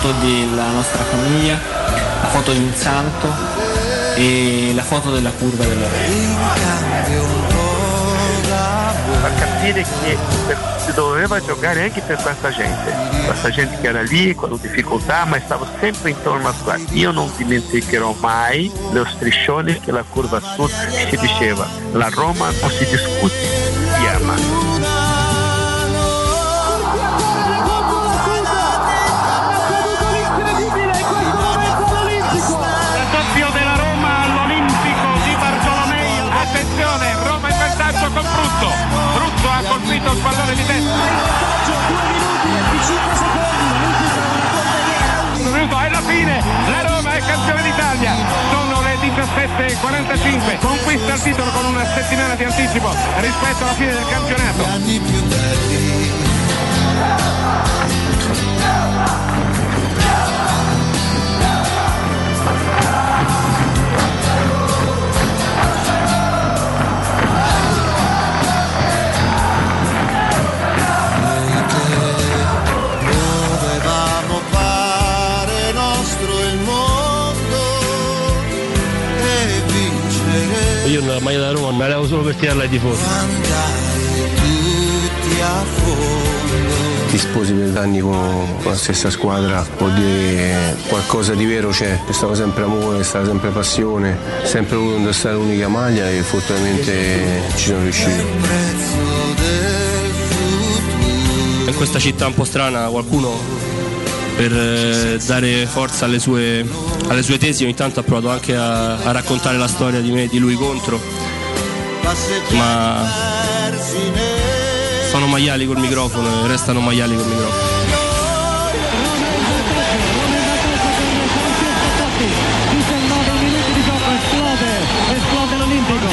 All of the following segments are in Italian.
foto, la foto della nostra famiglia, la foto di un santo e la foto della curva della a capire che per- si doveva giocare anche per questa gente, questa gente che era lì con difficoltà ma stava sempre intorno a qua. Io non dimenticherò mai lo striscione che la curva sud si diceva, la Roma non si discute, il pallone di testa. È la fine. La Roma è campione d'Italia. Sono le 17.45. Conquista il titolo con una settimana di anticipo rispetto alla fine del campionato. Io la maglia da Roma me la levo solo per tirarla ai tifosi. a fondo. Ti sposi per anni con la stessa squadra, vuol dire qualcosa di vero c'è, c'è stato sempre amore, c'è stata sempre passione, sempre voluto indossare l'unica maglia e fortunatamente ci sono riuscito. In questa città un po' strana qualcuno per eh, dare forza alle sue, alle sue tesi ogni tanto ha provato anche a, a raccontare la storia di me e di lui contro. Ma sono maiali col microfono e restano maiali col microfono.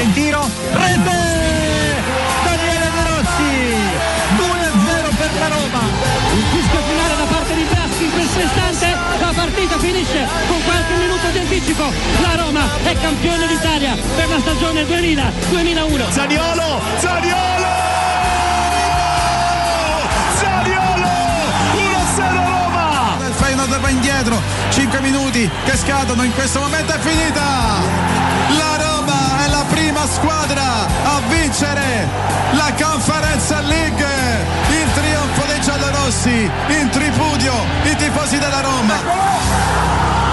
Il tiro, rete! Daniele De Rossi, 2-0 per la Roma. Il fischio finale da parte di Braschi in finisce anticipo. La Roma è campione d'Italia per la stagione 2000-2001. Zaniolo, Zaniolo! Zaniolo! 1-0 Roma! Il Feyenoord va indietro, 5 minuti che scadono, in questo momento è finita! La Roma è la prima squadra a vincere la Conference League! Il trionfo dei giallorossi, in tripudio i tifosi della Roma!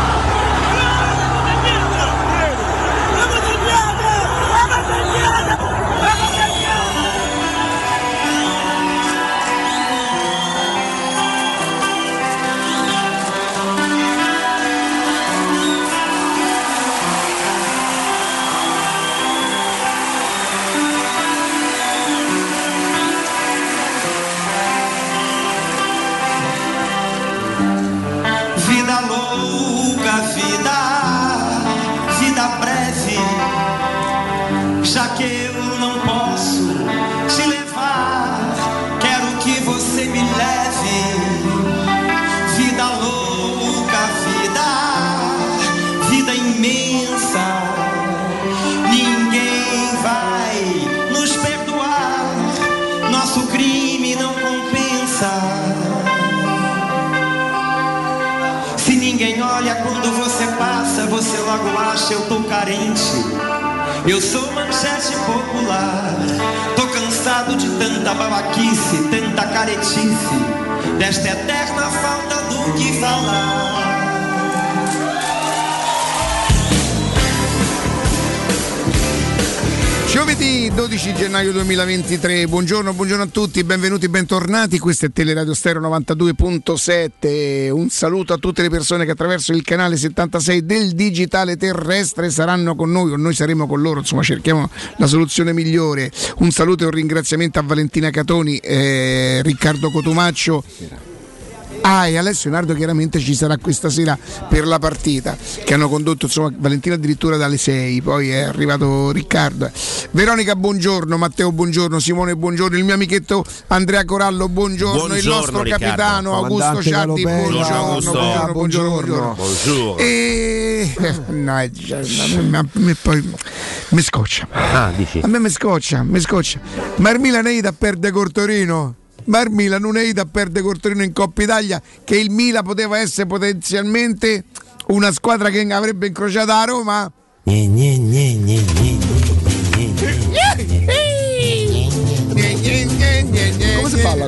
Eu tô carente. Eu sou manchete popular. Tô cansado de tanta babaquice, tanta caretice, desta eterna falta do que falar. Giovedì 12 gennaio 2023, buongiorno, buongiorno a tutti, benvenuti, bentornati, questo è Teleradio Stereo 92.7, un saluto a tutte le persone che attraverso il canale 76 del digitale terrestre saranno con noi o noi saremo con loro, insomma cerchiamo la soluzione migliore, un saluto e un ringraziamento a Valentina Catoni, eh, Riccardo Cotumaccio Ah, e Alessio Nardo chiaramente ci sarà questa sera per la partita che hanno condotto insomma Valentina addirittura dalle 6, poi è arrivato Riccardo. Veronica, buongiorno, Matteo, buongiorno, Simone, buongiorno, il mio amichetto Andrea Corallo, buongiorno, il Buongiorno, nostro Riccardo. capitano Augusto Ciardi, buongiorno, Buongiorno, buongiorno, buongiorno. E eh, no, già, a me- a me poi mi scoccia. Ah, dici? A me mi scoccia, mi scoccia. Ma il Milan è ido a perdere col Torino. Ma il Milan non è ido a perdere col Torino in Coppa Italia, che il Milan poteva essere potenzialmente una squadra che avrebbe incrociato a Roma. Gne, gne,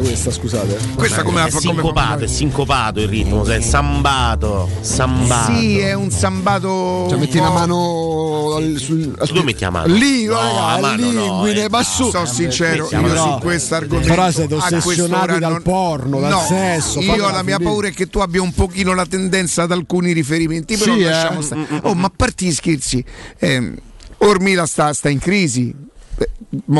questa, scusate? Questa come la È fa come sincopato, è sincopato il ritmo, è sambato, sambato. Sì, è un sambato. Cioè metti la mano al- sul, Tu dove metti la mano? Lì, No, raga, a mano no, linguine, eh, ma no. su. Sono sincero, io no. su questo argomento. Però siete ossessionati dal non- porno, dal no, sesso, Io la mia paura è che tu abbia un pochino la tendenza ad alcuni riferimenti, però Sì, lasciamo eh. stare. Oh, ma a parte gli scherzi, ehm, Ormila sta, sta in crisi. Beh,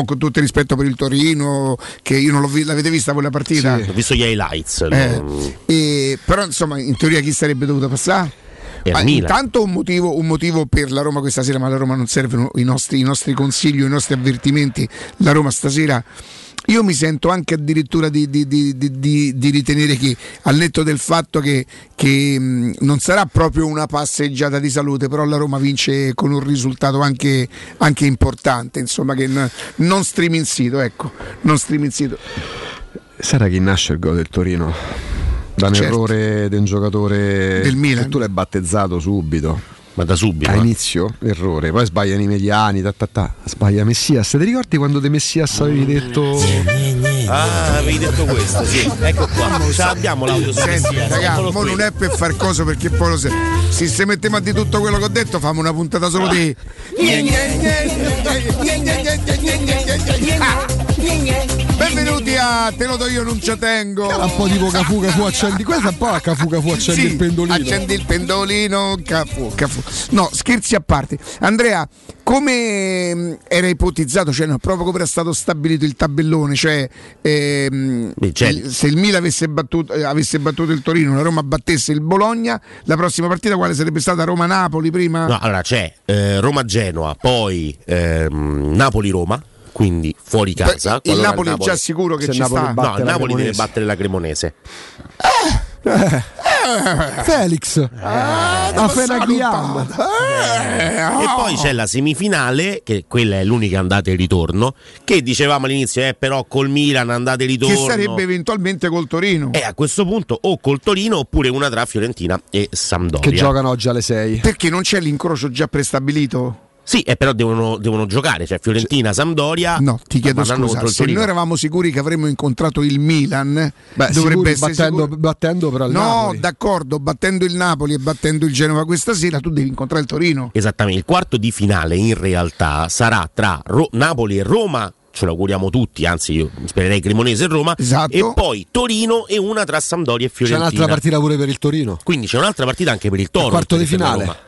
con tutto il rispetto per il Torino, che io non vi- l'avete vista quella partita? Ho visto gli highlights. Eh, no? e- però insomma in teoria chi sarebbe dovuto passare? Ah, intanto un motivo, un motivo per la Roma questa sera, ma la Roma non servono i nostri, i nostri consigli, i nostri avvertimenti. La Roma stasera. Io mi sento anche addirittura di, di- di- di- ritenere che al netto del fatto che, che, mh, non sarà proprio una passeggiata di salute, però la Roma vince con un risultato anche, anche importante, insomma che n- non stream in sito, ecco, non stream in sito. Sarà chi nasce il gol del Torino? Da un Certo. errore di un giocatore Del Milan. che tu l'hai battezzato subito. Ma da subito. A eh. inizio, errore, poi sbagliano i mediani, ta, ta, ta. sbaglia Messias. Ti ricordi quando De Messias avevi detto Ah, avevi detto questo, sì. Ecco qua. Ce l'abbiamo l'audio su Senti, Messia, raga, mo non è per far coso perché poi lo se, se se mettiamo a di tutto quello che ho detto famo una puntata solo di Ah. Benvenuti a Te lo do io non ci tengo. Un po' tipo Cafu Cafu accendi questa è un po' la Cafu Cafu accendi Sì, il pendolino. accendi il pendolino cafu, cafu. no scherzi a parte. Andrea come mh, era ipotizzato cioè no, proprio come era stato stabilito il tabellone cioè ehm, se il Milan avesse battuto, eh, avesse battuto il Torino la Roma battesse il Bologna la prossima partita quale sarebbe stata? Roma-Napoli prima? No, allora c'è eh, Roma-Genoa, poi ehm, Napoli-Roma, quindi fuori casa. il qualora Napoli già sicuro che Se ci Napoli sta No, il Napoli deve battere la Cremonese. Felix Ah, a Fenagliam Eh, E poi c'è la semifinale, che quella è l'unica andata e ritorno, che dicevamo all'inizio, eh, però col Milan andate e che ritorno. sarebbe eventualmente col Torino E a questo punto o col Torino oppure una tra Fiorentina e Sampdoria. che giocano oggi alle 6 perché non c'è l'incrocio già prestabilito Sì, eh, però devono, devono giocare, cioè Fiorentina, Sampdoria. No, ti chiedo scusa, il se noi eravamo sicuri che avremmo incontrato il Milan, Beh, dovrebbe sicuri, essere battendo, sicuro- battendo però il No, Napoli. d'accordo, battendo il Napoli e battendo il Genova questa sera, tu devi incontrare il Torino. Esattamente, il quarto di finale in realtà sarà tra Ro- Napoli e Roma. Ce lo auguriamo tutti, anzi io spererei Cremonese e Roma. Esatto. E poi Torino e una tra Sampdoria e c'è Fiorentina. un'altra partita pure per il Torino Quindi c'è un'altra partita anche per il Toro. quarto di finale.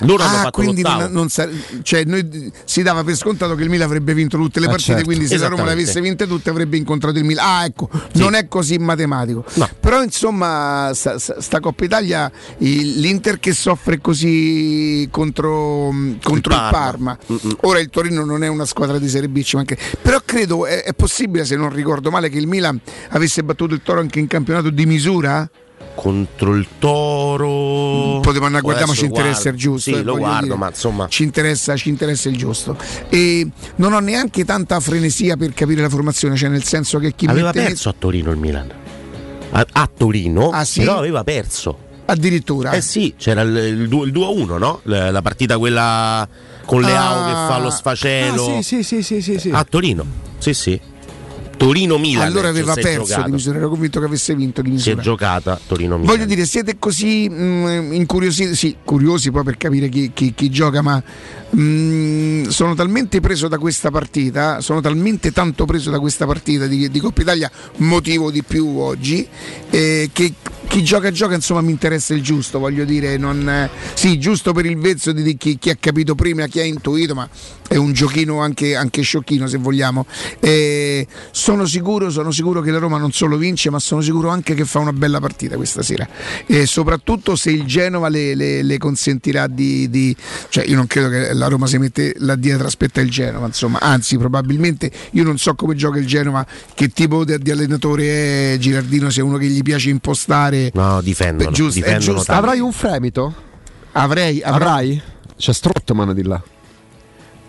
Loro hanno Ah, fatto quindi non, non sa- cioè noi si dava per scontato che il Milan avrebbe vinto tutte le Ah, partite, certo. quindi se la Roma le avesse vinte tutte avrebbe incontrato il Milan. Ah, ecco, non è così matematico. No. Però insomma, sta, sta- Coppa Italia, il- l'Inter che soffre così contro, contro il Parma. Parma. Ora il Torino non è una squadra di Serie B, ci manca- però credo è, è possibile, se non ricordo male, che il Milan avesse battuto il Toro anche in campionato di misura? Contro il Toro. Potevamo andare a Adesso ci interessa guardo. il giusto. Sì, eh, lo guardo, dire. ma insomma. Ci interessa, ci interessa il giusto. E non ho neanche tanta frenesia per capire la formazione, cioè nel senso che chi Aveva mette perso a Torino il Milan. A, a Torino, Ah, sì? però aveva perso. addirittura Eh sì, c'era il, il, du- il 2-1, no? La, la partita quella con Leao Ah. che fa lo sfacelo. Ah, sì, sì, sì, sì, sì, sì. A Torino, sì, sì. Torino-Milan. allora cioè, aveva perso di misura, ero convinto che avesse vinto di Si è misura. giocata Torino-Milan. Voglio dire, siete così mh, incuriositi, sì, curiosi poi per capire chi, chi- chi gioca, ma mh, sono talmente preso da questa partita, sono talmente tanto preso da questa partita di, di Coppa Italia, motivo di più oggi, eh, che chi gioca gioca insomma mi interessa il giusto voglio dire non, eh, sì giusto per il vezzo di, di chi, chi ha capito prima chi ha intuito ma è un giochino anche, anche sciocchino se vogliamo Eh, sono sicuro sono sicuro che la Roma non solo vince ma sono sicuro anche che fa una bella partita questa sera e soprattutto se il Genova le, le- le consentirà di, di- cioè io non credo che la Roma si mette là dietro aspetta il Genova insomma anzi probabilmente io non so come gioca il Genova che tipo di, di allenatore è Girardino se è uno che gli piace impostare No, difendono. Giusto, è difendono giusto. Avrai un fremito? avrei, avrei- Avrai? C'è Strottman di là.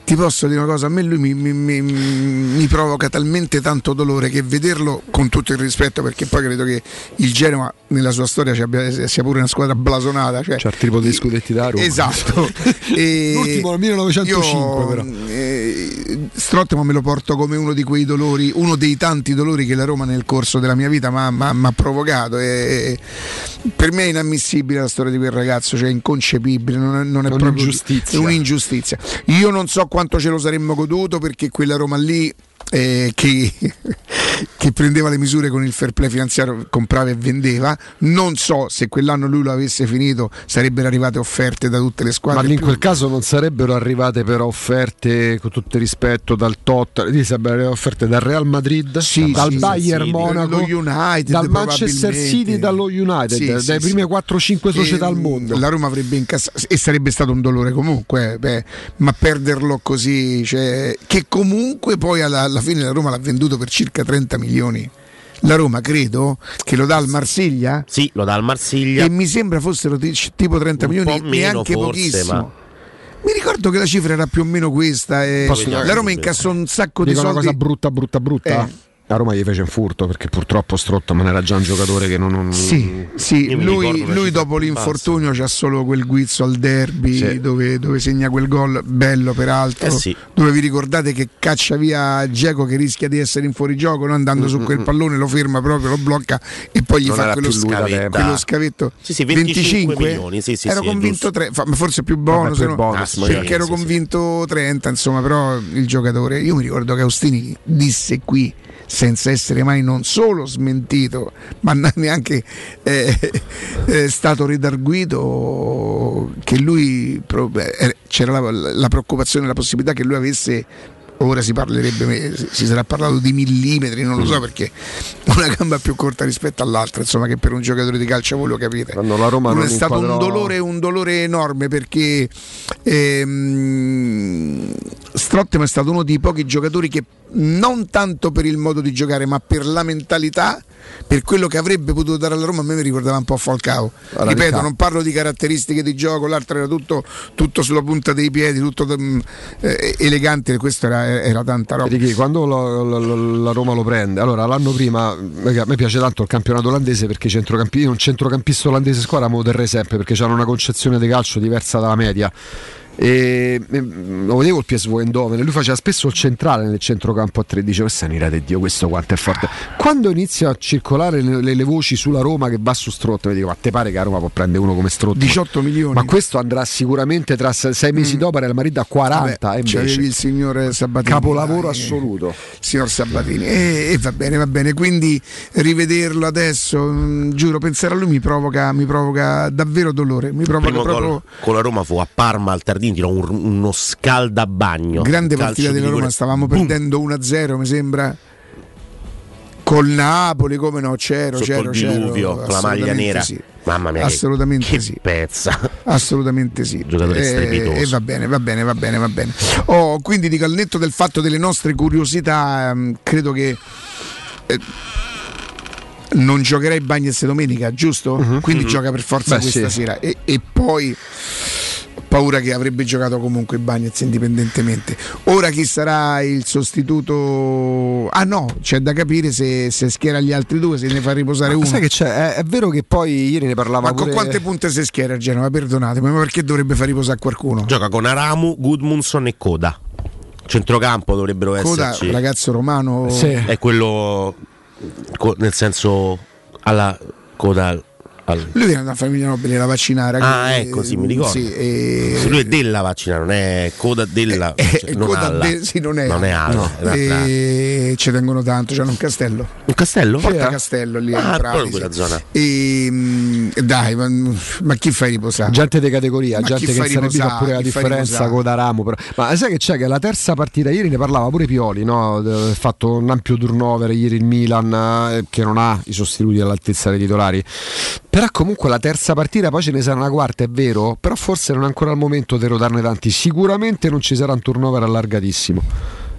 Ti posso dire una cosa, a me lui mi, mi- mi- mi provoca talmente tanto dolore che vederlo con tutto il rispetto, perché poi credo che il Genova nella sua storia abbia- sia pure una squadra blasonata. Cioè, C'è il triplo dei scudetti da Roma. Esatto. E L'ultimo nel 1905 io, però. eh, Strottman me lo porto come uno di quei dolori, uno dei tanti dolori che la Roma nel corso della mia vita mi ha provocato. E, per me è inammissibile la storia di quel ragazzo, cioè inconcepibile, non è, non è proprio Un'ingiustizia. è un'ingiustizia. Io non so quanto ce lo saremmo goduto perché quella Roma lì eh, che, che prendeva le misure con il fair play finanziario, comprava e vendeva. Non so se quell'anno lui lo avesse finito, sarebbero arrivate offerte da tutte le Ma squadre. lì in quel caso non sarebbero arrivate però offerte con tutto il rispetto dal Tot, lì sarebbero offerte dal Real Madrid, Sì, dal sì, Bayern sì, Monaco, United, dal Manchester. City, dallo United, Sì, dai sì, prime sì. 4-5 società E, al mondo. La Roma avrebbe incassato e sarebbe stato un dolore comunque, eh, beh, ma perderlo così, cioè, che comunque poi alla, alla fine la Roma l'ha venduto per circa 30 milioni. La Roma credo che lo dà al Marsiglia Sì, lo dà al Marsiglia. e mi sembra fossero ti- tipo 30 Un milioni, meno neanche forse, pochissimo. ma- Mi ricordo che la cifra era più o meno questa. E dire- la Roma incassò un sacco di Dico una soldi. cosa brutta, brutta, brutta. Eh. La Roma gli fece un furto perché purtroppo Strottman era già un giocatore che non. non- Sì, sì, lui, lui dopo l'infortunio c'ha solo quel guizzo al derby Sì. dove, dove segna quel gol bello peraltro, Eh sì. dove vi ricordate che caccia via Geco che rischia di essere in fuorigioco, no? andando su quel pallone lo ferma proprio, lo blocca e poi gli Non fa quello, tempo. quello scavetto. Sì, sì, 25 milioni, sì, sì, ero convinto giusto. 3, ma forse più bonus, più no? bonus, Ah, perché ero convinto 30, insomma, però il giocatore, io mi ricordo che Austini disse qui senza essere mai non solo smentito, ma neanche eh, eh, stato redarguito, che lui eh, c'era la, la preoccupazione, la possibilità che lui avesse. Ora si parlerebbe, si sarà parlato di millimetri, non lo so perché una gamba più corta rispetto all'altra, insomma, che per un giocatore di calcio voi lo capite. Quando la Roma Non è stato un inquadrò- dolore, un dolore enorme perché ehm, Strottman è stato uno dei pochi giocatori che non tanto per il modo di giocare ma per la mentalità per quello che avrebbe potuto dare alla Roma a me mi ricordava un po' Falcao. La ripeto non parlo di caratteristiche di gioco l'altro era tutto, tutto sulla punta dei piedi tutto mm, eh, elegante questo era, era tanta roba. Ricky, quando la, la- la- la Roma lo prende, allora l'anno prima perché a me piace tanto il campionato olandese perché centrocampi- un centrocampista olandese squadra me lo terrei sempre perché hanno una concezione di calcio diversa dalla media. E, e, lo vedevo il PSV Eindhoven, lui faceva spesso il centrale nel centrocampo a 3, dicevo questa è un'ira di Dio, questo quanto è forte. Quando inizia a circolare le, le- le voci sulla Roma che va su Strotto, mi dico ma te pare che la Roma può prendere uno come Strotto? 18 milioni. Ma questo andrà sicuramente tra se- sei mesi dopo Real Madrid a 40 Vabbè, e invece. c'avevi il signor Sabatini. Capolavoro dai, assoluto. signor Sabatini. E, e va bene va bene. Quindi rivederlo adesso mh, giuro pensare a lui mi provoca, mi provoca davvero dolore. Mi Il provoca primo proprio gol con la Roma fu a Parma al Tardini, tirò un- uno scaldabagno. grande partita di della Roma stavamo Boom. perdendo 1-0 mi sembra col Napoli come no c'ero Sotto c'ero il diluvio, c'ero con la maglia nera. sì. Mamma mia, assolutamente che, sì pezza. Assolutamente sì. Giocatore strepitoso. E va bene, va bene, va bene, va bene. Oh, quindi dico al netto del fatto delle nostre curiosità, ehm, credo che eh, non giocherei Bagnets domenica, giusto? Quindi gioca per forza Beh, questa sì. sera. E, e poi paura che avrebbe giocato comunque Bagnets indipendentemente. Ora chi sarà il sostituto? Ah no, c'è da capire se, se schiera gli altri due, se ne fa riposare Ma uno. sai che c'è? È, è vero che poi ieri ne parlava Ma con pure- quante punte si schiera a Genova? Perdonatemi, ma perché dovrebbe far riposare qualcuno? Gioca con Aramu, Gudmundsson e Coda. Centrocampo dovrebbero Coda, esserci. ragazzo romano, Sì. È quello nel senso alla Coda Al- Lui viene da una famiglia nobile, la vaccinare. Ah, quindi- ecco, sì, mi ricordo. Sì, e- lui è della vaccina, non è coda della. Eh, cioè, non coda alla. de- sì, non è, Non è alla, un'altra- E ci tengono tanto, c'hanno un castello. Un castello? Porta Castello lì Ah, proprio quella zona. E, mm, dai, ma, ma chi fai riposare? Gente di categoria, Ma gente che in fa riposare? pure la differenza con Daramo. Però. Ma sai che c'è? Che la terza partita ieri ne parlava pure Pioli, no? ha fatto un ampio turnover ieri il Milan eh, che non ha i sostituti all'altezza dei titolari. Però comunque la terza partita, poi ce ne sarà una quarta, è vero, però forse non è ancora il momento di rodarne tanti. Sicuramente non ci sarà un turnover allargatissimo.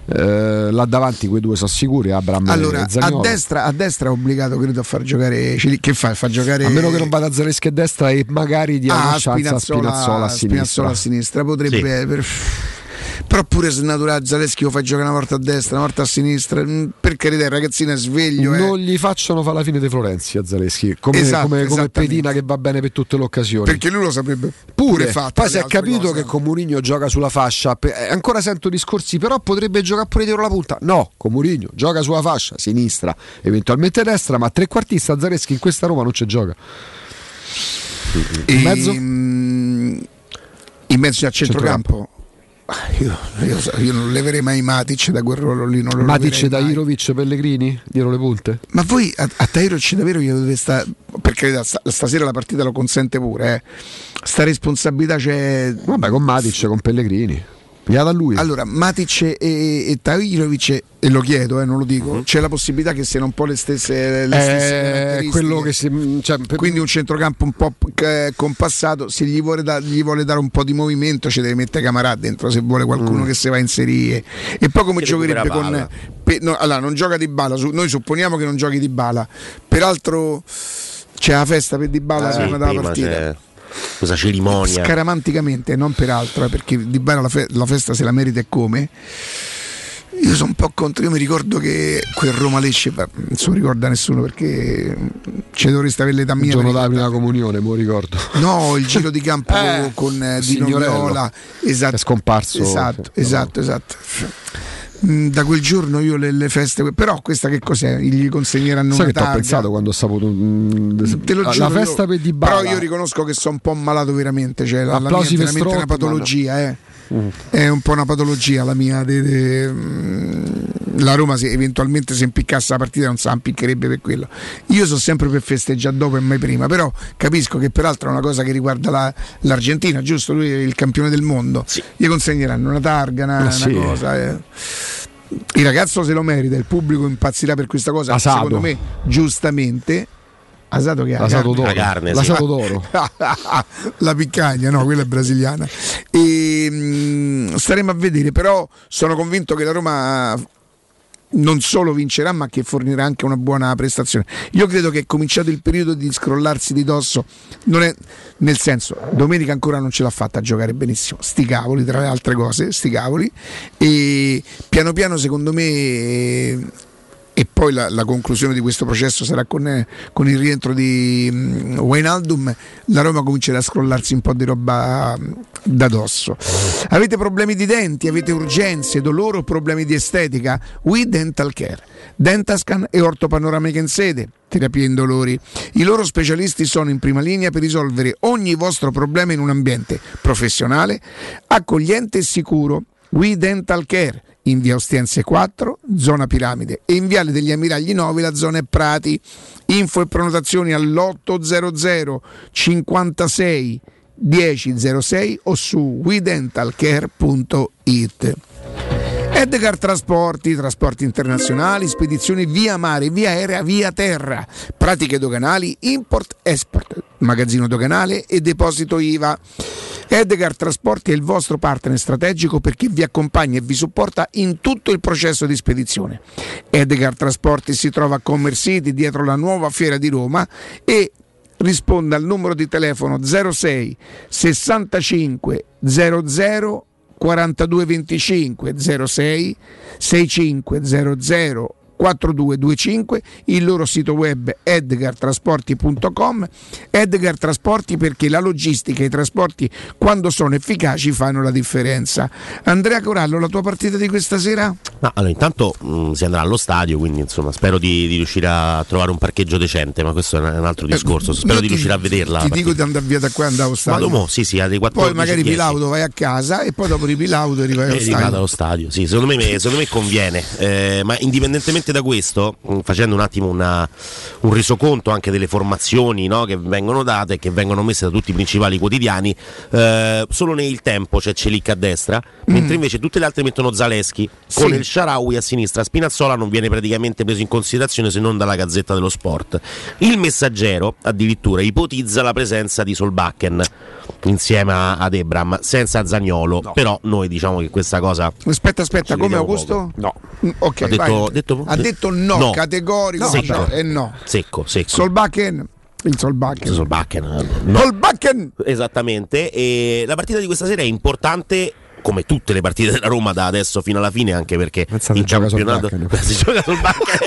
Eh, là davanti quei due sono sicuri, Abram Allora, e a destra, a destra è obbligato credo a far giocare Cili- che fa? Fa giocare A meno che non vada Zaleschi a destra e magari dia ah, una chance a Spinazzola a sinistra. Spinazzola a sinistra potrebbe per- però pure se naturale Zaleschi lo fa giocare una volta a destra una volta a sinistra mm, per carità il ragazzino è sveglio eh. Non gli facciano fare la fine di Florenzi a Zaleschi come, Esatto, come, come pedina che va bene per tutte le occasioni. perché lui lo saprebbe Pure, pure fatto poi si è capito cose. che con Mourinho gioca sulla fascia. eh, ancora sento discorsi, però potrebbe giocare pure dietro la punta. No, con Mourinho gioca sulla fascia, sinistra, eventualmente destra, ma trequartista Zaleschi in questa Roma non ci gioca. In mezzo? in mezzo a centrocampo Ah, io, io so- io non leverei mai Matic da quel ruolo lì non lo Matic, mai. Dairovic, Pellegrini, dietro le punte. Ma voi a, a Tairoc davvero gli dovete stare. Per carità, sta- stasera la partita lo consente pure. Eh. Sta responsabilità c'è. Vabbè, con Matic, con Pellegrini. Gli da lui. Allora, Matic e, e Tairovic, e lo chiedo, eh, non lo dico, c'è la possibilità che siano un po' le stesse, le stesse è caratteristiche. quello che si. Cioè, per- Quindi un centrocampo un po' eh, compassato, se gli vuole, da- gli vuole dare un po' di movimento ci deve mettere Camarà dentro se vuole qualcuno che si va a inserire. E poi come Che giocherebbe con... pe- no, allora, non gioca di bala, noi supponiamo che non giochi di bala, peraltro c'è la festa per di bala Ah, Sì, prima della prima partita. c'è questa cerimonia. Scaramanticamente, non peraltro, eh, perché Di Bala la, fe- la festa se la merita e come. Io sono un po' contro, io mi ricordo che quel Roma Lecce, beh, non se lo ricorda nessuno perché ci dovreste avere l'età il mia. giorno per della prima comunione, me lo ricordo. No, il giro di campo Eh, con eh, il Di signorello. Noviola, esatto. È scomparso. Esatto, esatto, esatto. Mm, Da quel giorno io le, le feste, però questa che cos'è? Gli consegneranno Sai una che ti ho pensato quando ho saputo mm, Te lo la giuro, festa io- per Di Bala. Però io riconosco che sono un po' malato veramente, cioè la, la mia è veramente una Strootman. patologia, eh. È un po' una patologia la mia. de- de- mm, la Roma se eventualmente se impiccasse la partita non sa impiccherebbe per quello. Io sono sempre per festeggiare dopo e mai prima, però capisco che peraltro è una cosa che riguarda la- l'Argentina, giusto? Lui è il campione del mondo. Gli consegneranno una targa, una, Ah, una sì. cosa. eh. Il ragazzo se lo merita, il pubblico impazzirà per questa cosa. Asado. Secondo me, giustamente. Asato che ha L'asato d'oro. La carne, sì. L'asato d'oro. la piccagna, no, quella è brasiliana. E, mm, staremo a vedere, però sono convinto che la Roma non solo vincerà, ma che fornirà anche una buona prestazione. Io credo che è cominciato il periodo di scrollarsi di dosso, è, nel senso, domenica ancora non ce l'ha fatta a giocare benissimo, sti cavoli, tra le altre cose, sti cavoli, e piano piano secondo me e poi la, la conclusione di questo processo sarà con, con il rientro di mm, Wijnaldum la Roma comincerà a scrollarsi un po' di roba mm, da dosso. Avete problemi di denti, avete urgenze, dolore o problemi di estetica? We Dental Care Dentascan e ortopanoramica in sede terapia indolori i loro specialisti sono in prima linea per risolvere ogni vostro problema in un ambiente professionale accogliente e sicuro. We Dental Care in via Ostiense 4, zona Piramide e in viale degli Ammiragli 9, la zona è Prati. Info e prenotazioni all'800 56 1006 o su widentalcare.it. Edgar Trasporti, trasporti internazionali, spedizioni via mare, via aerea, via terra, pratiche doganali, import-export, magazzino doganale e deposito IVA. Edgar Trasporti è il vostro partner strategico perché vi accompagna e vi supporta in tutto il processo di spedizione. Edgar Trasporti si trova a Commerce City dietro la nuova fiera di Roma e risponda al numero di telefono 06 65 00 4225 06 6500 4225, il loro sito web edgartrasporti.com. Edgar Trasporti perché la logistica e i trasporti quando sono efficaci fanno la differenza. Andrea Corallo, la tua partita di questa sera? No, allora, intanto mh, si andrà allo stadio, quindi insomma spero di, di riuscire a trovare un parcheggio decente, ma questo è un, altro discorso. Spero di ti- riuscire a vederla. Ti dico di andare via da qua e andare allo stadio. Mo, sì, sì, alle 14 Poi magari 10. Pilaudo vai a casa e poi dopo di Pilaudo arrivai allo Eh, vado stadio. allo stadio, sì, secondo me, secondo me conviene, Eh, ma indipendentemente da questo, mh, facendo un attimo una- un resoconto anche delle formazioni no, che vengono date e che vengono messe da tutti i principali quotidiani, eh, solo nel tempo c'è Celic a destra, mentre invece tutte le altre mettono Zaleschi con Sì. il Sharawi a sinistra, Spinazzola non viene praticamente preso in considerazione se non dalla Gazzetta dello Sport. Il messaggero addirittura ipotizza la presenza di Solbakken insieme a- ad Ebram senza Zagnolo, però noi diciamo che questa cosa Aspetta, aspetta, come Augusto? No. Mm, Ok, Ha detto- vai. detto- ha detto no, no. categorico Secco. e no. secco, secco. Solbakken, il Solbakken. Solbakken, no. Solbakken! Esattamente, e la partita di questa sera è importante come tutte le partite della Roma da adesso fino alla fine, anche perché Pensate, in sul campionato si gioca sul Bakken.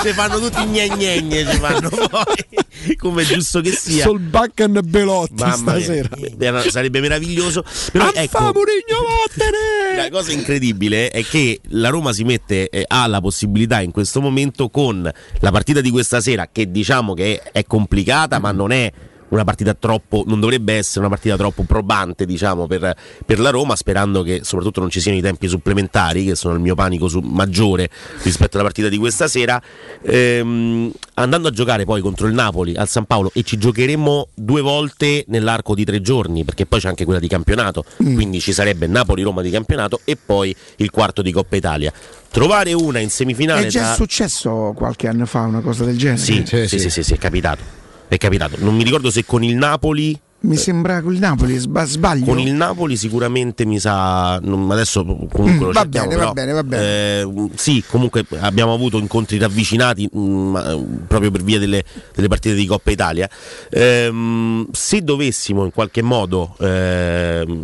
ci fanno tutti gnegnegne, ci fanno poi, come è giusto che sia. Solbakken e Belotti Mamma mia, stasera. era- sarebbe meraviglioso. Però ecco, Murigno, vattene! la cosa incredibile è che la Roma si mette, eh, ha la possibilità in questo momento con la partita di questa sera, che diciamo che è complicata, ma non è una partita troppo, non dovrebbe essere una partita troppo probante, diciamo, per, per la Roma, sperando che soprattutto non ci siano i tempi supplementari, che sono il mio panico su- maggiore rispetto alla partita di questa sera. Ehm, andando a giocare poi contro il Napoli al San Paolo e ci giocheremo due volte nell'arco di tre giorni, perché poi c'è anche quella di campionato, quindi ci sarebbe Napoli-Roma di campionato e poi il quarto di Coppa Italia. Trovare una in semifinale È già da- successo qualche anno fa una cosa del genere? Sì, sì, sì, sì, sì, è capitato. È capitato. Non mi ricordo se con il Napoli Mi sembra con il Napoli, sba- sbaglio. Con il Napoli sicuramente mi sa. adesso comunque Mm, va bene, va però, bene, va bene. eh, sì, comunque abbiamo avuto incontri ravvicinati mh, ma, eh, proprio per via delle, delle partite di Coppa Italia. Ehm, se dovessimo in qualche modo ehm,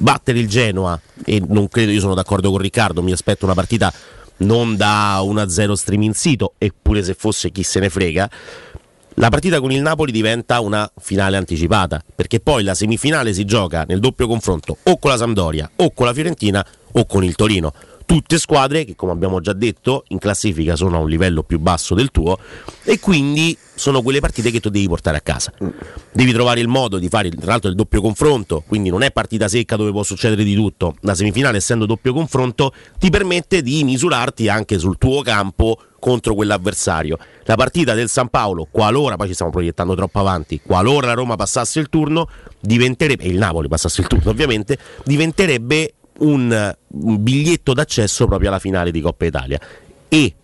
battere il Genoa, e non credo, io sono d'accordo con Riccardo, mi aspetto una partita non da 1-0 streaming sito, eppure se fosse chi se ne frega la partita con il Napoli diventa una finale anticipata, perché poi la semifinale si gioca nel doppio confronto o con la Sampdoria o con la Fiorentina o con il Torino. Tutte squadre che, come abbiamo già detto, in classifica sono a un livello più basso del tuo e quindi sono quelle partite che tu devi portare a casa. Devi trovare il modo di fare, tra l'altro, il doppio confronto, quindi non è partita secca dove può succedere di tutto. La semifinale, essendo doppio confronto, ti permette di misurarti anche sul tuo campo contro quell'avversario. La partita del San Paolo, qualora, poi ci stiamo proiettando troppo avanti, qualora la Roma passasse il turno, diventerebbe, e il Napoli passasse il turno ovviamente, diventerebbe un, biglietto d'accesso proprio alla finale di Coppa Italia. E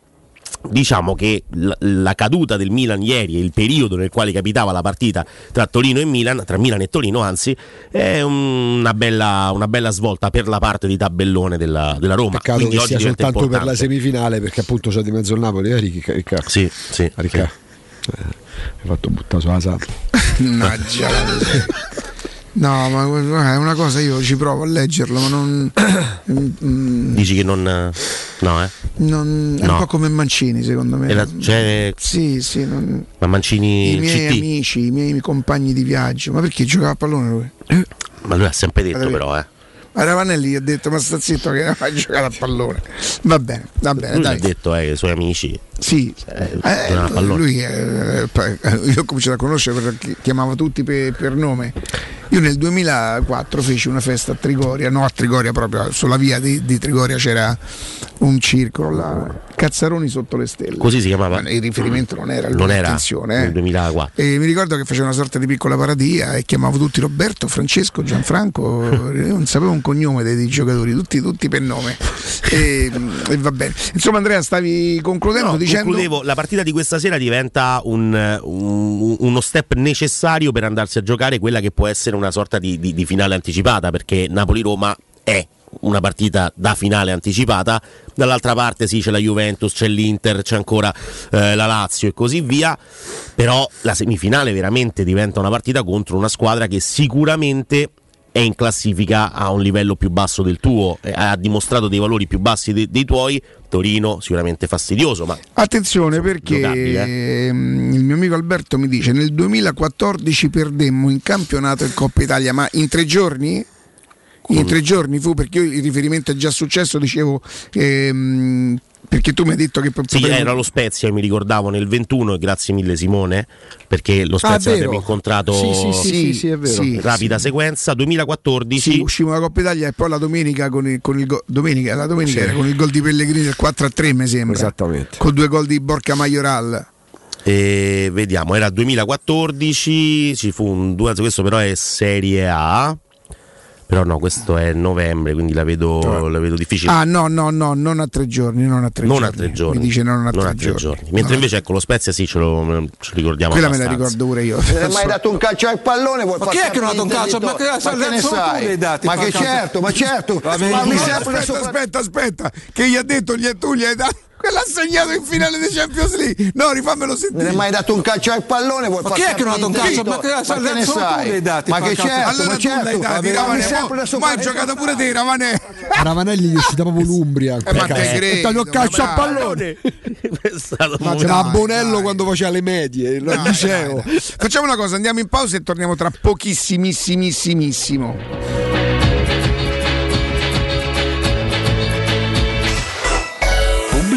diciamo che la, caduta del Milan ieri e il periodo nel quale capitava la partita tra Torino e Milan, tra Milan e Torino anzi, è una bella, una bella svolta per la parte di tabellone della, della Roma. Peccato Quindi che oggi sia soltanto per la importante. semifinale perché appunto c'è di mezzo il Napoli, eh, Ricca? Ricca. Sì, sì. Ricca. Eh, hai fatto buttare sulla sala. Mannaggia. No, ma è una cosa, io ci provo a leggerlo, ma non. Dici che non. eh, No, eh? non- è No. un po' come Mancini, secondo me. La- cioè, Sì, sì. non- ma Mancini I miei CT. amici, i miei compagni di viaggio. Ma perché giocava a pallone lui? Ma lui ha sempre detto, però, eh. Ma Ravanelli gli ha detto: Ma sta zitto che non hai giocato a pallone. Va bene, va bene, Lui ha dai. detto eh, ai suoi amici. Sì, eh, Eh, pallone. lui eh, eh, io ho cominciato a conoscere perché chiamava tutti per, per nome. Io nel 2004 feci una festa a Trigoria, no a Trigoria proprio, sulla via di, di Trigoria c'era un circolo là, Cazzaroni sotto le stelle. Così si chiamava? Ma il riferimento non era Non era eh. nel 2004. E mi ricordo che faceva una sorta di piccola paradia e chiamavo tutti Roberto, Francesco, Gianfranco, io non sapevo un cognome dei, dei giocatori, tutti, tutti per nome. E, e va bene. Insomma Andrea stavi concludendo No, dicendo... concludevo, la partita di questa sera diventa un- un- uno step necessario per andarsi a giocare quella che può essere una sorta di, di- di finale anticipata, perché Napoli-Roma è una partita da finale anticipata, dall'altra parte sì c'è la Juventus, c'è l'Inter, c'è ancora eh, la Lazio e così via, però la semifinale veramente diventa una partita contro una squadra che sicuramente è in classifica a un livello più basso del tuo, ha dimostrato dei valori più bassi de- dei tuoi. Torino sicuramente fastidioso, ma Attenzione perché eh. ehm, il mio amico Alberto mi dice nel 2014 perdemmo in campionato in Coppa Italia, ma in tre giorni? In tre giorni fu perché io il riferimento è già successo, dicevo ehm, perché tu mi hai detto che Sì, potremmo- era lo Spezia, mi ricordavo nel 21 e grazie mille Simone, perché lo Ah, Spezia vero. l'abbiamo incontrato Sì, sì, sì, sì, sì, è vero. Sì, rapida sequenza, 2014 Sì, uscimmo dalla Coppa Italia e poi la domenica con il, con il go- domenica, la domenica Sì. era con il gol di Pellegrini del 4 a 3 mi sembra. Esattamente. Con due gol di Borca Majoral. E vediamo, era 2014, ci fu un 2 questo però è Serie A. Però no, questo è novembre, quindi la vedo, la vedo difficile. Ah no, no, no, non a tre giorni, non a tre non giorni. a tre giorni. Mi dice non a Non tre, a tre giorni. Mentre No. invece ecco lo Spezia sì, ce lo, ce lo ricordiamo Quella me la abbastanza. ricordo pure io. Non hai mai dato un calcio al pallone? Vuoi Ma chi è che non ha dato un calcio? Ma che- Ma che ne sai? dati, Ma che calcio. certo, ma certo. Ma mi no, sempre aspetta, aspetta, aspetta, che gli ha detto gli tu gli hai dato. Quella ha segnato in finale di Champions League. No, rifammelo Non sentire. hai mai dato un calcio al pallone? Vuoi Ma chi è che non ha dato un calcio? Ma che-? Ma che ne tu sai? dati, Ma che certo, allora ma tu certo. dati, Ma Ravanè. Ma sopra- hai giocato pure te, Ravanè. Ravanelli gli è uscita proprio l'Umbria. Eh, ma te E credo, tagliò il calcio ma a dai. pallone. Ma c'era Bonello quando faceva le medie, al dai, dai. Facciamo una cosa, andiamo in pausa e torniamo tra pochissimissimissimo.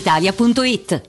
brispalitalia.it.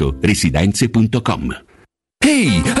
residenze.com. Ehi, hai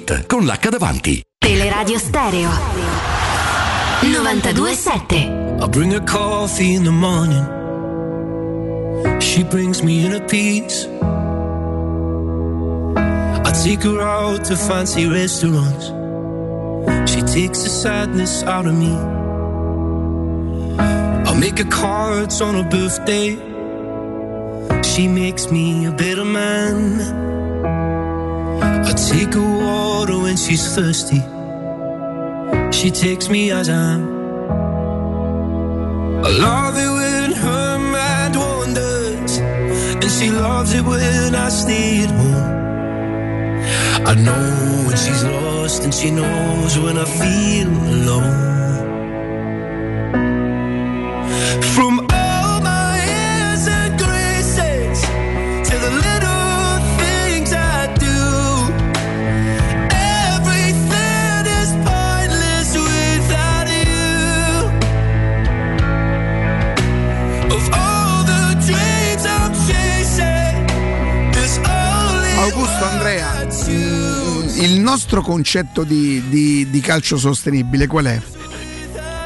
con l'H davanti. Teleradio Stereo 927 I bring her coffee in the morning. She brings me inner peace. I take her out to fancy restaurants. She takes the sadness out of me. I make her cards on her birthday. She makes me a better man. I take her water when she's thirsty. She takes me as I am. I love it when her mind wanders, and she loves it when I stay at home. I know when she's lost, and she knows when I feel alone. Il nostro concetto di, di- di calcio sostenibile qual è?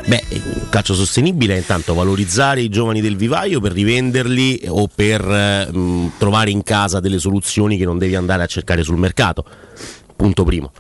Beh, un calcio sostenibile è intanto valorizzare i giovani del vivaio per rivenderli o per eh, mh, trovare in casa delle soluzioni che non devi andare a cercare sul mercato. Punto primo.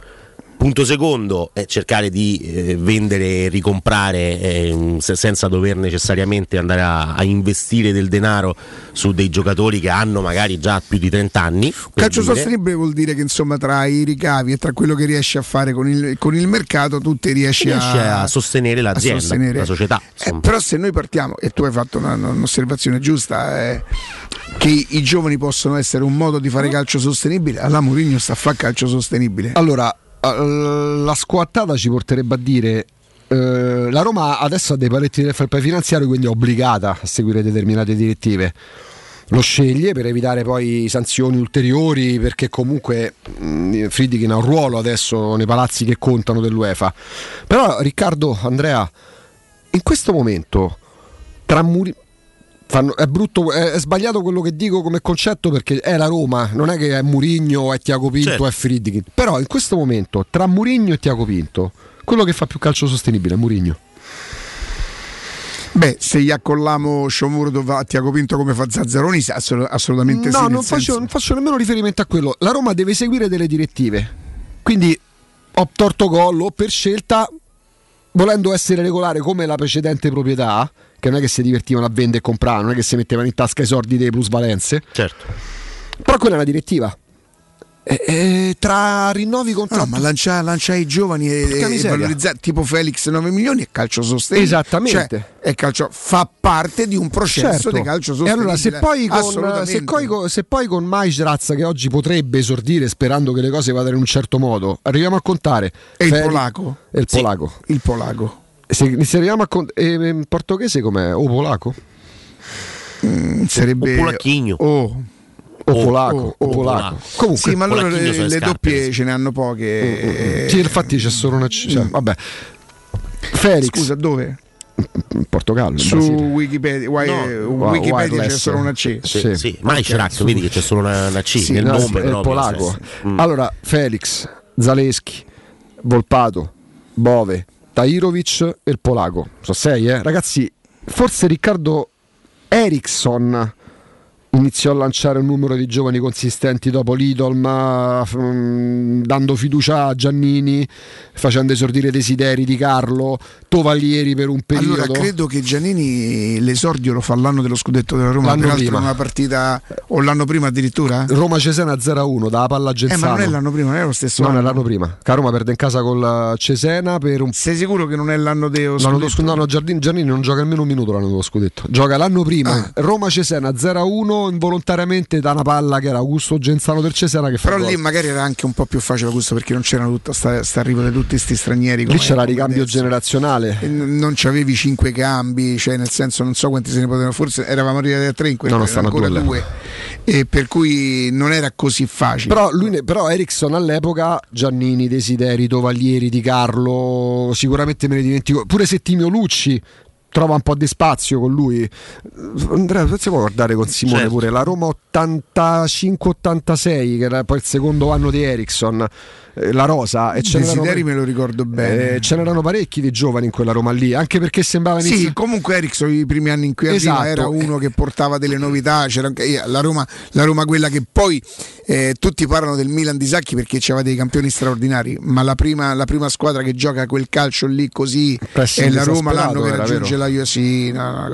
Punto secondo è cercare di eh, vendere e ricomprare se- senza dover necessariamente andare a, a investire del denaro su dei giocatori che hanno magari già più di 30 anni. Calcio dire. sostenibile vuol dire che insomma tra i ricavi e tra quello che riesci a fare con il, con il mercato tu ti riesci, Riesce a sostenere l'azienda, sostenere. la società. Eh, però se noi partiamo, e tu hai fatto una- un'osservazione giusta, eh, che i giovani possono essere un modo di fare calcio sostenibile, allora Mourinho sta a fare calcio sostenibile. Allora, eh, la squattata ci porterebbe a dire. eh, la Roma adesso ha dei paletti del fair finanziario, quindi è obbligata a seguire determinate direttive. Lo sceglie per evitare poi sanzioni ulteriori, perché comunque mh, Friedkin ha un ruolo adesso nei palazzi che contano dell'UEFA. Però, Riccardo, Andrea, in questo momento tra Muri- fanno- è brutto, è, è sbagliato quello che dico come concetto perché è la Roma, non è che è Murigno, è Tiago Pinto, Certo. è Friedkin. Però in questo momento tra Murigno e Tiago Pinto, quello che fa più calcio sostenibile è Murigno. Beh, se gli accolliamo Sciomurdo a Tiago Pinto come fa Zazzaroni, assolutamente sì. No, non faccio, senso- non faccio nemmeno riferimento a quello. La Roma deve seguire delle direttive. Quindi ho torto collo per scelta, volendo essere regolare come la precedente proprietà, che non è che si divertivano a vendere e comprare, non è che si mettevano in tasca i soldi delle plusvalenze. Certo. Però quella è una direttiva. E- e tra rinnovi No, contratti. ma lancia, lancia i giovani e, e miseria. valorizzare tipo Felix 9 milioni è calcio sostenibile. Esattamente. Cioè, è calcio, fa parte di un processo Certo. di calcio E sostenibile. allora, se poi, con, se poi con, se poi con Maisraz, che oggi potrebbe esordire sperando che le cose vadano in un certo modo, arriviamo a contare. E il Feli- polacco? E il Sì, polacco. il polacco. Se, se arriviamo a cont- e, e in portoghese com'è? O polacco? Mm, sarebbe O polacchino. o O polacco, o o polacco. Comunque, sì, ma loro le, le doppie ce ne hanno poche. sì, infatti c'è solo una C. cioè, vabbè. Felix, Scusa, dove? in Portogallo. in Su Brasile. Wikipedia, Wi- No, Wikipedia c'è solo una C. Sì, Sì. sì. Maicerac, vedi che c'è solo una, una C Sì, nel no, nome proprio, polacco. Mm. Allora, Felix, Zaleschi, Volpato, Bove, Tairovic e il polacco. Sono sei, eh? Ragazzi, forse Riccardo Eriksson iniziò a lanciare un numero di giovani consistenti dopo l'Idolm, mm, dando fiducia a Giannini, facendo esordire Desideri di Carlo, Tovaglieri per un periodo. Allora credo che Giannini l'esordio lo fa l'anno dello scudetto della Roma, L'anno peraltro prima. una partita o l'anno prima addirittura? Roma Cesena 0-1 dalla palla a Eh, Genzano. ma non è l'anno prima, non è lo stesso No, anno. è l'anno prima. Che Roma perde in casa col Cesena per un Sei sicuro che non è l'anno dello L'anno dello scudetto? scudetto, no, Giardini, Giannini non gioca nemmeno un minuto l'anno dello scudetto. Gioca l'anno prima. Ah. Roma Cesena 0-1 involontariamente da una palla che era Augusto Genzano del Cesena che fa Però gol. lì magari era anche un po' più facile questo perché non c'erano tutto sta, sta arrivo di tutti questi stranieri. Lì c'era ricambio adesso. generazionale. E non c'avevi cinque cambi, cioè nel senso non so quanti se ne potevano, forse eravamo arrivati a tre in quel No, non periodo, stanno a ancora due due. E per cui non era così facile. Però, lui ne- però Ericsson all'epoca, Giannini, Desideri, Tovaglieri, Di Carlo, sicuramente me ne dimentico. Pure Settimio Lucci trova un po' di spazio con lui. Andrea, si può guardare con Simone Certo. pure la Roma 85-86, che era poi il secondo anno di Ericsson, la Rosa. E ce n'erano, Desideri me lo ricordo bene. eh, ce n'erano parecchi di giovani in quella Roma lì, anche perché sembrava Sì, inizi- comunque Ericsson i primi anni in cui arriva Esatto. era uno che portava delle novità, c'era anche eh, la Roma, la Roma quella che poi eh, tutti parlano del Milan di Sacchi perché c'aveva dei campioni straordinari, ma la prima, la prima squadra che gioca quel calcio lì così Pressing è la Roma l'anno che raggiunge la Iosina,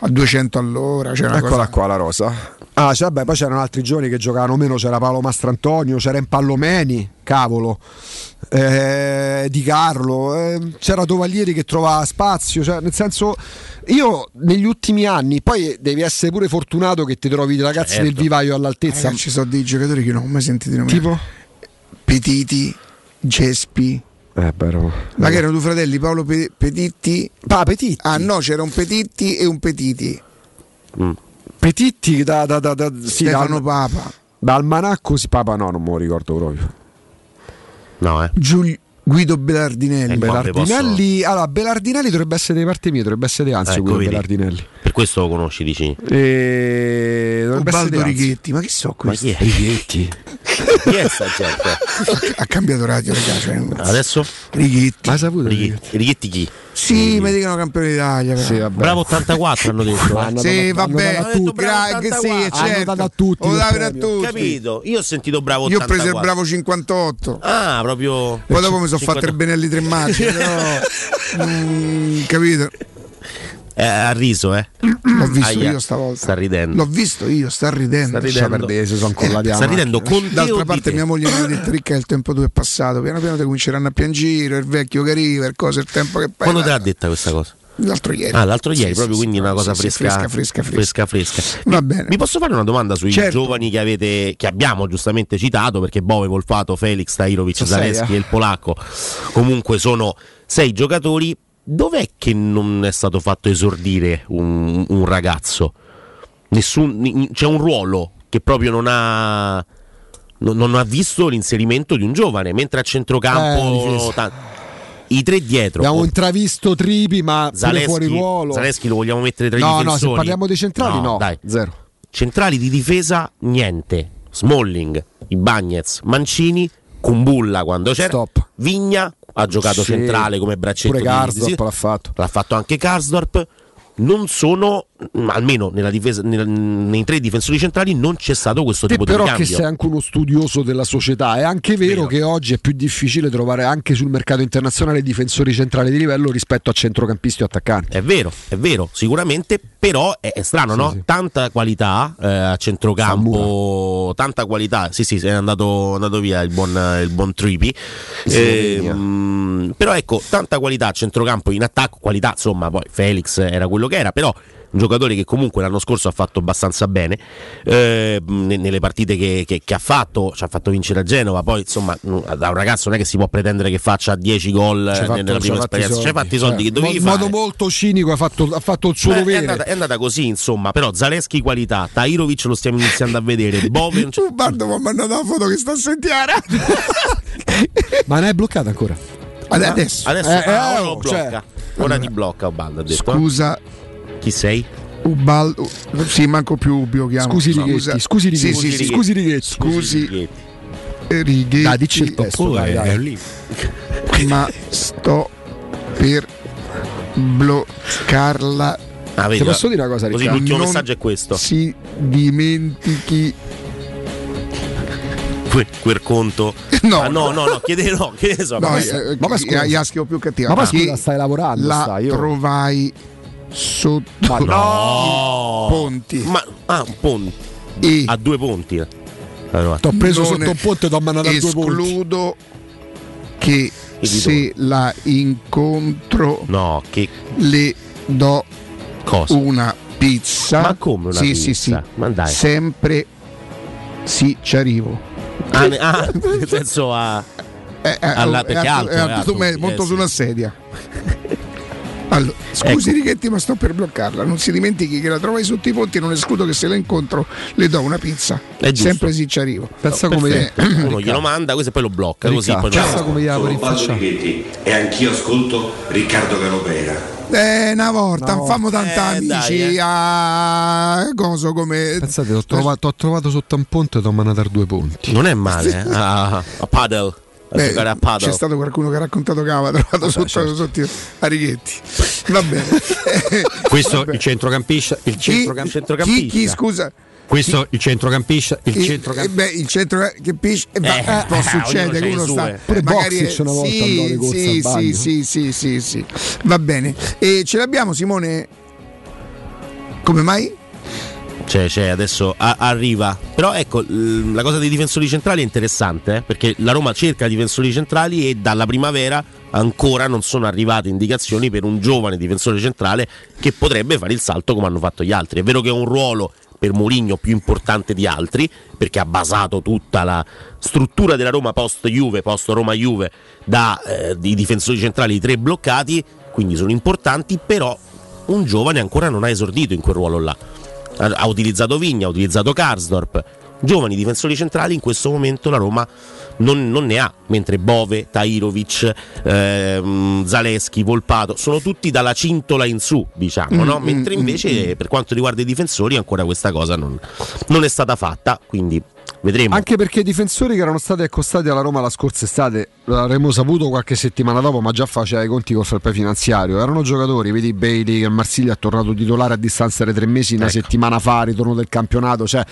a 200 all'ora, c'era Eccola cosa qua la rosa. Ah, cioè, vabbè, poi c'erano altri giovani che giocavano meno, c'era Paolo Mastrantonio, c'era Impallomeni, cavolo, eh, Di Carlo, eh, c'era Tovaglieri che trovava spazio, cioè, nel senso io negli ultimi anni, poi devi essere pure fortunato che ti trovi i ragazzi Certo. del vivaio all'altezza. Eh, ci sono dei giocatori che non ho mai sentito nominare. Tipo? Petiti, Gespi. Eh, Roma. Ma che erano due fratelli, Paolo Pe- Petitti? Ah, Petitti. Ah no, c'era un Petitti e un Petiti. Petitti da, da, da, da, sì, Stefano dal, Papa. da Almanacco si Papa no, non me lo ricordo proprio. No, eh. Giul- Guido Belardinelli. Eh, Belardinelli, allora Belardinelli dovrebbe essere dei parte mie, dovrebbe essere di Anzio Ecco, quello vedi. Belardinelli. Questo lo conosci, dici. E... Dovrebbe essere Ubaldo. Righetti, ma chi so Ma questo? chi è? Righetti. Chi è sta gente? ha cambiato radio, raga. Cioè, Adesso? Righetti. Ma hai saputo? Righetti, Righetti chi? Sì, mi dicono campione d'Italia. però. Sì, vabbè. Bravo 84 hanno detto. eh. Hanno Sì, dato- hanno vabbè, dato a tu, tutti. gra- che sì, Hanno certo. dato a tutti Lo il davano a premio. tutti. Capito? Io ho sentito bravo Io 84. ho preso il bravo 58. Ah, proprio. Poi dopo mi sono 50 fatto il Benelli tre maggi, però. mm, capito? Eh, ha riso, eh. L'ho visto Aia, io stavolta. Sta ridendo. L'ho visto io, sta ridendo. Sta ridendo. Perdere, si sono incollati alla Sta ridendo con te D'altra parte te? mia moglie mi ha detto ricca il tempo tu è passato, piano piano ti cominceranno a piangere, il vecchio che arriva, il coso, il tempo che passa. Quando te l'ha detta questa cosa? L'altro ieri. Ah, l'altro ieri, Sì, proprio sì, quindi sì, una cosa fresca, fresca, fresca, fresca, fresca. Va bene. Mi posso fare una domanda sui Certo. giovani che avete che abbiamo giustamente citato perché Bove, Volfato, Felix, Tairovic, Zaleschi eh. e il polacco comunque sono sei giocatori. Dov'è che non è stato fatto esordire un, un ragazzo? Nessun, c'è un ruolo che proprio non ha non, non ha visto l'inserimento di un giovane, mentre a Eh, centrocampo difesa. ta- i tre dietro. Abbiamo intravisto Tripi, ma Zaleschi, fuori ruolo. Zaleschi lo vogliamo mettere tra i no, no, difensori? se parliamo dei centrali, no. dai. Zero. Centrali di difesa, niente. Smalling, Ibagnez, Mancini, Kumbulla quando c'era. Stop. Vigna ha giocato Sì. centrale come braccetto. Pure di- Karsdorp di- l'ha fatto. L'ha fatto anche Karsdorp. Non sono, mm, almeno nella difesa, nel- nei tre difensori centrali, non c'è stato questo Te tipo però di che sei anche uno studioso della società, è anche vero, Vero. che oggi è più difficile trovare anche sul mercato internazionale difensori centrali di livello rispetto a centrocampisti o attaccanti. È vero, è vero, sicuramente, però è, è strano, no? sì. Tanta qualità eh, a centrocampo, tanta qualità. Sì, sì, è andato, andato via il buon, il buon Trippi. Ehm, però ecco, tanta qualità a centrocampo in attacco, qualità, insomma, poi Felix era quello che era, però un giocatore che comunque l'anno scorso ha fatto abbastanza bene eh, ne- nelle partite che, che- che ha fatto, ci ha fatto vincere a Genova, poi insomma mm, da un ragazzo non è che si può pretendere che faccia 10 gol Ci eh, fatto- nella prima fatto i esperienza, ci soldi. fatti i soldi Cioè, che dovevi in fare. modo molto cinico ha fatto, ha fatto il suo Beh, è, dovere. andata, è andata così, insomma, però Zaleschi qualità, Tairovic lo stiamo iniziando a vedere, Bove non c'è- Ubaldo mi ha mandato la foto che sta a sentiare. Ma non è bloccata ancora. Adesso. Adesso Eh, ah, eh, oh, blocca. cioè- Ora ti blocca Ubaldo, detto. Scusa, Chi sei? Ubaldo. Sì, manco più Ubbio chiamo. Scusi Scusa. Righetti, scusi Righetti, Sì, sì, sì. scusi Righetti. Scusi eh, Righetti. Dai, dici il testo, dai, dai. ma sto per bloccarla Ah, vedi, Ti posso dire una cosa, Così Riccardo? l'ultimo Non messaggio è questo. Si dimentichi Que- quel conto. No, Ah, no, no, no, chiede no, che ne so. No, ma- eh, ma eh, scusa. Iaschio più cattiva. Ma Che scusa, stai lavorando, La stai, io- trovai sotto Ma no! ponti. Ma ah, un ponte. E A due ponti. eh. Allora, T'ho preso Non sotto un ponte e t'ho mandato a due ponti. escludo che se la incontro No, che le do cosa? una pizza. Ma come una sì, sì, sì. pizza? Ma dai. Sempre sì, ci arrivo. Ah, ah, nel senso a. Eh, eh, Alla- è perché è alto- alto, è è alto alto, me- eh, monto su una sedia. Allora, scusi Ecco. Righetti, ma sto per bloccarla. Non si dimentichi che la trovai sotto i ponti. Non escludo che se la incontro le do una pizza. È giusto. Sempre sì, ci arrivo. Pensa come Perfetto. Uno glielo manda, questo e poi lo blocca. Così Ricca, poi pensa no. come gli. Righetti e anch'io ascolto Riccardo Caropera. Eh, una volta, No. famo tanta Eh, amici dai, eh. a coso come. Pensate, ho trovato, ho trovato sotto un ponte e t'ho mandato a due ponti. Non è male, eh? a, a paddle. A Beh, paddle. c'è stato qualcuno che ha raccontato che aveva trovato sotto, certo. sotto a Righetti. Va bene. Questo il centrocampista, il Chi, centrocamp- chi, centrocampista. chi, scusa? Questo il centrocampista, il Il, centrocampista. eh, beh, il centro che pisce eh, Eh, può succedere che uno sta Pure magari Boxic una volta sì, sì, sì, sì, sì, sì, sì. va bene e ce l'abbiamo Simone come mai? C'è, c'è, adesso a- arriva. Però ecco, l- la cosa dei difensori centrali è interessante, eh, perché la Roma cerca difensori centrali e dalla primavera ancora non sono arrivate indicazioni per un giovane difensore centrale che potrebbe fare il salto come hanno fatto gli altri. È vero che è un ruolo per Mourinho più importante di altri, perché ha basato tutta la struttura della Roma post Juve, post Roma Juve, da eh, difensori centrali tre bloccati, quindi sono importanti, però un giovane ancora non ha esordito in quel ruolo là ha ha utilizzato Vigna, ha utilizzato Karsdorp. Giovani difensori centrali in questo momento la Roma non, non ne ha, mentre Bove, Tairovic, ehm, Zaleschi, Volpato sono tutti dalla cintola in su, diciamo, no? Mm, mentre mm, invece per quanto riguarda i difensori ancora questa cosa non, non è stata fatta, quindi vedremo. Anche perché i difensori che erano stati accostati alla Roma la scorsa estate l'avremmo saputo qualche settimana dopo, ma già faceva i conti col fair play finanziario. Erano giocatori, vedi Bailey che il Marsiglia è tornato titolare a distanza di tre mesi, una Ecco. settimana fa, ritorno del campionato. Cioè,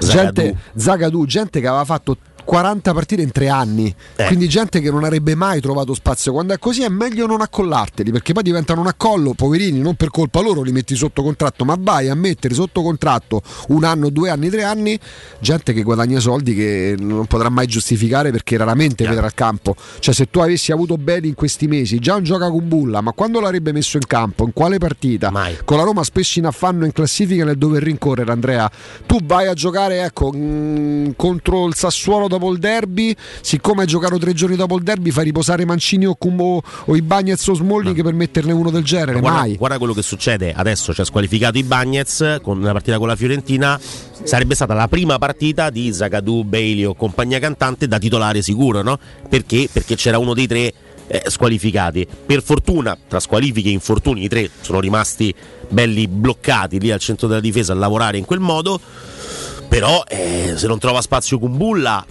Zagadou. gente, Zagadou, gente che aveva fatto 40 partite in tre anni, Eh. quindi gente che non avrebbe mai trovato spazio. Quando è così è meglio non accollarteli perché poi diventano un accollo. Poverini, non per colpa loro li metti sotto contratto, ma vai a mettere sotto contratto un anno, due anni, tre anni gente che guadagna soldi che non potrà mai giustificare perché raramente vedrà al campo. Cioè, se tu avessi avuto bene in questi mesi, già un gioca con bulla, ma quando l'avrebbe messo in campo? In quale partita? Mai. Con la Roma spesso in affanno in classifica nel dover rincorrere, Andrea. Tu vai a giocare, ecco, mm, contro il Sassuolo dopo il derby. Siccome giocato tre giorni dopo il derby, fai riposare Mancini o, Cum- o i Bagnets o Smalling per metterne uno del genere. guarda, mai. guarda quello che succede adesso, ci ha squalificato i Bagnets con la partita con la Fiorentina. Sarebbe stata la prima partita di Zagadou, Bailey o compagnia cantante da titolare sicuro, no? Perché? Perché c'era uno dei tre eh, squalificati. Per fortuna, tra squalifiche e infortuni, i tre sono rimasti belli bloccati lì al centro della difesa a lavorare in quel modo. Però eh, se non trova spazio Kumbulla,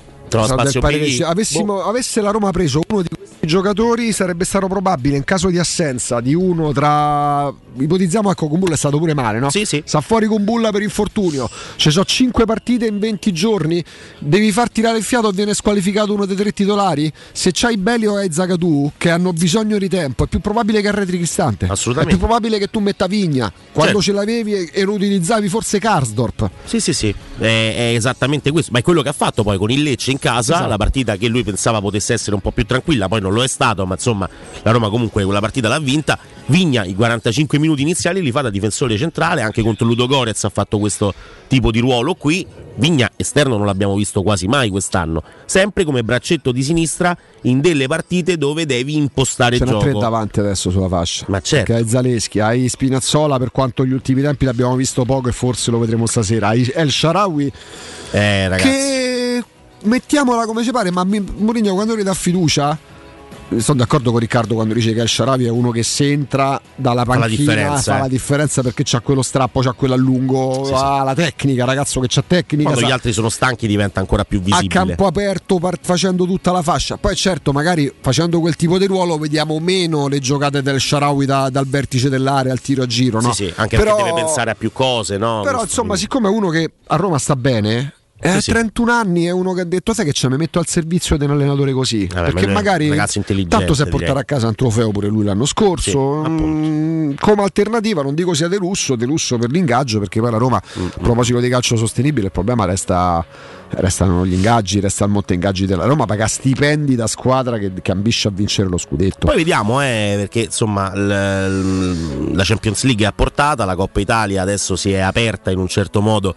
avessimo- avesse la Roma preso uno di questi giocatori sarebbe stato probabile in caso di assenza di uno tra ipotizziamo ecco Kumbulla è stato pure male no? Sì, sì. sta fuori Kumbulla per infortunio ci sono 5 partite in 20 giorni devi far tirare il fiato e viene squalificato uno dei tre titolari se c'hai Belio e Zagadou che hanno bisogno di tempo è più probabile che arretri Cristante Assolutamente. è più probabile che tu metta Vigna quando Certo. ce l'avevi e, e lo utilizzavi forse Karsdorp Sì, sì, sì, è, è esattamente questo. Ma è quello che ha fatto poi con il Lecce in casa, Esatto. la partita che lui pensava potesse essere un po' più tranquilla, poi non lo è stato, ma insomma la Roma comunque quella partita l'ha vinta. Vigna i 45 minuti iniziali li fa da difensore centrale, anche contro Ludo Gorez ha fatto questo tipo di ruolo qui. Vigna esterno non l'abbiamo visto quasi mai quest'anno, sempre come braccetto di sinistra in delle partite dove devi impostare Ce il n'ha tre gioco. davanti adesso sulla fascia. Ma certo. Perché hai Zaleschi, hai Spinazzola per quanto gli ultimi tempi l'abbiamo visto poco e forse lo vedremo stasera. Hai El Sharawi Eh, ragazzi. che mettiamola come ci pare, ma Mourinho quando gli dà fiducia sono d'accordo con Riccardo quando dice che El Sharawi è uno che se entra dalla Fa la panchina differenza, fa eh. la differenza perché c'ha quello strappo, c'ha quello a lungo, Sì, sì. ha la tecnica, ragazzo che c'ha tecnica. Quando sa- gli altri sono stanchi diventa ancora più a visibile. campo aperto par- facendo tutta la fascia. Poi certo, magari facendo quel tipo di ruolo vediamo meno le giocate del Sharawi da- dal vertice dell'area al tiro a giro, no? Sì, sì, anche Però- perché deve pensare a più cose, no? Però insomma, siccome è uno che a Roma sta bene, a Sì, sì. 31 anni è uno che ha detto sai che ce mi metto al servizio di un allenatore così Vabbè, perché magari tanto si è direi. portato a casa un trofeo pure lui l'anno scorso Sì, Mm, come alternativa non dico sia delusso delusso per l'ingaggio perché poi la Roma Mm, a proposito di calcio sostenibile il problema resta restano gli ingaggi resta il monte ingaggi della Roma paga stipendi da squadra che, che ambisce a vincere lo scudetto Poi vediamo, eh, perché insomma l- la Champions League è a portata, la Coppa Italia adesso si è aperta in un certo modo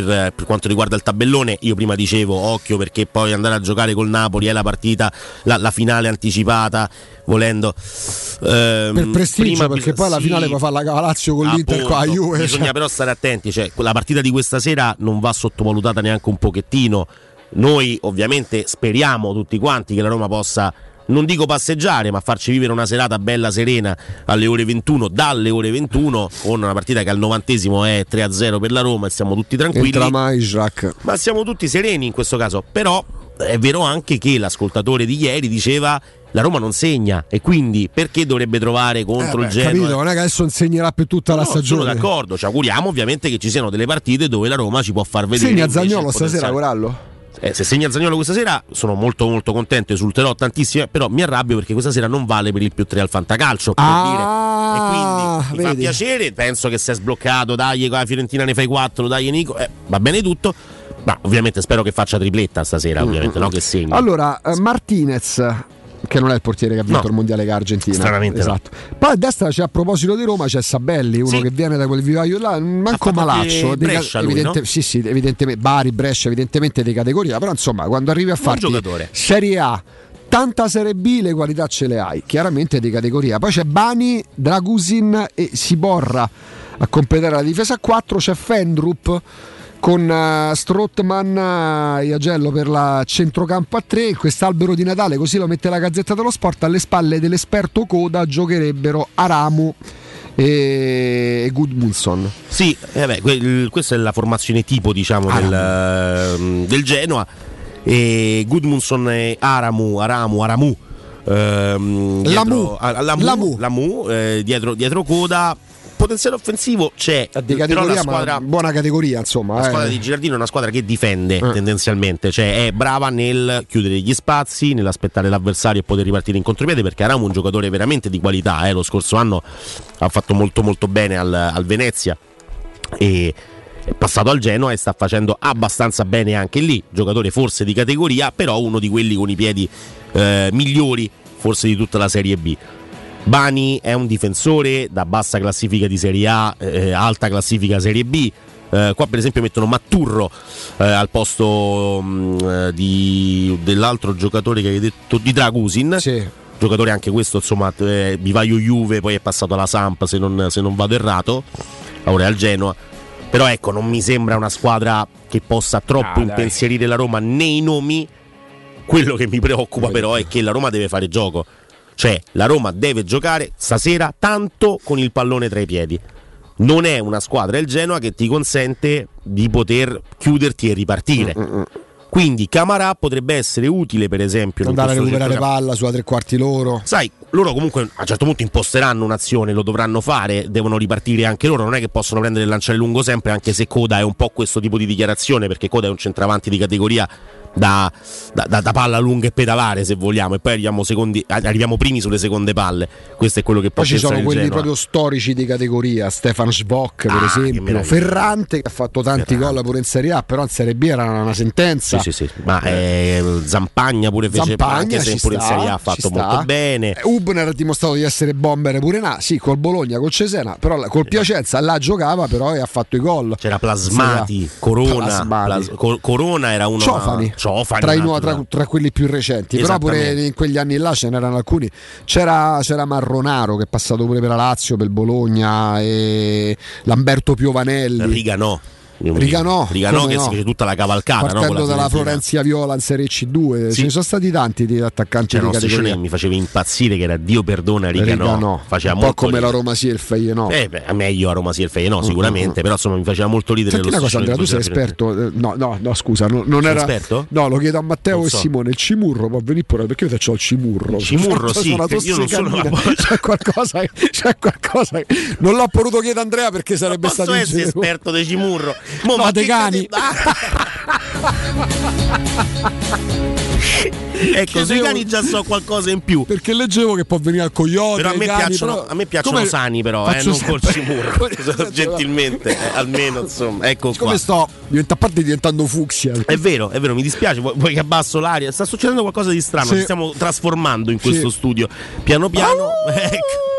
per, per quanto riguarda il tabellone. Io prima dicevo occhio perché poi andare a giocare col Napoli è la partita, la, la finale anticipata, volendo. Ehm, per prestigio prima perché poi alla sì, finale può fare la Lazio con l'Inter con la Appunto, Juve Bisogna cioè. però stare attenti, cioè, la partita di questa sera non va sottovalutata neanche un pochettino. Noi ovviamente speriamo tutti quanti che la Roma possa, non dico passeggiare, ma farci vivere una serata bella serena alle ore 21, dalle ore 21, con una partita che al novantesimo è 3-0 per la Roma e siamo tutti tranquilli. entra Maisrak Ma siamo tutti sereni in questo caso. Però è vero anche che l'ascoltatore di ieri diceva la Roma non segna e quindi perché dovrebbe trovare contro Eh il beh, Genoa? capito non è che adesso insegnerà per tutta la No, sono stagione d'accordo, ci auguriamo ovviamente che ci siano delle partite dove la Roma ci può far vedere. segna Zagnolo il stasera. Corallo Eh, se segna Zagnolo questa sera sono molto molto contento, esulterò tantissimo, però mi arrabbio perché questa sera non vale per il più 3 al fantacalcio. Ah. E quindi mi fa piacere, penso che si è sbloccato, dai con la Fiorentina ne fai 4, dai Nico, eh, va bene tutto. Ma ovviamente spero che faccia tripletta stasera, ovviamente, no? Che segni. Allora, eh, Martinez, che non è il portiere che ha vinto No. il mondiale con Argentina. Stranamente no. esatto. Poi a destra c'è a proposito di Roma c'è Sabelli, uno Sì. che viene da quel vivaio là, manco malaccio. dei ca- Brescia lui, evidente- no? Sì, sì, evidentemente Bari, Brescia, evidentemente di categoria, però insomma, quando arrivi a farti. Serie A Tanta Serie B le qualità ce le hai, chiaramente di categoria. Poi c'è Bani, Dragusin e Siborra a completare la difesa a 4, c'è Fendrup con eh, Strottman eh, Iagello per la centrocampo a 3 quest'albero di Natale così lo mette la Gazzetta dello Sport alle spalle dell'esperto Coda giocherebbero Aramu e, Gudmundsson Sì, eh beh, que- questa è la formazione tipo diciamo del, ehm, del Genoa. E Gudmundsson e Aramu, Aramu, Aramu. ehm, dietro- Lamu. Lamu, Lamu. Lamu, eh, dietro, dietro coda. Potenziale offensivo c'è, di categoria, squadra, buona categoria insomma la eh. squadra di Girardino è una squadra che difende Eh. tendenzialmente, cioè è brava nel chiudere gli spazi, nell'aspettare l'avversario e poter ripartire in contropiede perché Aramu è un giocatore veramente di qualità, eh. lo scorso anno ha fatto molto molto bene al, al Venezia e è passato al Genoa e sta facendo abbastanza bene anche lì, giocatore forse di categoria, però uno di quelli con i piedi eh, migliori forse di tutta la Serie B. Bani è un difensore da bassa classifica di Serie A, eh, alta classifica Serie B. Eh, qua per esempio mettono Matturro eh, al posto mh, eh, di- dell'altro giocatore che hai detto di Dragusin. Giocatore anche questo, insomma, eh, vivaio Juve, poi è passato alla Samp se non, se non vado errato, ora è al Genoa. Però ecco, non mi sembra una squadra che possa troppo Ah, impensierire la Roma nei nomi. Quello che mi preoccupa però è che la Roma deve fare gioco. Cioè, la Roma deve giocare stasera tanto con il pallone tra i piedi. Non è una squadra il Genoa che ti consente di poter chiuderti e ripartire. Mm, Quindi Camarà potrebbe essere utile, per esempio, andare a recuperare palla sulla tre quarti loro Sai, loro comunque a un certo punto imposteranno un'azione, lo dovranno fare, devono ripartire anche loro, non è che possono prendere il lanciare lungo sempre, anche se Coda è un po' questo tipo di dichiarazione, perché Coda è un centravanti di categoria da, da- da- palla lunga e pedalare se vogliamo, e poi arriviamo, secondi- arriviamo primi sulle seconde palle. Questo è quello che poi ci sono quelli Genoa. proprio storici di categoria Stefan Schbock per Ah, esempio. Ferrante che ha fatto tanti gol pure in Serie A però in Serie B era una sentenza Sì, sì, sì. Ma eh, Zampagna pure fece Zampagna anche se pure in sta, Serie A ha fatto molto bene. Eh, Hubner ha dimostrato di essere bomber pure là, sì, col Bologna, col Cesena, però col Piacenza là giocava però e ha fatto i gol. C'era Plasmati, Corona, Plasmati. Plas- Co- Corona era uno Ciofani, Ciofani, tra, i tra- tra quelli più recenti, però pure in quegli anni là ce n'erano alcuni. C'era, c'era Marronaro che è passato pure per la Lazio, per Bologna, e Lamberto Piovanelli. Riga no. Riganò. Riganò che no. si fece tutta la cavalcata, no? Partendo la dalla. Florenzia Viola in Serie C2, Sì. ce ne sono stati tanti di attaccanti C'era di categoria. che mi faceva impazzire, che era Dio perdona Riganò. Riganò, Faceva un po' come la ridere. Roma sì e il Feyenoord. Eh, beh, meglio a Roma sì il Feyenoord sicuramente, però insomma mi faceva molto ridere Senti lo una cosa Andrea, tu sei esperto, eh, no, no, no scusa, no- non Sei era... esperto? No, lo chiedo a Matteo Non e so. Simone, il cimurro può venire pure, perché io c'ho il cimurro. Cimurro, C'ho sì, io non sono. C'è qualcosa, c'è qualcosa Non l'ho potuto chiedere a Andrea perché sarebbe stato esperto di Cimurro? Mo, No, che cani. ecco, sui cani già so qualcosa in più. Perché leggevo che può venire al coyote. Però a me cani, piacciono, però- a me piacciono Come- sani, però, eh, non col Cimurro. Gentilmente, eh, almeno insomma. Ecco Come sto? Diventa, a parte diventando fucsia. È vero, è vero, mi dispiace, vuoi, che abbasso l'aria? Sta succedendo qualcosa di strano, Sì. ci stiamo trasformando in questo Sì. studio. Piano piano. Ecco.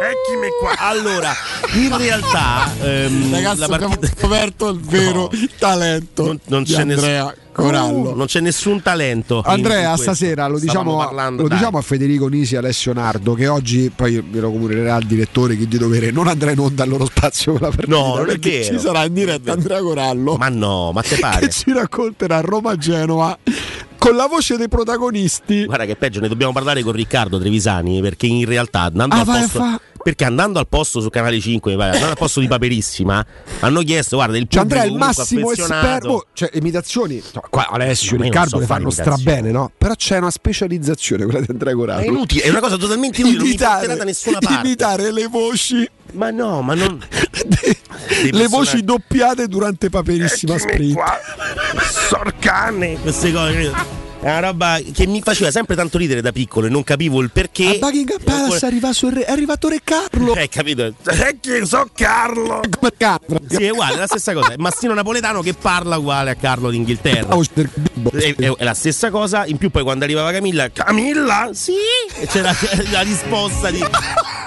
Eccomi qua. Allora, in realtà ehm, Ragazzi, la abbiamo partita scoperto il vero talento non, non di c'è ness- Andrea Corallo. Uh, non c'è nessun talento. Andrea, stasera lo, diciamo, a- parlando, lo diciamo a Federico Nisi e Alessio Nardo che oggi poi glielo comunicherà il direttore che di dovere non andrà in onda al loro spazio con la partita No, non è perché vero. ci sarà in diretta Andrea Corallo Ma no, ma te pare? che ci racconterà Roma-Genova con la voce dei protagonisti Guarda che peggio, ne dobbiamo parlare con Riccardo Trevisani perché in realtà andando Ah, al posto fa- perché andando al posto su Canale 5, vai, andando al posto di Paperissima, hanno chiesto, guarda, il Cioè, pubblico Andrea è il massimo esperto, cioè imitazioni, no, qua Alessio non Riccardo so le fanno strabene, no? Però c'è una specializzazione quella di Andrea Corallo. Ma è inutile, è una cosa totalmente inutile, non mi da nessuna parte. imitare le voci Ma no, ma non le voci doppiate durante Paperissima Sprint. Sorcane, queste cose. È una roba che mi faceva sempre tanto ridere da piccolo e non capivo il perché. A Buckingham Palace arriva re- è arrivato Re Carlo. Eh, capito? Eh, che so Carlo! Come Carlo. Sì, è uguale, è la stessa cosa. È Mastino Napoletano che parla uguale a Carlo d'Inghilterra. È, è- è la stessa cosa. In più, poi quando arrivava Camilla, Camilla? Sì! E c'era la risposta di.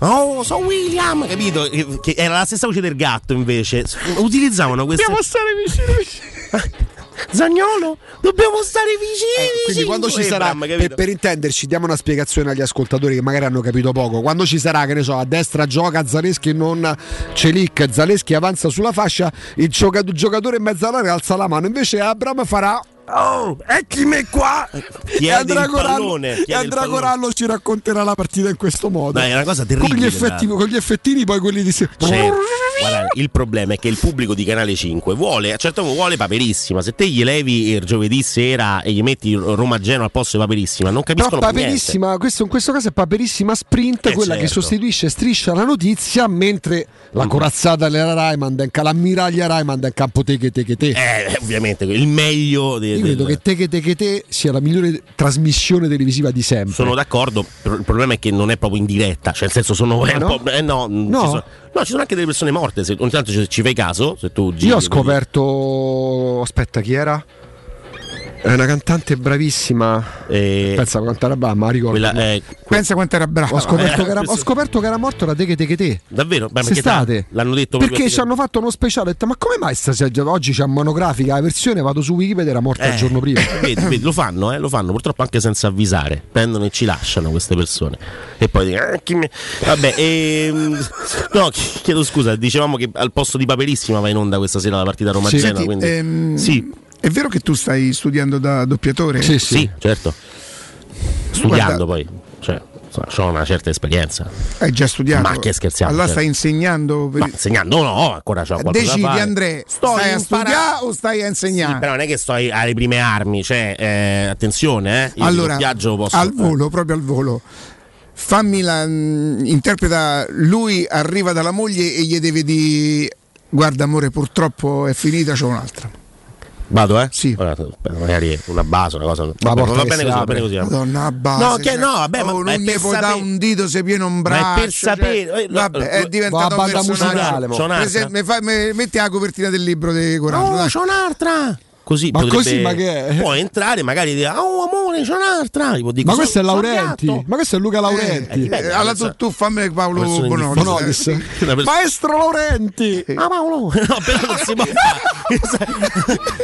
Oh, so William, capito? Che che era la stessa voce del gatto invece. Utilizzavano queste. Dobbiamo stare vicini vicini. Zagnolo, dobbiamo stare vicini. Eh, Quindi quando ci vicini. sarà, Ebram, per, per intenderci, diamo una spiegazione agli ascoltatori che magari hanno capito poco. Quando ci sarà, che ne so, a destra gioca Zaleschi non Celic, Zaleschi avanza sulla fascia, il giocatore in mezzo all'area alza la mano, invece Abram farà Oh, eccomi qua! e Chiede Andrea, il Corallo, e pallone. Corallo ci racconterà la partita in questo modo. Dai, è una cosa con, gli terribile. effetti, con gli effettini, poi quelli di se- Certo. Guarda, il problema è che il pubblico di Canale 5 vuole, a certo punto vuole Paperissima. Se te gli levi il giovedì sera e gli metti Roma Genoa al posto di Paperissima, non Però capiscono più paperissima, questo, in questo caso è paperissima sprint, Eh, quella che certo. sostituisce striscia la notizia, mentre la corazzata della Rai manda in l'ammiraglia Rai manda in campo te che te che te. Eh, ovviamente, il meglio de- Io credo che te che te che te sia la migliore trasmissione televisiva di sempre. Sono d'accordo, il problema è che non è proprio in diretta, cioè nel senso sono è un no? po'- eh, no, No? Ci sono, no, ci sono anche delle persone morte, se, ogni tanto ci, ci fai caso, se tu giri, Io ho scoperto. Aspetta, chi era? È una cantante bravissima. Eh, Pensa quanto era brava, ma ricordo. quella, eh, Pensa quanto era bravo. Ho scoperto, Eh, che era, ho scoperto che era morto da te che te che te. davvero? Beh, perché Sestate. l'hanno detto Perché ci hanno fatto uno speciale. Ho detto, ma come mai stasera? Oggi c'è monografica la versione, vado su Wikipedia, era morta il Eh, giorno prima. Vedi, vedi, lo fanno, eh, lo fanno, purtroppo anche senza avvisare. Prendono e ci lasciano queste persone. E poi dicono, "Eh, chi mi-" Vabbè, ehm, no, ch- chiedo scusa, dicevamo che al posto di Paperissima va in onda questa sera la partita Roma Genoa. Senti, quindi... ehm, Sì, È vero che tu stai studiando da doppiatore? Sì, sì. sì, certo. Studiando Guarda- poi, cioè, ho una certa esperienza. Hai già studiato? Ma che scherziamo, Allora certo. stai insegnando? Per... Ma insegnando no, ancora c'ho qualcosa Decidi da fare. Andrea, Sto stai a studiare o stai a insegnare? Però non è che sto alle prime armi, cioè, eh, attenzione, eh. Io allora, viaggio posso al volo, proprio al volo. Fammi la mm, interpreta lui arriva dalla moglie e gli deve dire guarda amore, purtroppo è finita, c'ho un'altra. Vado, eh? Sì. Ora, magari una base, una cosa. Vabbè, porta va che bene così, va bene così. va. Madonna, base, No, che cioè, no, vabbè, ma- oh, ma non ne puoi dare sapere- un dito se pieno un Ma braccio. è per sapere- cioè, eh, no, vabbè, è diventato Va a un banda musicale, mi mi- metti la copertina del libro di Corano. No, dai. c'ho un'altra. Così Ma potrebbe- così, ma che è? può entrare magari dire oh amore c'è un'altra Tipo, dico, Ma questo è "Sono- sono Laurenti? gatto". Ma questo è Luca Laurenti? dipende, Eh, allora pensa- tu, tu fammi Paolo Bonolis. Eh, persona- Maestro Laurenti! Ah Paolo, no, però non si può fare.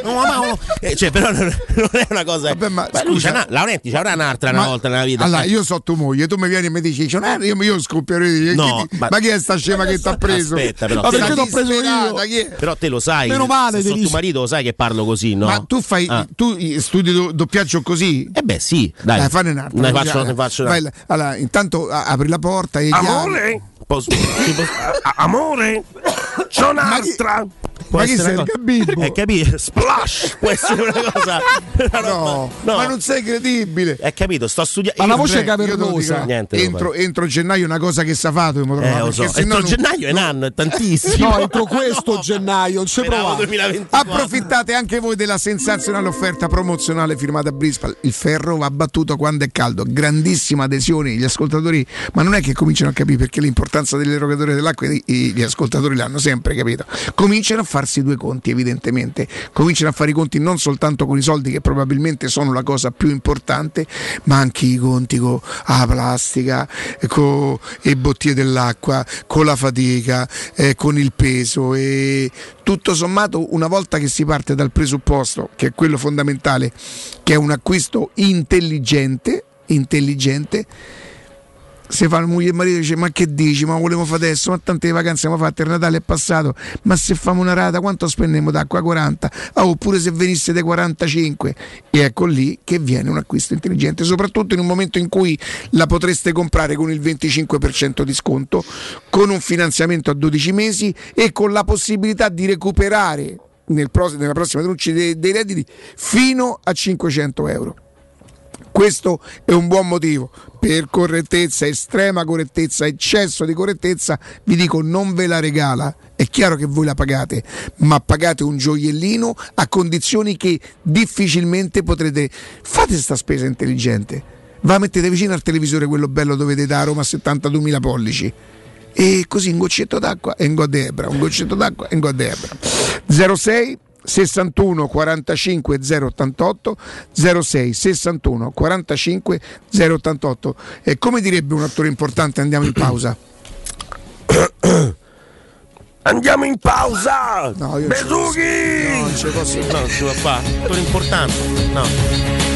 No, ma Paolo, eh, cioè, però non, non è una cosa. Vabbè, ma lui scusa- una- Laurenti c'avrà un'altra una Ma- volta nella vita. Allora, Eh. io so tua moglie, tu mi vieni e mi dici, "C'è una- io, io scoppio dico, No, chi- ma- ma chi è sta scema che ti ha preso? Aspetta, però. Ma perché ti ho preso io? Però te lo sai, Meno male, se sono tuo marito lo sai che parlo così, no? Ma tu fai Ah. tu studi do- doppiaggio così? Eh beh, sì, dai. Dai, fanne un'altra. Ne Dai, faccio, ne faccio Vai allora, intanto apri la porta e Amore? Posso- tipo- a- amore? C'ho un'altra! Può Ma chi sei, Gabibbo? Eh, capito? Splash! Può essere una cosa. No, ma non sei credibile. Hai capito? Sto studiando. Ma la voce lo cavernosa. dico, Niente. Entro, entro gennaio è una cosa che sa fatto Eh, lo so. Entro non- gennaio è un anno, è tantissimo. No, entro questo gennaio, non ci provate. 2024. Approfittate anche voi della sensazionale offerta promozionale firmata a Brispal. Il ferro va battuto quando è caldo, grandissima adesione. Gli ascoltatori, ma non è che cominciano a capire perché l'importanza dell'erogatore dell'acqua i- gli ascoltatori l'hanno sempre capito. Cominciano a farsi due conti, evidentemente. Cominciano a fare i conti non soltanto con i soldi, che probabilmente sono la cosa più importante, ma anche i conti con la plastica, con le bottiglie dell'acqua, con la fatica, eh, con il peso e tutto sommato una volta che si parte dal presupposto che è quello fondamentale che è un acquisto intelligente intelligente se fa la moglie e marito dice ma che dici? Ma volevo fare adesso? Ma tante vacanze abbiamo fatte il Natale è passato. Ma se famo una rata quanto spendiamo d'acqua? 40 Ah, oppure se venisse dai 45 e ecco lì che viene un acquisto intelligente soprattutto in un momento in cui la potreste comprare con il 25% di sconto con un finanziamento a 12 mesi e con la possibilità di recuperare nel pros- nella prossima denuncia dei, dei redditi fino a 500 euro questo è un buon motivo per correttezza, estrema correttezza, eccesso di correttezza. Vi dico, non ve la regala. È chiaro che voi la pagate, ma pagate un gioiellino a condizioni che difficilmente potrete. Fate sta spesa intelligente. Va, mettete vicino al televisore quello bello dove vedete a Roma a 72.000 pollici. E così un goccetto d'acqua e un godebra, un goccetto d'acqua e un godebra. 06 61 45 088 06 61 45 088 e come direbbe un attore importante andiamo in pausa Andiamo in pausa! No, io Besughi! No, non ce posso No, fare. Tutto importante. No.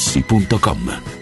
artigianamaterassi.com.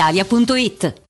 brispalitalia.it.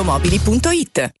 valentinoautomobili.it.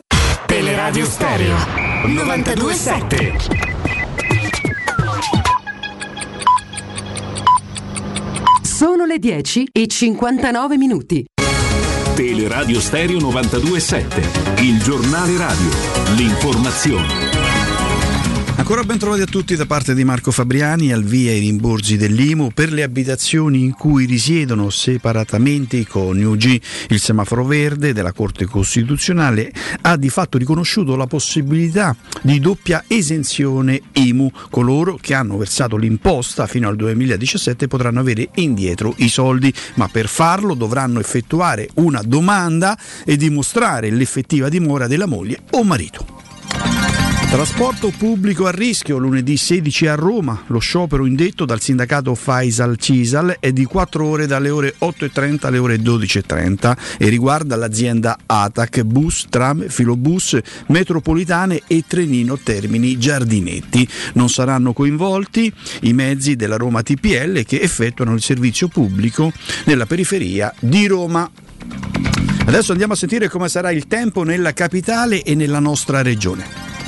Teleradio Stereo 927 Sono le 10 e 59 minuti. Teleradio Stereo 927, il giornale radio, l'informazione. Ancora ben trovati a tutti da parte di Marco Fabriani, al via i rimborsi dell'IMU per le abitazioni in cui risiedono separatamente i coniugi. Il semaforo verde della Corte Costituzionale ha di fatto riconosciuto la possibilità di doppia esenzione IMU. Coloro che hanno versato l'imposta fino al 2017 potranno avere indietro i soldi, ma per farlo dovranno effettuare una domanda e dimostrare l'effettiva dimora della moglie o marito. Trasporto pubblico a rischio lunedì 16 a Roma. Lo sciopero indetto dal sindacato Faisal Cisal è di 4 ore dalle ore 8.30 alle ore 12.30 e riguarda l'azienda ATAC, bus, tram, filobus, metropolitane e trenino Termini Giardinetti. Non saranno coinvolti i mezzi della Roma TPL che effettuano il servizio pubblico nella periferia di Roma. Adesso andiamo a sentire come sarà il tempo nella capitale e nella nostra regione.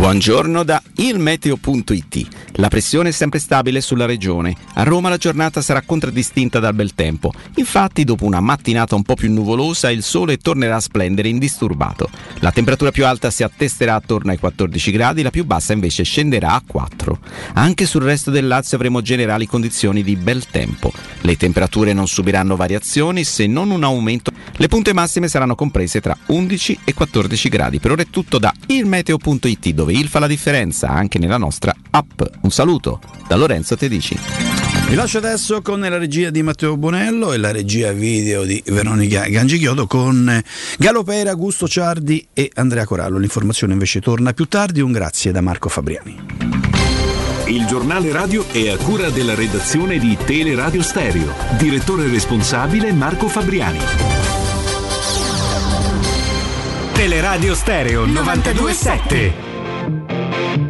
Buongiorno da ilmeteo.it. La pressione è sempre stabile sulla regione. A Roma la giornata sarà contraddistinta dal bel tempo. Infatti, dopo una mattinata un po' più nuvolosa, il sole tornerà a splendere indisturbato. La temperatura più alta si attesterà attorno ai 14 gradi, la più bassa invece scenderà a 4. Anche sul resto del Lazio avremo generali condizioni di bel tempo. Le temperature non subiranno variazioni se non un aumento. Le punte massime saranno comprese tra 11 e 14 gradi. Per ora è tutto da ilmeteo.it dove il fa la differenza anche nella nostra app. Un saluto da Lorenzo Tedici. Vi lascio adesso con la regia di Matteo Bonello e la regia video di Veronica Gangichiodo con Galopera, Gusto Ciardi e Andrea Corallo. L'informazione invece torna più tardi. Un grazie da Marco Fabriani. Il giornale radio è a cura della redazione di Teleradio Stereo. Direttore responsabile Marco Fabriani. Teleradio Stereo 927 thank you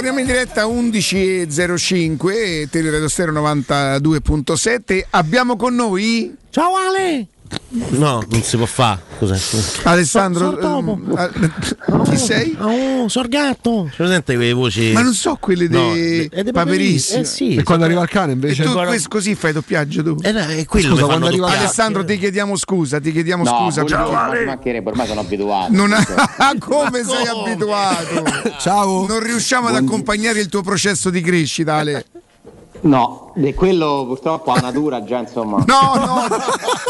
Torniamo, in diretta 11.05 Teleradio Stereo 92.7 abbiamo con noi Ciao Ale No, non si può fare. Cos'è? Alessandro, So- so chi sei? Oh, Sorgatto. C'è presente quelle voci? Ma non so quelle No, dei è dei paperissimi. Eh sì. e quando arriva il cane invece E tu questo così fai doppiaggio tu? Eh, no, è quello Scusa, quando arriva-. Alessandro ti chiediamo scusa, ti chiediamo No, scusa. quello perché- che ci mancherebbe, ormai sono abituato. Non ha- come sei abituato? Ciao. Non riusciamo ad accompagnare il tuo processo di crescita, Ale. No, e quello purtroppo ha natura già insomma. No, no,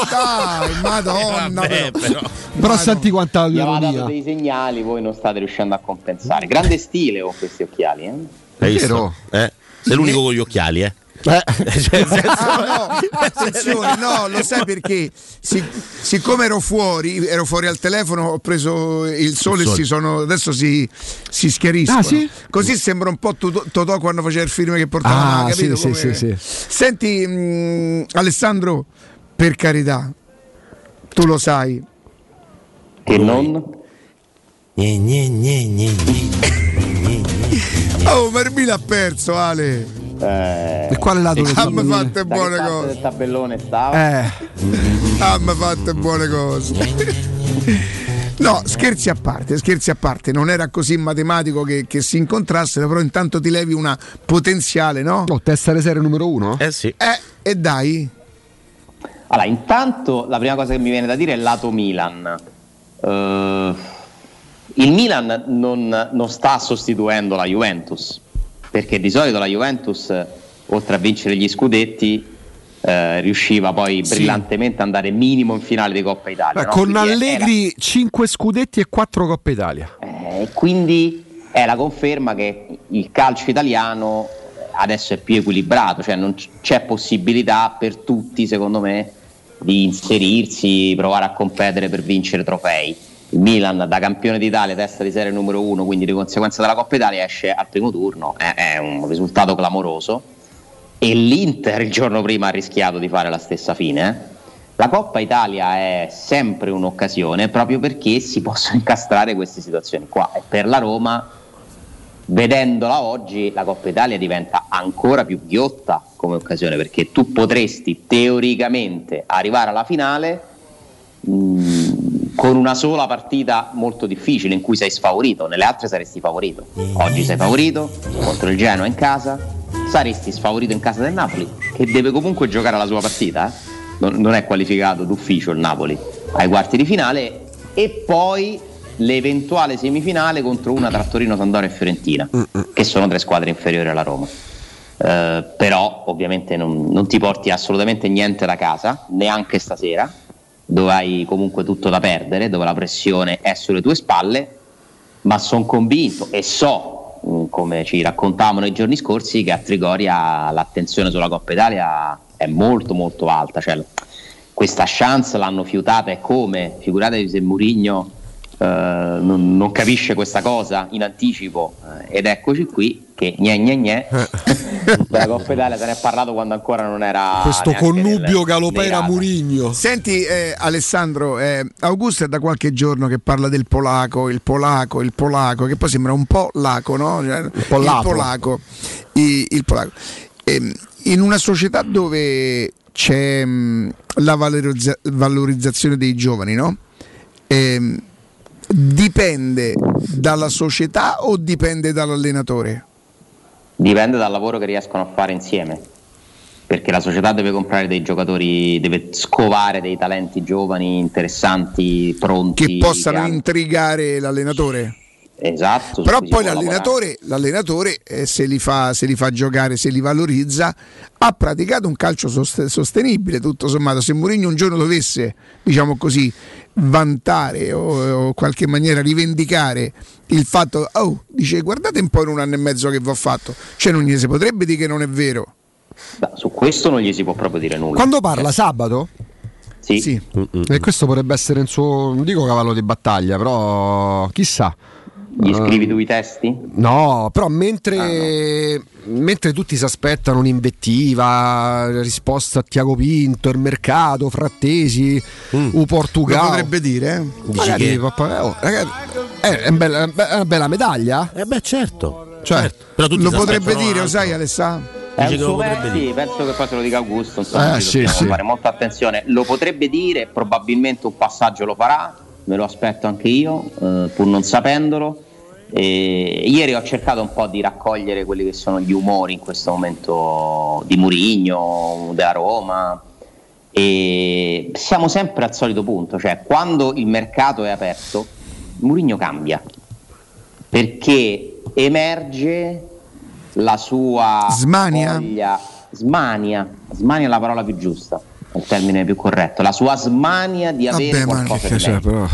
dai, madonna. Vabbè, però. però. Però senti quanta Gli aveva dato dei segnali, voi non state riuscendo a compensare. Grande stile con questi occhiali, eh? Hai visto? Vero? Eh? Sei l'unico con gli occhiali, eh? Eh, Cioè, nel senso- Ah, no, attenzione, no, lo sai perché? Si- siccome ero fuori, ero fuori al telefono, ho preso il sole Il e sole. si sono, adesso si, si schiariscono. Ah, sì? Così sembra un po' Totò quando faceva il film che portava, Ah, capito? sì, sì, come- sì, sì. Senti, mh, Alessandro, per carità, tu lo sai. Che non? Gne, gne, gne, gne, gne. Oh, Mermila ha perso, Ale. Eh, e quale lato so? fatte da buone cose. del tabellone stava? Eh, mi fatte buone cose. No, scherzi a parte, scherzi a parte, non era così matematico che, che si incontrassero, però intanto ti levi una potenziale, no? no, testa serie numero uno? Eh sì. Eh, e dai, Allora, intanto la prima cosa che mi viene da dire è lato Milan. Eh, il Milan non, non sta sostituendo la Juventus, perché di solito la Juventus, oltre a vincere gli scudetti, eh, riusciva poi Sì. brillantemente ad andare minimo in finale di Coppa Italia. Beh, no? con Quindi Allegri 5 scudetti e 4 Coppa Italia. Eh, quindi è la conferma che il calcio italiano adesso è più equilibrato, cioè non c- c'è possibilità per tutti, secondo me, di inserirsi, provare a competere per vincere trofei. Il Milan da campione d'Italia, testa di serie numero uno, quindi di conseguenza della Coppa Italia esce al primo turno, è, è un risultato clamoroso. E l'Inter il giorno prima ha rischiato di fare la stessa fine. eh. La Coppa Italia è sempre un'occasione proprio perché si possono incastrare queste situazioni qua. E per la Roma, vedendola oggi, la Coppa Italia diventa ancora più ghiotta come occasione perché tu potresti teoricamente arrivare alla finale mh, con una sola partita molto difficile in cui sei sfavorito, nelle altre saresti favorito. Oggi sei favorito contro il Genoa in casa, saresti sfavorito in casa del Napoli, che deve comunque giocare la sua partita, eh. non, non è qualificato d'ufficio il Napoli ai quarti di finale e poi l'eventuale semifinale contro una tra Torino, Sandoro e Fiorentina, che sono tre squadre inferiori alla Roma. Eh, però ovviamente non, non ti porti assolutamente niente da casa, neanche stasera, dove hai comunque tutto da perdere, dove la pressione è sulle tue spalle, ma sono convinto e so, mh, come ci raccontavano nei giorni scorsi, che a Trigoria l'attenzione sulla Coppa Italia è molto molto alta, cioè, questa chance l'hanno fiutata e come, figuratevi se Murigno non, non capisce questa cosa in anticipo eh, ed eccoci qui che gne gne gne della Coppa Italia se ne è parlato quando ancora non era Questo connubio Galopera. Murigno. Senti eh, Alessandro, eh, Augusto è da qualche giorno che parla del polacco, il polacco, il polacco, che poi sembra un po' laco, no? Cioè, il lapo. polacco. i- il polacco. Ehm, in una società dove c'è mh, la valorizza- valorizzazione dei giovani, no? Ehm, dipende dalla società o dipende dall'allenatore? Dipende dal lavoro che riescono a fare insieme. Perché la società deve comprare dei giocatori, deve scovare dei talenti giovani, interessanti, pronti. Che possano hanno- intrigare l'allenatore? Esatto. Però poi l'allenatore, l'allenatore eh, se, li fa, se li fa giocare, se li valorizza, ha praticato un calcio sost- sostenibile, tutto sommato. Se Mourinho un giorno dovesse, diciamo così, vantare o, o qualche maniera rivendicare il fatto, oh, dice guardate un po' in un anno e mezzo che vi ho fatto, cioè non gli si potrebbe dire che non è vero. lavorare. Su questo non gli si può proprio dire nulla. Quando parla sabato? Sì. E questo potrebbe essere il suo, non dico cavallo di battaglia, però chissà. Gli scrivi Eh, tu i testi? No, però mentre, mentre tutti si aspettano un'invettiva, risposta a Tiago Pinto, il mercato, Frattesi, U Portugal. Lo potrebbe dire, eh? Magari, che- papà, oh, ragazzi, è, è bella- è una bella medaglia. Eh beh certo. Cioè, Certo, però tutti lo potrebbe dire, lo sai Alessà? È un suo potrebbe sì, dire. penso che poi se lo dica Augusto, insomma, Eh, ci sì, dobbiamo sì. fare molta attenzione. Lo potrebbe dire, probabilmente un passaggio lo farà, me lo aspetto anche io, eh, pur non sapendolo. E ieri ho cercato un po' di raccogliere quelli che sono gli umori in questo momento di Murigno, della Roma. E siamo sempre al solito punto, cioè quando il mercato è aperto, Murigno cambia perché emerge la sua Smania? voglia- smania, smania è la parola più giusta, è il termine più corretto, la sua smania di avere Vabbè, ma qualcosa che di c'è, meglio. però.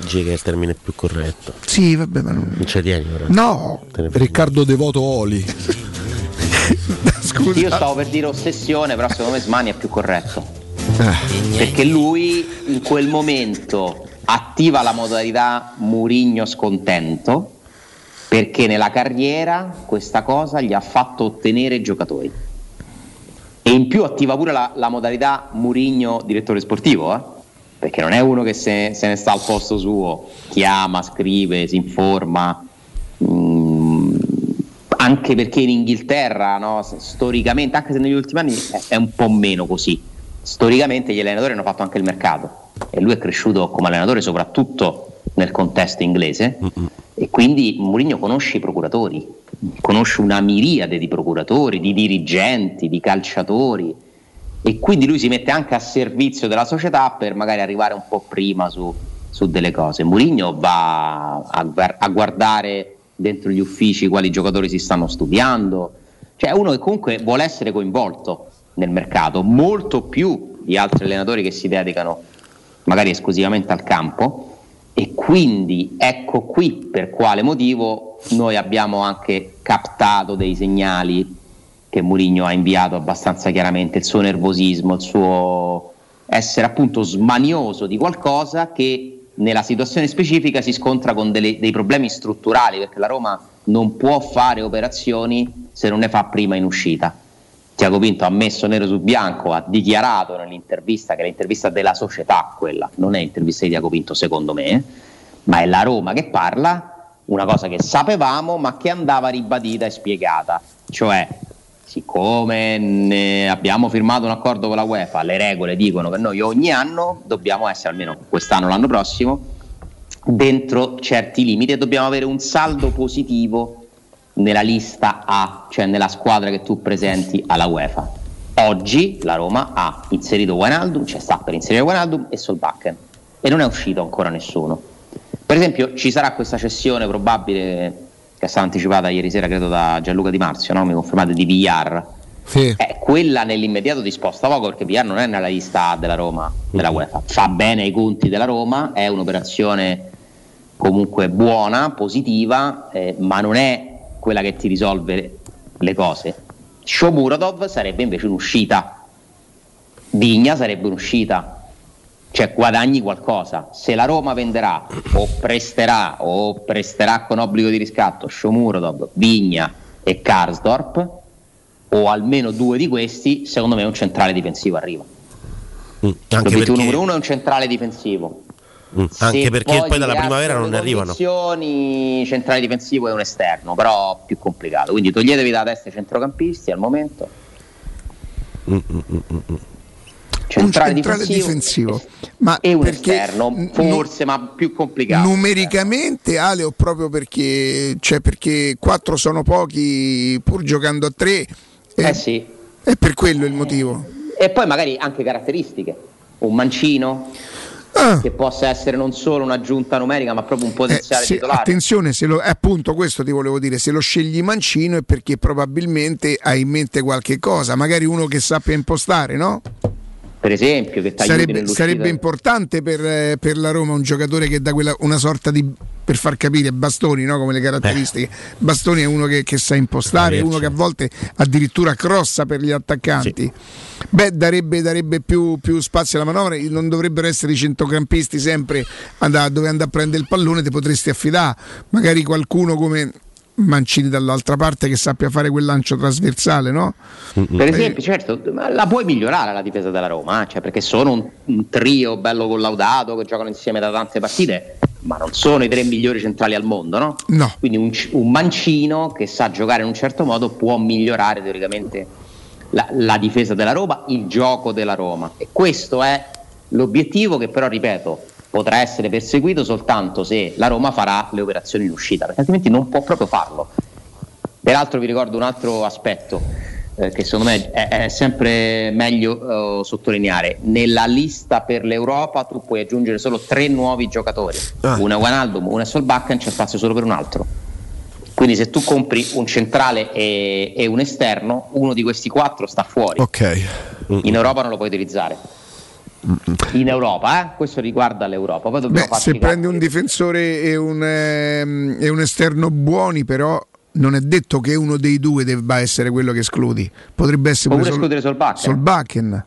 Dice che è il termine più corretto. Sì, vabbè, ma non... Non c'è tieni ora. No! Riccardo Devoto Oli. Scusa. Io stavo per dire ossessione, però secondo me smania è più corretto. Eh. Perché lui in quel momento attiva la modalità Murigno scontento perché nella carriera questa cosa gli ha fatto ottenere giocatori. E in più attiva pure la, la modalità Murigno direttore sportivo, eh? perché non è uno che se, se ne sta al posto suo, chiama, scrive, si informa. Mm, anche perché in Inghilterra, no, storicamente, anche se negli ultimi anni è, è un po' meno così, storicamente gli allenatori hanno fatto anche il mercato e lui è cresciuto come allenatore soprattutto nel contesto inglese. E quindi Mourinho conosce i procuratori, conosce una miriade di procuratori, di dirigenti, di calciatori? E quindi lui si mette anche a servizio della società per magari arrivare un po' prima su, su delle cose. Mourinho va a, a guardare dentro gli uffici quali giocatori si stanno studiando, cioè è uno che comunque vuole essere coinvolto nel mercato, molto più di altri allenatori che si dedicano magari esclusivamente al campo e quindi ecco qui per quale motivo noi abbiamo anche captato dei segnali che Mourinho ha inviato abbastanza chiaramente, il suo nervosismo, il suo essere appunto smanioso di qualcosa che nella situazione specifica si scontra con delle- dei problemi strutturali perché la Roma non può fare operazioni se non ne fa prima in uscita. Tiago Pinto ha messo nero su bianco, ha dichiarato nell'intervista che è l'intervista della società quella, non è l'intervista di Tiago Pinto secondo me, ma è la Roma che parla, una cosa che sapevamo ma che andava ribadita e spiegata, cioè siccome ne abbiamo firmato un accordo con la UEFA, le regole dicono che noi ogni anno dobbiamo essere, almeno quest'anno l'anno prossimo, dentro certi limiti e dobbiamo avere un saldo positivo nella lista A, cioè nella squadra che tu presenti alla UEFA. Oggi la Roma ha inserito Wijnaldum, cioè sta per inserire Wijnaldum e Solbakken e non è uscito ancora nessuno. Per esempio ci sarà questa cessione probabile che è stata anticipata ieri sera credo da Gianluca Di Marzio, no? mi confermate di Villar. Sì. Eh, quella nell'immediato disposta poco perché Villar non è nella lista A della Roma, della UEFA, fa bene ai conti della Roma, è un'operazione comunque buona, positiva, eh, ma non è quella che ti risolve le cose. Shomurodov sarebbe invece un'uscita, Vigna sarebbe un'uscita, cioè guadagni qualcosa. Se la Roma venderà o presterà o presterà con obbligo di riscatto Shomurodov, Vigna e Karsdorp, o almeno due di questi, secondo me un centrale difensivo arriva. Mm, Anche L'obiettivo perché, numero uno è un centrale difensivo. Mm, anche Se perché poi dalla primavera non ne arrivano. condizioni, centrale difensivo è un esterno, però più complicato. Quindi toglietevi da testa i centrocampisti al momento. Mm, mm, mm, mm, mm. Centrale, centrale difensivo, difensivo. Ma e un esterno, n- forse, ma più complicato. Numericamente Ale o proprio perché, cioè perché quattro sono pochi pur giocando a tre Eh sì. è per quello il motivo. E poi magari anche caratteristiche. Un mancino Ah. che possa essere non solo un'aggiunta numerica, ma proprio un potenziale Eh, se- titolare. attenzione, se lo, appunto questo ti volevo dire, se lo scegli mancino è perché probabilmente hai in mente qualche cosa, magari uno che sappia impostare, no? Per esempio, che Sarebbe, sarebbe importante per, eh, per la Roma un giocatore che dà quella, una sorta di per far capire bastoni no? come le caratteristiche. Bastoni è uno che, che sa impostare, è uno che a volte addirittura crossa per gli attaccanti. Beh, darebbe, darebbe più, più spazio alla manovra. Non dovrebbero essere i centrocampisti sempre andare, dove andare a prendere il pallone, ti potresti affidare. Magari qualcuno come Mancini dall'altra parte che sappia fare quel lancio trasversale, no? Per esempio, certo, ma la puoi migliorare la difesa della Roma, eh, cioè, perché sono un, un trio bello collaudato che giocano insieme da tante partite. ma non sono i tre migliori centrali al mondo, no? No. Quindi un, un mancino che sa giocare in un certo modo può migliorare teoricamente la, la difesa della Roma, il gioco della Roma. E questo è l'obiettivo che però, ripeto, potrà essere perseguito soltanto se la Roma farà le operazioni in uscita, perché altrimenti non può proprio farlo. Peraltro vi ricordo un altro aspetto eh, che secondo me è, è sempre meglio eh, sottolineare. Nella lista per l'Europa tu puoi aggiungere solo tre nuovi giocatori. Ah. Uno è Wijnaldum, uno è Solbakken, c'è spazio solo per un altro. Quindi se tu compri un centrale e, e un esterno, uno di questi quattro sta fuori. Ok. In Europa non lo puoi utilizzare. In Europa, eh? questo riguarda l'Europa. Beh, se prendi un difensore e un, ehm, e un esterno buoni, però non è detto che uno dei due debba essere quello che escludi. Potrebbe essere Oppure pure escludere Solbakken. Solbakken.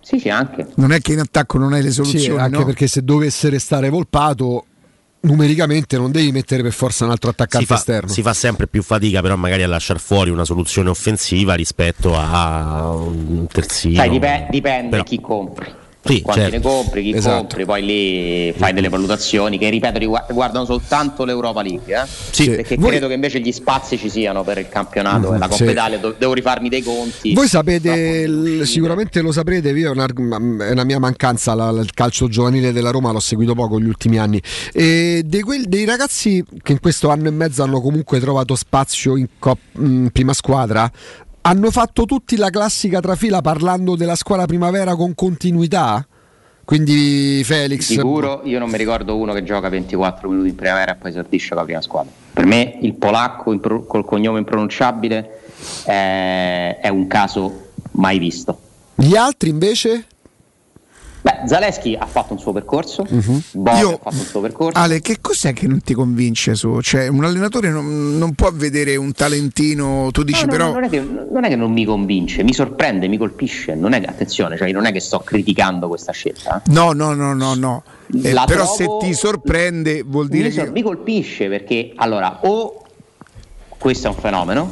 Sì, sì, anche. Non è che in attacco non hai le soluzioni, Sì, anche no? perché se dovesse restare volpato, numericamente non devi mettere per forza un altro Si attaccante fa, esterno. si fa sempre più fatica però magari a lasciare fuori una soluzione offensiva rispetto a un terzino. Sai, dipe- dipende Però- chi compri. Sì, Quanti certo. ne compri, chi Esatto. compri, poi lì fai delle valutazioni che ripeto rigu- riguardano soltanto l'Europa League. Eh? Sì. Perché Voi- credo che invece gli spazi ci siano per il campionato e la Coppa sì. Italia. do- devo rifarmi dei conti. Voi sapete, l- sicuramente lo saprete, io è, una, una mia mancanza, la- il calcio giovanile della Roma l'ho seguito poco negli ultimi anni. E dei, quel- dei ragazzi che in questo anno e mezzo hanno comunque trovato spazio in cop- in prima squadra, hanno fatto tutti la classica trafila parlando della squadra primavera con continuità? Quindi Felix... Sicuro, io non mi ricordo uno che gioca 24 minuti in primavera e poi esordisce con la prima squadra. Per me il polacco impro- col cognome impronunciabile è, è un caso mai visto. Gli altri invece? Beh, Zaleschi ha fatto un suo percorso. Bove Io- ha fatto un suo percorso. Ale, che cos'è che non ti convince su? Cioè, un allenatore non, non può vedere un talentino, tu dici No, no, però... non, è che, non è che non mi convince, mi sorprende, mi colpisce. Non è che, attenzione, cioè, non è che sto criticando questa scelta. No, no, no, no, no. Eh, però trovo- se ti sorprende vuol dire mi, che... mi colpisce perché allora o questo è un fenomeno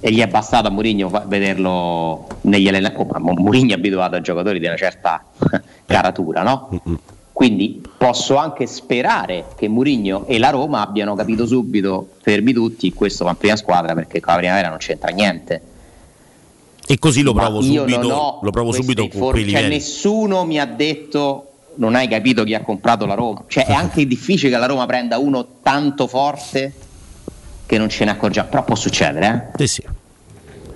e gli è bastato a Mourinho vederlo negli allenamenti. Oh, ma Mourinho è abituato a giocatori di una certa caratura, no? Quindi posso anche sperare che Mourinho e la Roma abbiano capito subito, fermi tutti, questo va in prima squadra perché con la primavera non c'entra niente. E così lo Ma provo non subito, lo provo subito con cioè, nessuno mi ha detto non hai capito chi ha comprato la Roma. Cioè, è anche difficile che la Roma prenda uno tanto forte che non ce ne accorgiamo. Però può succedere, eh? Sì, sì.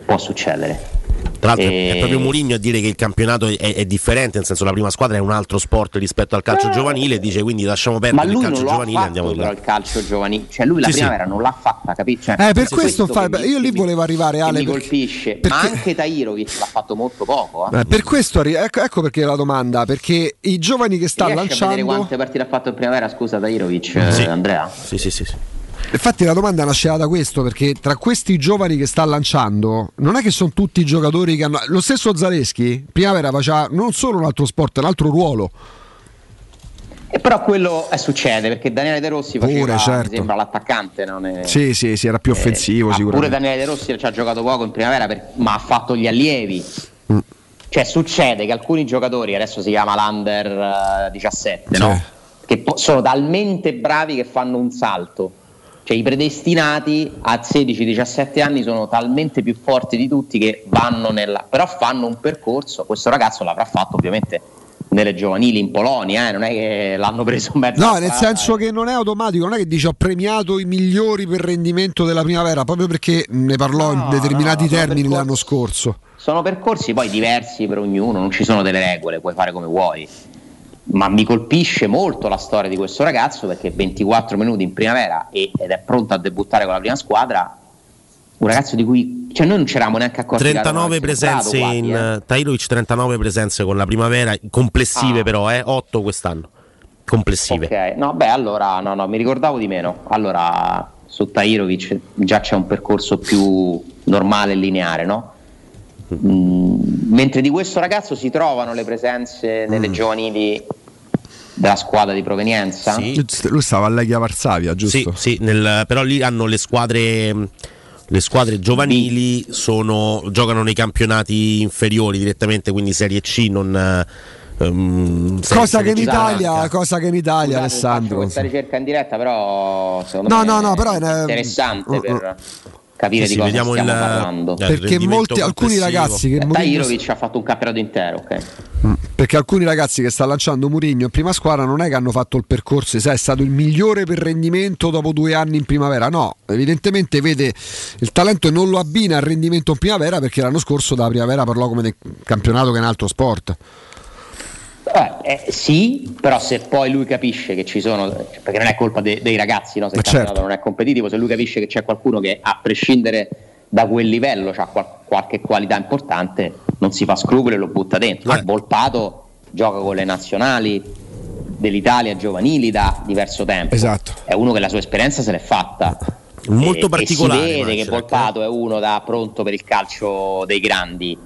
Può succedere. Tra l'altro E- è proprio Mourinho a dire che il campionato è, è differente, nel senso la prima squadra è un altro sport rispetto al calcio giovanile, dice quindi lasciamo perdere il calcio giovanile e andiamo là. il calcio giovanile. Cioè, lui la Sì, sì. primavera non l'ha fatta, capito? Cioè, Eh, per su questo fa- mi- io lì volevo arrivare, che Ale, mi perché- colpisce. Ma anche Tairovic l'ha fatto molto poco. Eh. Eh, per questo, arri- ecco, ecco perché la domanda, perché i giovani che sta Riesci a vedere lanciando... quante partite ha fatto in primavera, scusa Tairovic, eh, Sì. Andrea? Sì, sì, sì. sì. Infatti la domanda nasceva da questo, perché tra questi giovani che sta lanciando, non è che sono tutti giocatori che hanno... Lo stesso Zaleschi, primavera faceva non solo un altro sport, un altro ruolo. E però quello eh, succede perché Daniele De Rossi faceva, Pure, certo. sembra l'attaccante, non è... Sì, sì, sì, era più offensivo Ah, pure sicuramente. Daniele De Rossi ci ha giocato poco in primavera, per- ma ha fatto gli allievi. Mm. Cioè succede che alcuni giocatori, adesso si chiama l'Under eh, 17, no? che po- sono talmente bravi che fanno un salto. Cioè i predestinati a 16-17 anni sono talmente più forti di tutti che vanno nella... però fanno un percorso, questo ragazzo l'avrà fatto ovviamente nelle giovanili in Polonia, eh, non è che l'hanno preso in mezzo No, nel senso che non è automatico, non è che dice ho premiato i migliori per rendimento della primavera, proprio perché ne parlò in determinati no, termini percorsi- l'anno scorso. Sono percorsi poi diversi per ognuno, non ci sono delle regole, puoi fare come vuoi. Ma mi colpisce molto la storia di questo ragazzo perché 24 minuti in primavera ed è pronto a debuttare con la prima squadra. Un ragazzo di cui cioè noi non ci eravamo neanche accorti che la Roma 39 avesse comprato presenze quasi, in eh. Tairovic 39 presenze con la primavera complessive Ah. però eh 8 quest'anno complessive Ok, no, beh, allora no, no, mi ricordavo di meno. Allora su Tairovic già c'è un percorso più normale e lineare, no? Mm, mentre di questo ragazzo si trovano le presenze nelle giovanili della squadra di provenienza? Lui stava a Leghia Varsavia, giusto? Sì, sì, nel- però lì hanno le squadre mh, le squadre giovanili sono, giocano nei campionati inferiori direttamente, quindi Serie C non, eh, ehm, se- Cosa se che in Italia, cosa che in Italia, Scusate, Alessandro. questa ricerca in diretta, però secondo No, me no, no, è però è interessante uh, per capire Sì, di cosa vediamo stiamo il- parlando. eh, Perché molti, alcuni ragazzi che Eh, Mourinho- ha fatto un campionato intero, ok? perché alcuni ragazzi che sta lanciando Murigno in prima squadra non è che hanno fatto il percorso, sai, è stato il migliore per rendimento dopo due anni in primavera. No, evidentemente vede il talento e non lo abbina al rendimento in primavera perché l'anno scorso da primavera parlò come nel campionato che è un altro sport. Eh, eh, sì, però se poi lui capisce che ci sono, perché non è colpa de- dei ragazzi, no? se il campionato certo. non è competitivo, se lui capisce che c'è qualcuno che a prescindere da quel livello ha qualche qualità importante, non si fa scrupoli e lo butta dentro. Eh. Volpato gioca con le nazionali dell'Italia giovanili da diverso tempo. Esatto. È uno che la sua esperienza se l'è fatta. Molto E- particolare, E si vede che Macerat, Volpato è uno da pronto per il calcio dei grandi,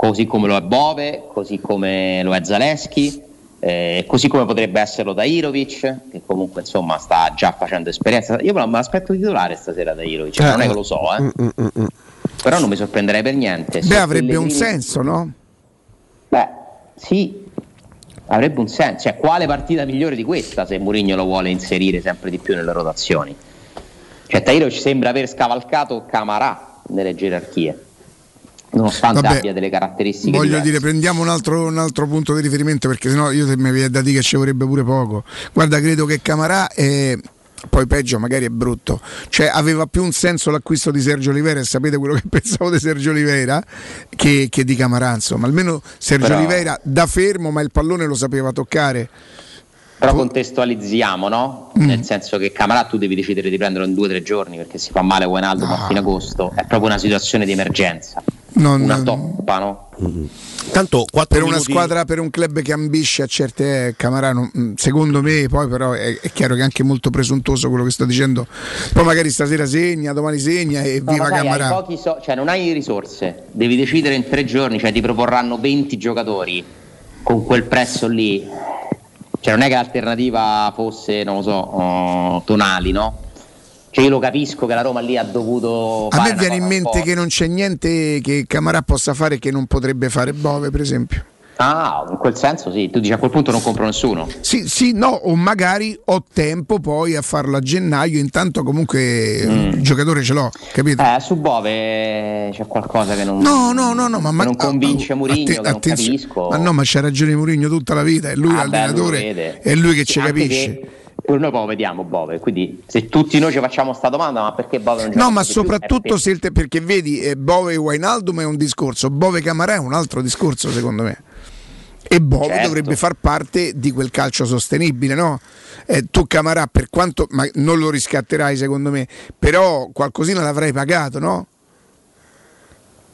così come lo è Bove, così come lo è Zaleschi, eh, così come potrebbe esserlo Dairovic, che comunque insomma sta già facendo esperienza. Io me l'aspetto titolare stasera Dairovic, Eh, non è che lo so, eh. Mm, mm, mm, mm. però non mi sorprenderei per niente. Beh, avrebbe un senso, no? Beh, sì, avrebbe un senso. Cioè, quale partita migliore di questa se Mourinho lo vuole inserire sempre di più nelle rotazioni? Cioè, Tairo ci sembra aver scavalcato Camarà nelle gerarchie, nonostante Vabbè, abbia delle caratteristiche Voglio diverse. dire, prendiamo un altro, un altro punto di riferimento perché sennò io se mi viene da dire che ci vorrebbe pure poco. Guarda, credo che Camarà è. Poi peggio, magari è brutto. Cioè, aveva più un senso l'acquisto di Sergio Oliveira, e sapete quello che pensavo di Sergio Oliveira che, che di Camarà, insomma. Almeno Sergio Però- Oliveira da fermo, ma il pallone lo sapeva toccare. Però contestualizziamo, no? Mm. Nel senso che Camarà tu devi decidere di prenderlo in due o tre giorni perché si fa male Wijnaldum a fine agosto. È proprio una situazione di emergenza. Non- una toppa, no? Tanto per una squadra, per un club che ambisce a certe eh, Camarà, non- mm, secondo me, poi però è, è chiaro che è anche molto presuntuoso quello che sto dicendo. Poi magari stasera segna, domani segna e No, viva ma sai, pochi so- cioè non hai risorse, devi decidere in tre giorni, cioè ti proporranno 20 giocatori con quel prezzo lì. Cioè non è che l'alternativa fosse, non lo so, oh, Tonali, no? Cioè io lo capisco che la Roma lì ha dovuto A me viene in mente che non c'è niente che Camarà possa fare che non potrebbe fare Bove, per esempio. Ah, in quel senso sì, tu dici a quel punto non compro nessuno. Sì, sì, no, o magari ho tempo poi a farlo a gennaio, intanto comunque il giocatore ce l'ho, capito? Mm. Eh, su Bove c'è qualcosa che non, No, no, no, no, ma, ma- non convince Mourinho, atte- che non capisco. Ma no, ma c'ha ragione Mourinho tutta la vita, è lui Ah, beh, l'allenatore, lui lo vede. è lui che ci Anche capisce. che noi poi vediamo Bove, quindi se tutti noi ci facciamo sta domanda, ma perché Bove non gioca No, ma soprattutto se te- perché vedi, eh, Bove e Wijnaldum è un discorso, Bove Camarà è un altro discorso secondo me. E Bove Certo. dovrebbe far parte di quel calcio sostenibile, no? Eh, tu Camarà, per quanto ma non lo riscatterai secondo me, però qualcosina l'avrai pagato, no?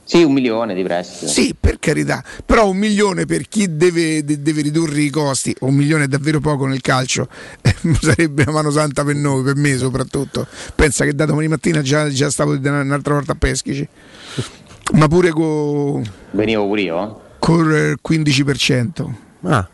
Sì, un milione di prestito. Sì, per carità, però un milione per chi deve, de- deve ridurre i costi, un milione è davvero poco nel calcio, eh, sarebbe una mano santa per noi, per me soprattutto. Pensa che da domani mattina già, già stavo un'altra volta a Peschici, ma pure con Venivo pure io. eh. il 15%. Ah,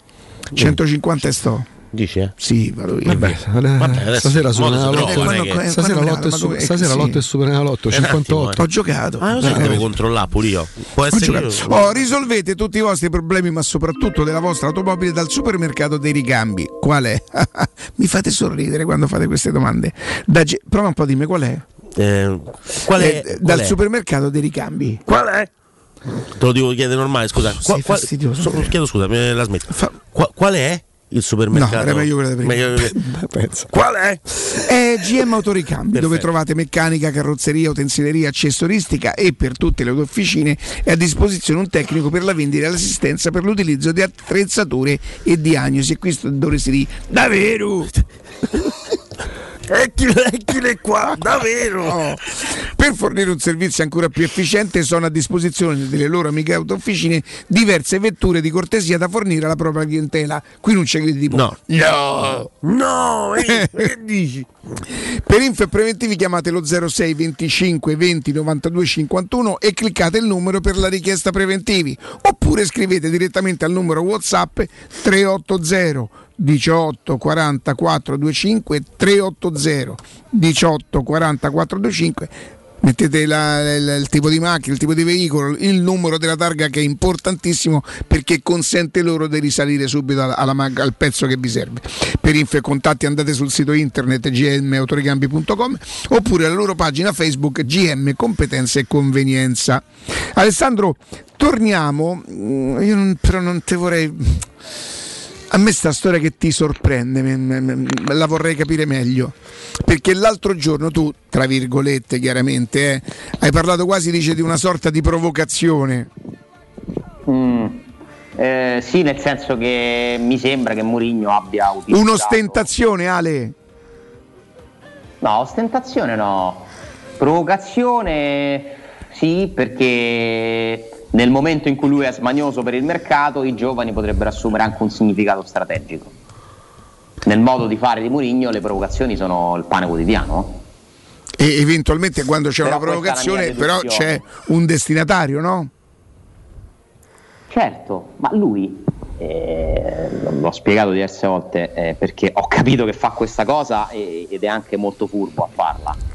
150 e sto. Dici eh? Sì, vado io. Vabbè, adesso stasera suona la lotto. è che- Stasera lotto e ma su- dove- stasera sì. lotto e Superenalotto Eh, un attimo, 58. Ho giocato. Ah, lo sai che Eh, devo controllare pure io. Può Ho essere io- Oh, risolvete tutti i vostri problemi, ma soprattutto della vostra automobile dal supermercato dei ricambi. Qual è? Mi fate sorridere quando fate queste domande. Da Ge- prova un po' a dirmi qual è. Eh, qual è? Eh, qual dal è? supermercato dei ricambi. Qual è? Te lo devo chiedere normale, scusa. Qua- qual- so- chiedo scusa, me la smetto. Qua- qual è il supermercato? No, era meglio quella prima. Meglio- Qual è? È GM Autoricambi, dove trovate meccanica, carrozzeria, utensileria, accessoristica e per tutte le officine è a disposizione un tecnico per la vendita e l'assistenza per l'utilizzo di attrezzature e diagnosi. E qui sto- dovresti dire davvero. Eccole qua, davvero. Per fornire un servizio ancora più efficiente sono a disposizione delle loro amiche autofficine diverse vetture di cortesia da fornire alla propria clientela. Qui non c'è che tipo No. No. No, eh, che dici? Per info e preventivi chiamate lo 06 25 20 92 51 e cliccate il numero per la richiesta preventivi oppure scrivete direttamente al numero WhatsApp 380 18 44 25 380 18 44 25 Mettete la- il, il tipo di macchina, il tipo di veicolo, il numero della targa che è importantissimo perché consente loro di risalire subito alla- alla al pezzo che vi serve. Per info e contatti andate sul sito internet gmautoricambi.com oppure alla loro pagina Facebook GM Competenza e Convenienza. Alessandro, torniamo, mm, io non- però non te vorrei... A me sta storia che ti sorprende, la vorrei capire meglio. Perché l'altro giorno tu, tra virgolette chiaramente, eh, hai parlato quasi dice, di una sorta di provocazione. Mm. Eh, sì, nel senso che mi sembra che Mourinho abbia utilizzato... Un'ostentazione, Ale. No, ostentazione no. Provocazione sì, perché nel momento in cui lui è smanioso per il mercato, i giovani potrebbero assumere anche un significato strategico. Nel modo di fare di Mourinho le provocazioni sono il pane quotidiano. E eventualmente quando c'è Però una provocazione, però c'è un destinatario, no? Certo, ma lui, eh, l'ho spiegato diverse volte, eh, perché ho capito che fa questa cosa e- ed è anche molto furbo a farla.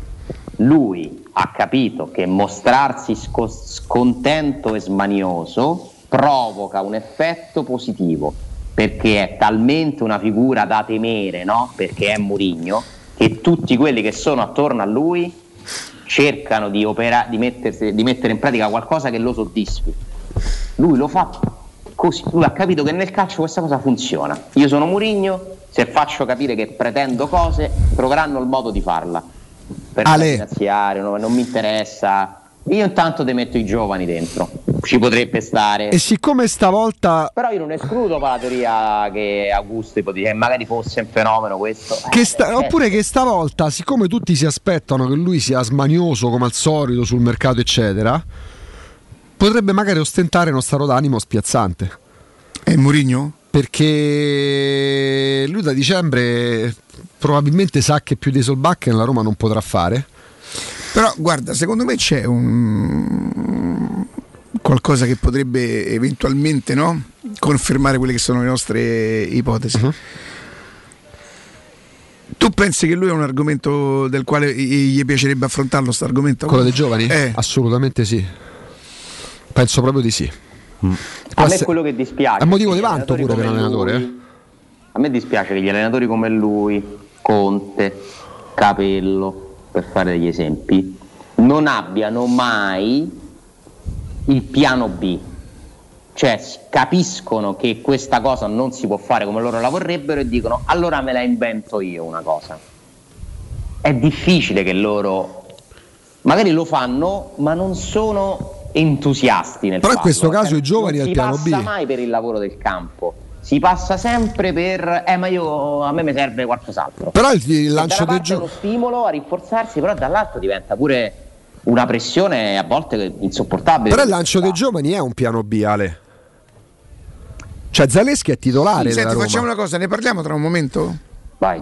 Lui ha capito che mostrarsi sco- scontento e smanioso provoca un effetto positivo, perché è talmente una figura da temere, no? Perché è Murigno, che tutti quelli che sono attorno a lui cercano di, opera- di mettersi- di mettere in pratica qualcosa che lo soddisfi. Lui lo fa così, lui ha capito che nel calcio questa cosa funziona. Io sono Murigno, se faccio capire che pretendo cose, troveranno il modo di farla. Per Ale. finanziario, no, non mi interessa. Io intanto ti metto i giovani dentro, ci potrebbe stare. E siccome stavolta Però io non escludo la teoria che Augusto ipotizza, che magari fosse un fenomeno questo. Che Eh, sta- eh, oppure che stavolta, siccome tutti si aspettano che lui sia smanioso come al solito sul mercato, eccetera, potrebbe magari ostentare uno stato d'animo spiazzante. È Murigno? Perché lui da dicembre probabilmente sa che più dei Solbakken la Roma non potrà fare. Però guarda, secondo me c'è un qualcosa che potrebbe eventualmente no? confermare quelle che sono le nostre ipotesi. Uh-huh. Tu pensi che lui è un argomento del quale gli piacerebbe affrontarlo, questo argomento? Quello dei giovani? Eh. Assolutamente sì. Penso proprio di sì. A me è quello che dispiace. È motivo di vanto pure per l'allenatore. lui- eh. A me dispiace che gli allenatori come lui, Conte, Capello, per fare degli esempi, non abbiano mai il piano B. Cioè capiscono che questa cosa non si può fare come loro la vorrebbero e dicono allora me la invento io una cosa. È difficile che loro magari lo fanno, ma non sono entusiasti nel Però in farlo. questo caso Cioè, i giovani non al si piano passa B. mai per il lavoro del campo. Si passa sempre per eh ma io a me mi serve qualcos'altro. Però il, il lancio dei è giovani. uno stimolo a rinforzarsi, però dall'altro diventa pure una pressione a volte insopportabile. Però il lancio dei giovani è un piano B, Ale. Cioè Zaleschi è titolare della Senti, Roma. facciamo una cosa, ne parliamo tra un momento? Vai.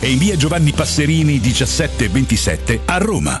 e in via Giovanni Passerini 1727 a Roma.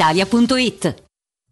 brispalitalia.it.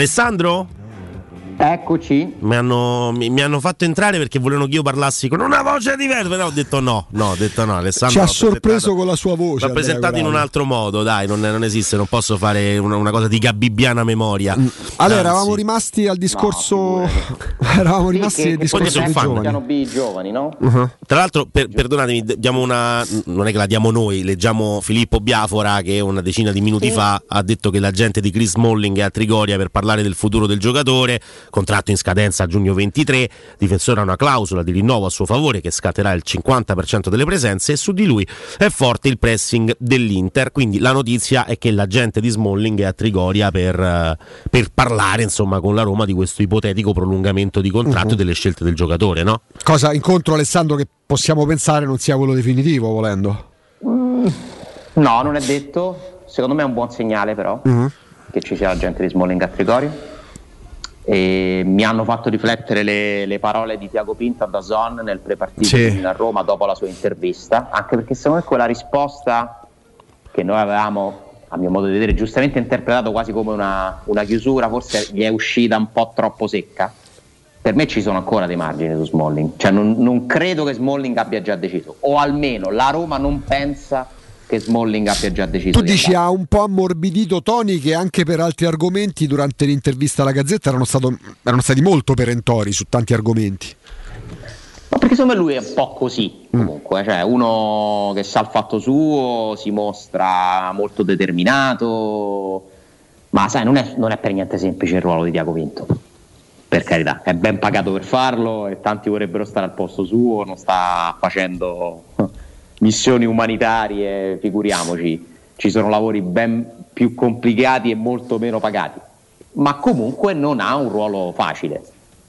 Alessandro? Eccoci. Mi hanno, mi, mi hanno fatto entrare perché volevano che io parlassi con una voce diversa, però ho detto no, no, ho detto no, Alessandro. Ci ha sorpreso con la sua voce. L'ho presentato in un altro modo, dai, non, non esiste, non posso fare una, una cosa di gabibbiana memoria. Mm. Allora, Anzi. eravamo rimasti al discorso. eravamo rimasti al discorso sono dei fan. giovani. Piano B giovani, no? Tra l'altro, per- perdonatemi, diamo una. Non è che la diamo noi, leggiamo Filippo Biafora che una decina di minuti fa ha detto che l'agente di Chris Smalling è a Trigoria per parlare del futuro del giocatore, contratto in scadenza a giugno 23, difensore ha una clausola di rinnovo a suo favore che scatterà il 50% delle presenze e su di lui è forte il pressing dell'Inter, quindi la notizia è che l'agente di Smalling è a Trigoria per, eh, per parlare insomma con la Roma di questo ipotetico prolungamento di contratto Mhm. e delle scelte del giocatore, no? Cosa incontro Alessandro che possiamo pensare non sia quello definitivo, volendo. No, non è detto. Secondo me è un buon segnale però Mhm. che ci sia la gente di Smalling a Trigorio. E mi hanno fatto riflettere le, le parole di Tiago Pinto a Dazon nel prepartito Sì. a Roma dopo la sua intervista, anche perché secondo me quella risposta che noi avevamo, a mio modo di vedere, giustamente interpretato quasi come una, una chiusura, forse gli è uscita un po' troppo secca. Per me ci sono ancora dei margini su Smalling, cioè non, non credo che Smalling abbia già deciso, o almeno la Roma non pensa che Smalling abbia già deciso. Tu di dici andare. ha un po' ammorbidito Tony che anche per altri argomenti durante l'intervista alla Gazzetta erano, stato- erano stati molto perentori su tanti argomenti. Ma perché secondo me lui è un po' così comunque, cioè uno che sa il fatto suo, si mostra molto determinato, ma sai non è, non è per niente semplice il ruolo di Tiago Pinto, per carità, è ben pagato per farlo e tanti vorrebbero stare al posto suo, non sta facendo missioni umanitarie, figuriamoci, ci sono lavori ben più complicati e molto meno pagati, ma comunque non ha un ruolo facile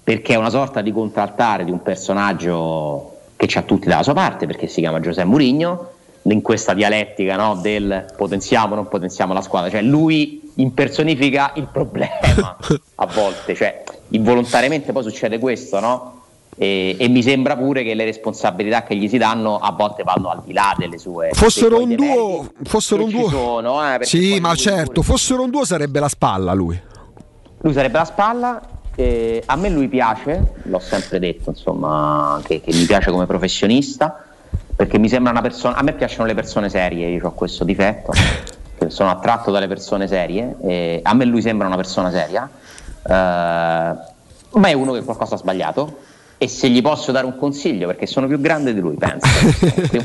perché è una sorta di contraltare di un personaggio che ha tutti dalla sua parte, perché si chiama Giuseppe Mourinho, in questa dialettica no, del potenziamo o non potenziamo la squadra, cioè lui impersonifica il problema a volte, cioè involontariamente poi succede questo, no? E, e mi sembra pure che le responsabilità che gli si danno a volte vanno al di là delle sue Fossero un duo, fossero un duo. sono, eh, sì, ma certo, fossero un duo sarebbe la spalla lui. lui sarebbe la spalla. eh, a me lui piace, l'ho sempre detto, insomma, che, che mi piace come professionista, perché mi sembra una persona. A me piacciono le persone serie, io ho questo difetto, che sono attratto dalle persone serie. e a me lui sembra una persona seria, eh, ma è uno che qualcosa ha sbagliato. E se gli posso dare un consiglio, perché sono più grande di lui, penso.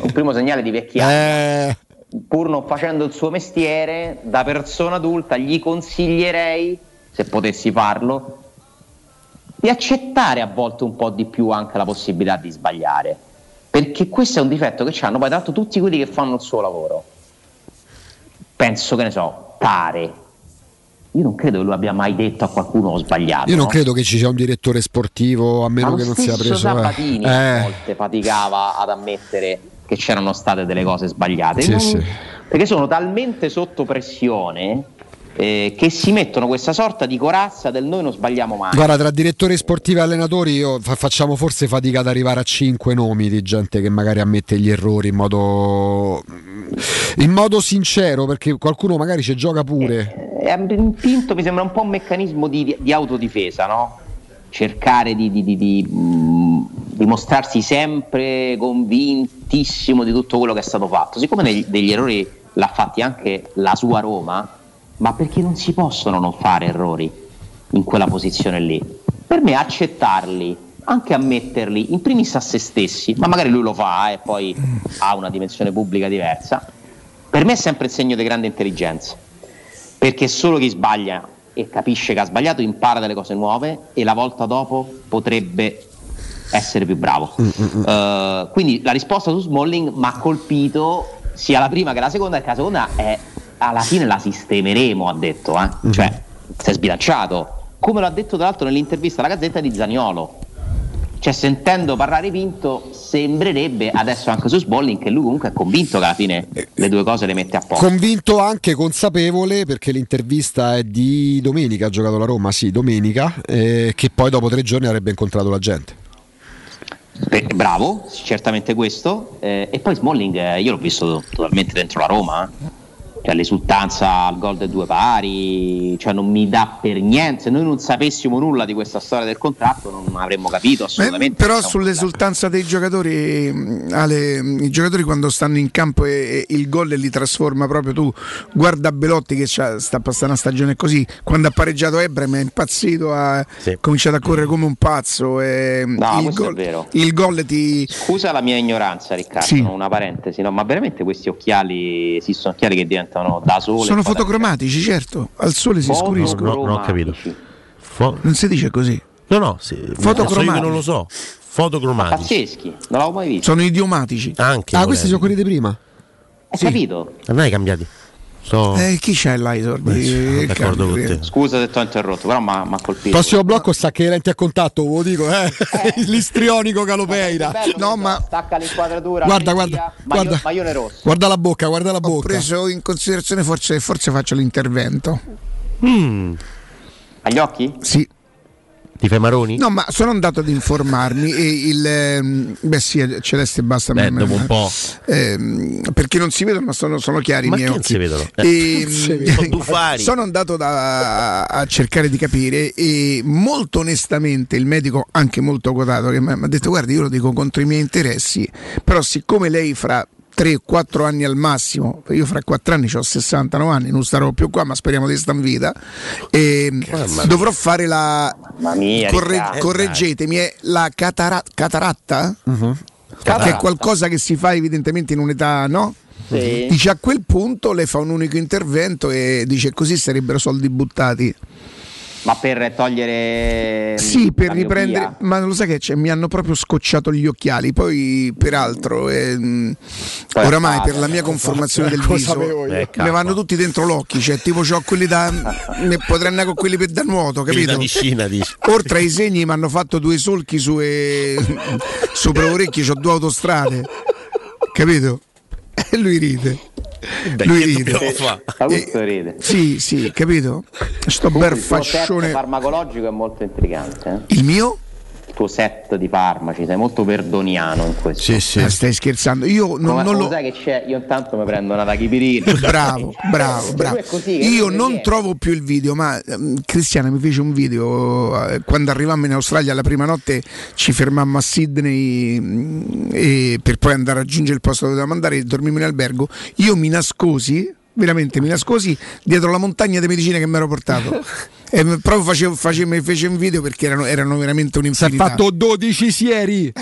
un primo- segnale di vecchiaia pur non facendo il suo mestiere, da persona adulta gli consiglierei, se potessi farlo, di accettare a volte un po' di più anche la possibilità di sbagliare. Perché questo è un difetto che hanno poi l'altro tutti quelli che fanno il suo lavoro. Penso che ne so, Tare. Io non credo che lui abbia mai detto a qualcuno ho sbagliato. Io non no? credo che ci sia un direttore sportivo a meno che lo non sia preso. eh. Sabatini a Eh, volte faticava ad ammettere che c'erano state delle cose sbagliate. Sì, Non- sì. Perché sono talmente sotto pressione eh, che si mettono questa sorta di corazza del noi non sbagliamo mai. Guarda, tra direttori sportivi e allenatori io fa- facciamo forse fatica ad arrivare a cinque nomi di gente che magari ammette gli errori in modo, in modo sincero, perché qualcuno magari ci gioca pure. E a Pinto mi sembra un po' un meccanismo di, di autodifesa, no? Cercare di, di- di- di, mh, di mostrarsi sempre convintissimo di tutto quello che è stato fatto. Siccome degli, degli errori l'ha fatti anche la sua Roma, ma perché non si possono non fare errori in quella posizione lì? Per me accettarli, anche ammetterli, in primis a se stessi, ma magari lui lo fa e poi ha una dimensione pubblica diversa, per me è sempre il segno di grande intelligenza perché solo chi sbaglia e capisce che ha sbagliato impara delle cose nuove e la volta dopo potrebbe essere più bravo. Eh, quindi la risposta su Smalling mi ha colpito sia la prima che la seconda, perché la seconda è alla fine la sistemeremo, ha detto, eh? cioè si è sbilanciato, come l'ha detto tra l'altro nell'intervista alla Gazzetta di Zaniolo. Cioè, sentendo parlare Pinto, sembrerebbe adesso anche su Smalling che lui comunque è convinto che alla fine le due cose le mette a posto. Convinto anche consapevole perché l'intervista è di domenica, ha giocato la Roma, sì, domenica, eh, che poi dopo tre giorni avrebbe incontrato la gente. Beh, bravo, certamente questo. Eh, e poi Smalling, eh, io l'ho visto totalmente dentro la Roma. eh. Cioè l'esultanza al gol dei due pari, cioè non mi dà per niente. Se noi non sapessimo nulla di questa storia del contratto, non avremmo capito assolutamente. però Stiamo sull'esultanza dei giocatori, Ale, i giocatori quando stanno in campo e, e il gol li trasforma proprio tu. Guarda Belotti che c'ha- sta passando una stagione così. Quando ha pareggiato Ebrem è impazzito, ha cominciato a correre come un pazzo. E No, il, questo gol, è vero. il gol ti. Scusa la mia ignoranza, Riccardo, Sì. una parentesi, no? ma veramente questi occhiali esistono occhiali che diventano da sole? Sono fotocromatici, certo. Al sole si scuriscono. No, non ho capito. Fo- Non si dice così. no, no, sì, Fotocromatici. io non lo so. Fotocromatici. Pazzeschi, non l'avevo mai visto. Sono idiomatici. Anche. Ah, questi sono quelli di prima? Hai capito? Non hai cambiati. So... Eh, chi c'è? Beh, sono d'accordo con te. Scusa se ti ho interrotto, però mi ha colpito. Prossimo blocco stacca i lenti a contatto, ve lo dico, eh. L'istrionico Calopeira. No, ma Stacca l'inquadratura. Guarda, guarda, guarda. maglione rosso. Guarda la bocca, guarda la ho bocca. preso in considerazione, forse, forse faccio l'intervento. Agli occhi? Sì. Ti fai maroni? No, ma sono andato ad informarmi e il... ehm, Beh sì, eh, Celeste basta. Beh, ma- dopo un ma- po'. ehm, perché non si vedono, ma sono, sono chiari Ma i miei occhi. si vedono? E, vedono. Sono tufari. sono andato da- a cercare di capire e molto onestamente il medico, anche molto quotato, che mi ha detto guardi io lo dico contro i miei interessi, però siccome lei fra 3-4 anni al massimo, io fra 4 anni ho 69 anni, non starò più qua, ma speriamo di stare in vita. E dovrò fare la mia, corre- Riccardo. correggetemi, è la catara- cataratta? Mhm. Che è qualcosa che si fa evidentemente in un'età, no? Sì. Dice a quel punto lei fa un unico intervento e dice così sarebbero soldi buttati. Ma per togliere. Sì, per la riprendere, miopia? ma lo sai che c'è? Mi hanno proprio scocciato gli occhiali. Poi, peraltro, ehm, Poi oramai fate, per la mia conformazione del viso? Eh, mi vanno tutti dentro l'occhio. Cioè, tipo, ho quelli da. ne potrei andare con quelli per da nuoto, Quelli da capito? piscina, dici. Oltre ai segni mi hanno fatto due solchi su e... sopra le orecchie, ho due autostrade, capito? E lui ride. Dai, lui ride. Augusto ride. Sì, sì, capito? Sto Comunque, bel fascione. farmacologico è molto intrigante. eh? Il mio? Tuo set di farmaci, sei molto perdoniano in questo. Ah, stai scherzando? Io non, non lo sai che c'è? Io intanto mi prendo una tachipirina. Bravo, bravo, bravo. Così, Io non viene. trovo più il video, ma ehm, Cristiana mi fece un video eh, quando arrivammo in Australia la prima notte ci fermammo a Sydney mm, e per poi andare a raggiungere il posto dove dovevamo andare e dormimmo in albergo. Io mi nascosi, veramente mi nascosi dietro la montagna di medicine che mi ero portato. E proprio facevo, facevo, mi fece un video perché erano, erano veramente Si è un'infinità. fatto 12 sieri.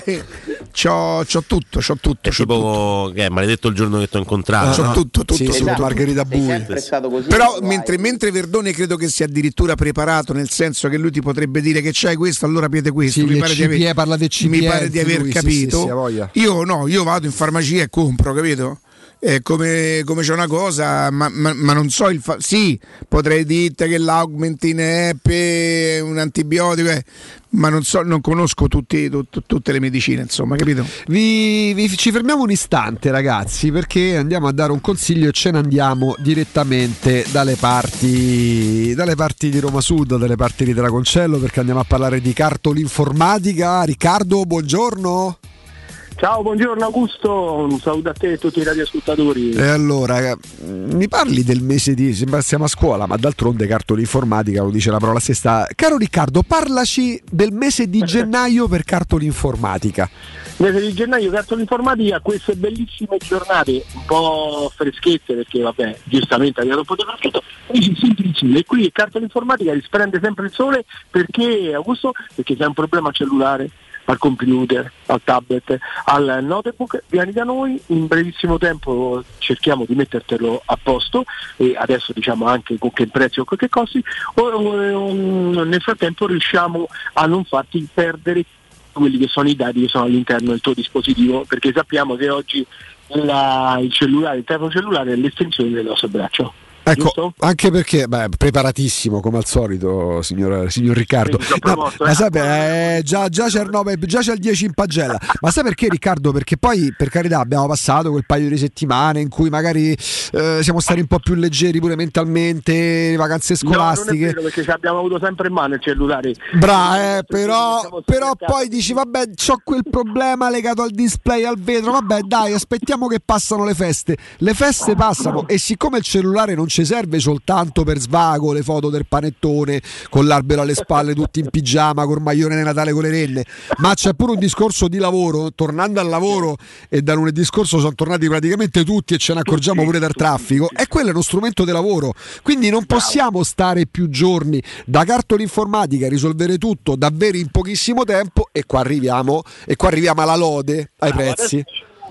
C'ho, c'ho tutto, c'ho tutto. È tipo che è maledetto il giorno che ti ho incontrato. C'ho no? tutto, tutto, Sì, tutto. sì, Margherita Bui. così. Però mentre, mentre Verdone credo che sia addirittura preparato, nel senso che lui ti potrebbe dire che c'hai questo, allora piede questo. Sì, mi, pare di CPE, aver, parla dei CPE, mi pare di aver lui, capito. sì, io no, io vado in farmacia e compro, capito? Eh, come, come c'è una cosa, ma, ma- ma non so il fa- Sì, potrei dirti che l'augmentin è un antibiotico, eh, ma non so, non conosco tutti- tut- tutte le medicine, insomma, capito? Vi, vi- ci fermiamo un istante, ragazzi, perché andiamo a dare un consiglio e ce ne andiamo direttamente dalle parti, dalle parti di Roma Sud, dalle parti di Dragoncello, perché andiamo a parlare di cartolinformatica. Riccardo, buongiorno. Ciao, buongiorno Augusto, un saluto a te e a tutti i radioascoltatori. E allora, eh, mi parli del mese di. Sembra siamo a scuola, ma d'altronde cartolinformatica lo dice la parola stessa. Caro Riccardo, parlaci del mese di gennaio per cartolinformatica. Mese di gennaio, carta l'informatica, queste bellissime giornate, un po' freschette perché vabbè, giustamente abbiamo un po' di freschetto, sole. E qui carta l'informatica risplende sempre il sole perché Augusto? Perché c'è un problema cellulare, al computer, al tablet, al notebook, vieni da noi, in brevissimo tempo cerchiamo di mettertelo a posto e adesso diciamo anche con che prezzo o con che costi, o, o- o- nel frattempo riusciamo a non farti perdere quelli che sono i dati che sono all'interno del tuo dispositivo, perché sappiamo che oggi la- il cellulare, il telefono cellulare è l'estensione del nostro braccio. Ecco, giusto? anche perché, beh, preparatissimo come al solito, signor, signor Riccardo. Sono No, proposto, ma eh. sai, eh, già, già c'è il 9, già c'è il 10 in pagella. Ma sai perché, Riccardo? Perché poi, per carità, abbiamo passato quel paio di settimane in cui magari eh, siamo stati un po' più leggeri pure mentalmente, vacanze No, non è scolastiche. vero perché ci abbiamo avuto sempre in mano il cellulare. Bra, eh, però, però poi dici vabbè c'ho quel problema legato al display al vetro vabbè dai aspettiamo che passano le feste le feste passano e siccome il cellulare non ci serve soltanto per svago le foto del panettone con l'albero alle spalle tutti in pigiama col maglione di Natale con le renne ma c'è pure un discorso di lavoro tornando al lavoro e da lunedì scorso sono tornati praticamente tutti e ce ne accorgiamo pure dal traffico e quello è uno strumento di lavoro quindi non possiamo stare più giorni da cartola informatica a risolvere tutto davvero in pochissimo tempo e qua arriviamo, e qua arriviamo alla lode, ai prezzi.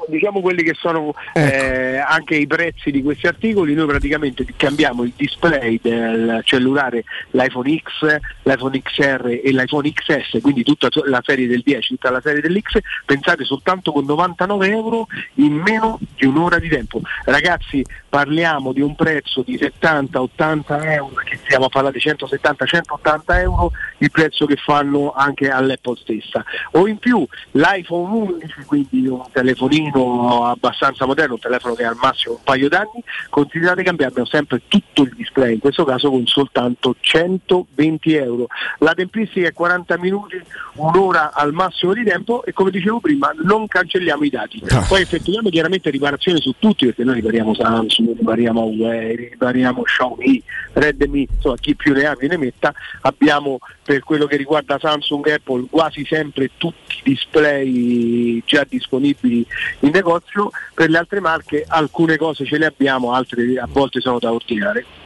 Diciamo quelli che sono eh, anche i prezzi di questi articoli, noi praticamente cambiamo il display del cellulare, l'iPhone X, l'iPhone XR e l'iPhone XS, quindi tutta la serie del 10, tutta la serie dell'X, pensate soltanto con 99 euro in meno di un'ora di tempo. Ragazzi, parliamo di un prezzo di 70-80 euro, che stiamo a parlare di 170-180 euro, il prezzo che fanno anche all'Apple stessa. O in più l'iPhone 11, quindi un telefonino abbastanza moderno, un telefono che ha al massimo un paio d'anni, considerate che abbiamo sempre tutto il display, in questo caso con soltanto 120 euro. La tempistica è 40 minuti, un'ora al massimo di tempo e come dicevo prima non cancelliamo i dati. Poi effettuiamo chiaramente riparazioni su tutti perché noi ripariamo Samsung, ripariamo Huawei, ripariamo Xiaomi, Redmi, insomma chi più ne ha ne metta. Abbiamo per quello che riguarda Samsung e Apple quasi sempre tutti i display già disponibili in negozio, per le altre marche alcune cose ce le abbiamo, altre a volte sono da ordinare.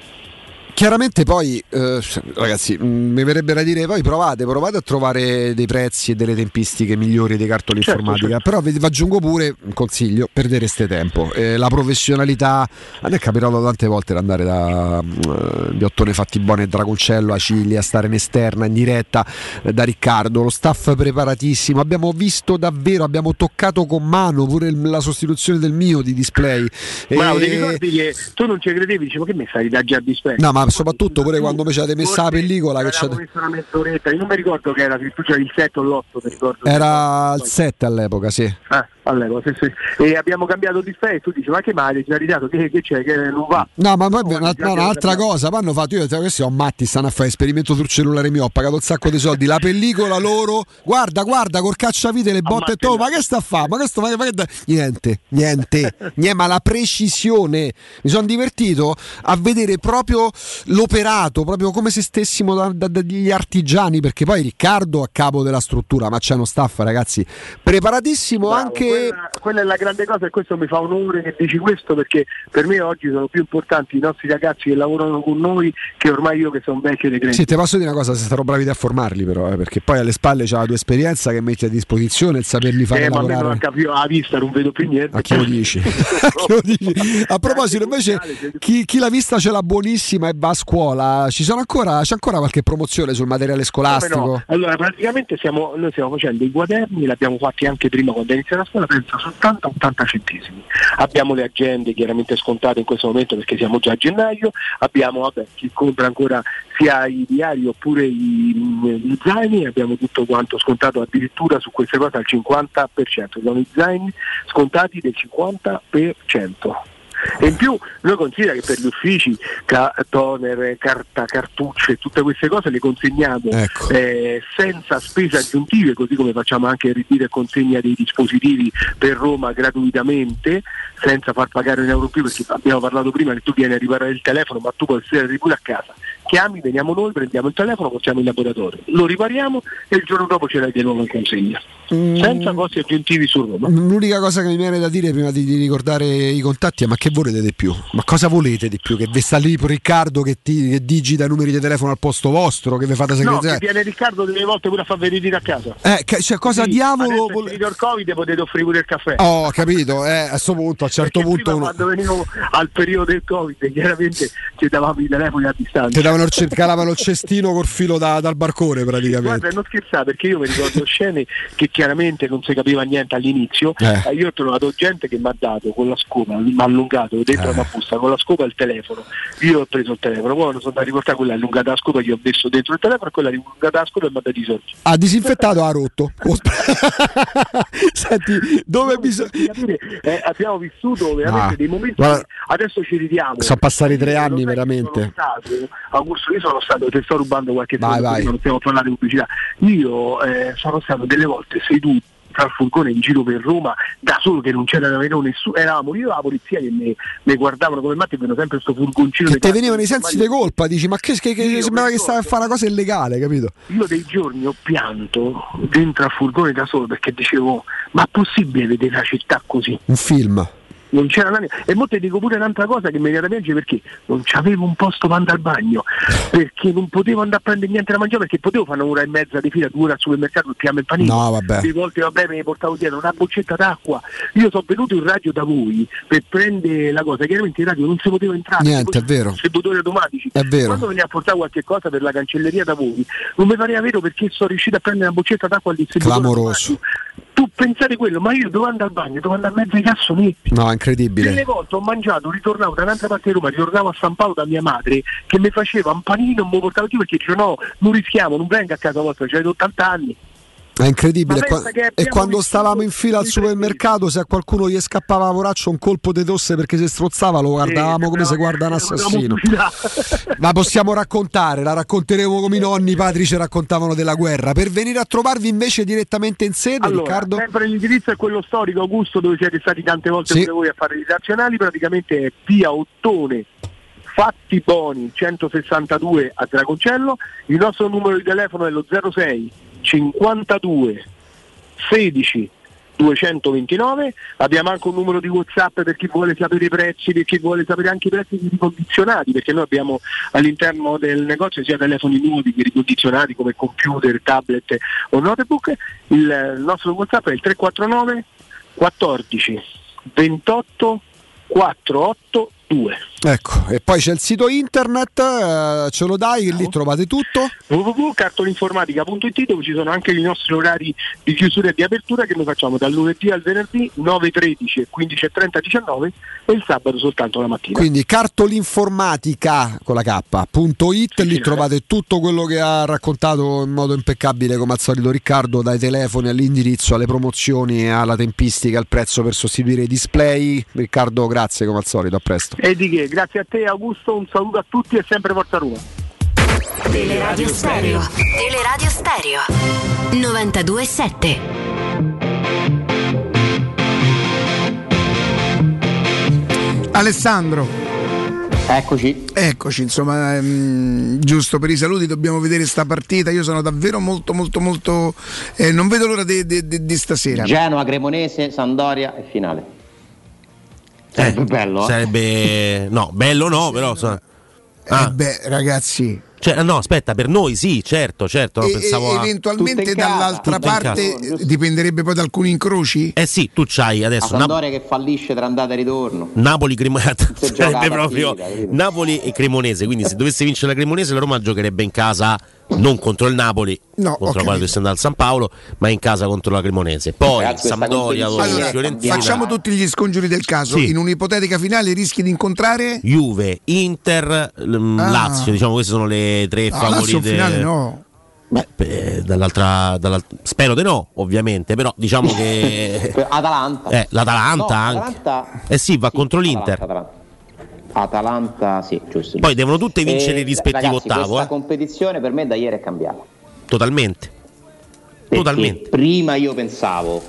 Chiaramente poi, eh, ragazzi, mh, mi verrebbe da dire poi provate, provate a trovare dei prezzi e delle tempistiche migliori dei cartoli Certo, informatica, però vi, aggiungo pure un consiglio, perdereste tempo. Eh, la professionalità, a me è capitato tante volte di andare da uh, Biottone Fatti Buoni e Dragoncello a Ciglia, a stare in esterna, in diretta, eh, da Riccardo, lo staff preparatissimo, abbiamo visto davvero, abbiamo toccato con mano pure il- la sostituzione del mio di display. Ma E- ti ricordi che tu non ci credevi, dicevo che mi stai da già display? No, ma soprattutto pure quando ci avete messa la pellicola che c'è... messo una mezz'oretta, io non mi ricordo che era, se tu c'eri il 7 o l'8, mi ricordo. Era il 7 all'epoca, sì. Ah, all'epoca, sì, sì. E abbiamo cambiato display e tu dici ma che male, ci hai ridato, che, che c'è, che non va. No, ma poi una- no, un'altra cosa, poi hanno fatto io questi sono matti, stanno a fare esperimento sul cellulare mio, ho pagato un sacco di soldi, la pellicola loro, guarda, guarda, col cacciavite le botte e ma che sta a fare? Ma questo, ma che, ma che da- Niente, niente, niente, ma la precisione. Mi sono divertito a vedere proprio l'operato, proprio come se stessimo da, da- dagli artigiani, perché poi Riccardo a capo della struttura, ma c'è uno staff, ragazzi, preparatissimo Bravo, anche... Quella, quella è la grande cosa e questo mi fa onore che dici questo perché per me oggi sono più importanti i nostri ragazzi che lavorano con noi che ormai io che sono vecchio dei Sì, ti posso dire una cosa, se sarò bravi a formarli però, eh, perché poi alle spalle c'è la tua esperienza che metti a disposizione il saperli fare Eh, ma a me non lavorare. capito la vista, non vedo più niente. A chi lo dici? A chi lo dici? A proposito, invece, chi, chi l'ha vista ce l'ha buonissima e va a scuola, ci sono ancora, c'è ancora qualche promozione sul materiale scolastico? no? Allora, praticamente stiamo, noi stiamo facendo i quaderni, li abbiamo fatti anche prima quando è iniziata la scuola, penso soltanto a 80 centesimi. Abbiamo le agende chiaramente scontate in questo momento perché siamo già a gennaio, abbiamo vabbè, chi compra ancora sia i diari oppure i, gli zaini, abbiamo tutto quanto scontato addirittura su queste cose al 50%, sono i zaini scontati del 50%. E in più noi considera che per gli uffici ca- toner, carta, cartucce, tutte queste cose le consegniamo Ecco. eh, senza spese aggiuntive, così come facciamo anche il ritiro e consegna dei dispositivi per Roma gratuitamente, senza far pagare un euro in più, perché abbiamo parlato prima che tu vieni a riparare il telefono, ma tu puoi essere pure a casa. Chiami, veniamo noi, prendiamo il telefono, portiamo in laboratorio, lo ripariamo e il giorno dopo ce l'hai di nuovo in consegna. Senza costi aggiuntivi su Roma. L'unica cosa che mi viene da dire prima di, di ricordare i contatti è ma che volete di più? Ma cosa volete di più? Che vi sta lì Riccardo che, ti, che digita i numeri di telefono al posto vostro, che vi fate No, che segretaria? viene Riccardo delle volte pure a far venire a casa. eh, che- cioè, cosa Sì, diavolo... finito il Covid potete offrire pure il caffè. Oh, capito, eh, a questo punto, a un certo punto Prima uno... quando venivo al periodo del Covid chiaramente ci davamo i telefoni a distanza. Calavano il, calavano il cestino col filo da- dal barcone praticamente. Guarda, non scherzate perché io mi ricordo scene che chiaramente non si capiva niente all'inizio. Eh. Eh, Io ho trovato gente che mi ha dato con la scopa, mi ha allungato dentro Eh. una busta con la scopa il telefono. Io ho preso il telefono, poi sono andato a riportare quella allungata la scopa, gli ho messo dentro il telefono e quella allungata la scopa e mi ha dato i soldi. Ha disinfettato, ha rotto. Senti, dove bisogna. Eh, abbiamo vissuto veramente Ah, dei momenti guarda- adesso ci ridiamo. Sono passati tre anni veramente. stato, Augusto, io sono stato, ti sto rubando qualche Vai, vai. non stiamo parlando di pubblicità. Io eh, sono stato delle volte seduto tra il furgone in giro per Roma da solo che non c'era nemmeno nessuno, eravamo io e la polizia che mi, mi guardavano come matti venivano sempre questo furgoncino Che carta, venivano i sensi di colpa, dici, ma che, che, che sembrava che stava a fare una cosa illegale, capito? Io dei giorni ho pianto dentro al furgone da solo perché dicevo ma è possibile vedere la città così? Un film. Non c'era la E mo ti dico pure un'altra cosa che mi viene da piangere perché non c'avevo un posto per andare al bagno, perché non potevo andare a prendere niente da mangiare, perché potevo fare un'ora e mezza di fila, due ore al supermercato perché amo il panino. No, vabbè. Delle volte vabbè mi portavo dietro una boccetta d'acqua. Io sono venuto in radio da voi per prendere la cosa, chiaramente in radio non si poteva entrare. Niente, è vero. Distributori automatici. È vero. Quando veniva a portare qualche cosa per la cancelleria da voi, non mi pareva vero perché sono riuscito a prendere una boccetta d'acqua al distributore. Clamoroso. Tu pensate quello, ma io dovevo andare al bagno, dovevo andare a mezzo ai cassonetti. No, è Delle incredibile. volte ho mangiato, ritornavo da un'altra parte di Roma, ritornavo a San Paolo da mia madre che mi faceva un panino mi portava giù perché diceva no, non rischiamo, non venga a casa vostra, c'hai 80 anni. È incredibile. E quando stavamo in fila al supermercato, se a qualcuno gli scappava la poraccia un colpo di tosse perché si strozzava, lo guardavamo come se guarda un assassino. Ma possiamo raccontare, la racconteremo come i nonni, i padri ci raccontavano della guerra. Per venire a trovarvi invece direttamente in sede, Allora, Riccardo? sempre l'indirizzo è quello storico, Augusto, dove siete stati tante volte Sì. voi a fare i nazionali, praticamente è via Ottone, Fatti Boni 162 a Dragoncello, il nostro numero di telefono è lo 06 52 16 229, abbiamo anche un numero di Whatsapp per chi vuole sapere i prezzi, per chi vuole sapere anche i prezzi di ricondizionati, perché noi abbiamo all'interno del negozio sia telefoni nuovi che ricondizionati come computer, tablet o notebook. Il, nostro Whatsapp è il 349 14 28 482. Ecco, e poi c'è il sito internet, eh, ce lo dai, che lì trovate tutto. www.cartolinformatica.it dove ci sono anche i nostri orari di chiusura e di apertura che noi facciamo dal lunedì al venerdì 9.13 e 15.30 19 e il sabato soltanto la mattina. Quindi cartolinformatica con la K.it, lì trovate tutto quello che ha raccontato in modo impeccabile come al solito Riccardo, dai telefoni all'indirizzo, alle promozioni, alla tempistica, al prezzo per sostituire i display. Riccardo, grazie come al solito, a presto. E di che? Grazie a te Augusto, un saluto a tutti e sempre Forza Roma. Teleradio Stereo. Teleradio Stereo. 92.7. Alessandro. Eccoci. Eccoci, insomma, ehm, giusto per i saluti dobbiamo vedere sta partita. Io sono davvero molto, molto, molto. eh, non vedo l'ora di, stasera. Genoa, Cremonese, Sandoria e finale. Sarebbe bello, eh? Sarebbe. No, bello no, però. insomma- Ah. Eh beh, ragazzi. Cioè, no, aspetta, per noi sì, certo, certo. no, E- pensavo a- eventualmente dall'altra parte dipenderebbe poi da alcuni incroci? Eh sì, tu c'hai La adesso Nap- Sandoria che fallisce tra andata e ritorno. Napoli Cremonese sarebbe la? Napoli e Cremonese quindi se dovesse vincere la Cremonese la Roma giocherebbe in casa non contro il Napoli No, contro la quale dovesse andare al San Paolo ma in casa contro la Cremonese poi questa Sampdoria è Fiorentina Facciamo tutti gli scongiuri del caso. Sì. In un'ipotetica finale rischi di incontrare? Juve, Inter, Ah. Lazio diciamo queste sono le tre in favorite finale no. Beh, beh, dall'altra, dall'alt- spero di no ovviamente però diciamo che Atalanta. eh, l'Atalanta No, anche Atalanta- eh sì va contro l'Inter Atalanta, Atalanta, sì, giusto. Poi devono tutte vincere Eh, il rispettivo ragazzi, ottavo, Questa eh. competizione per me da ieri è cambiata. totalmente Perché Totalmente. Prima io pensavo,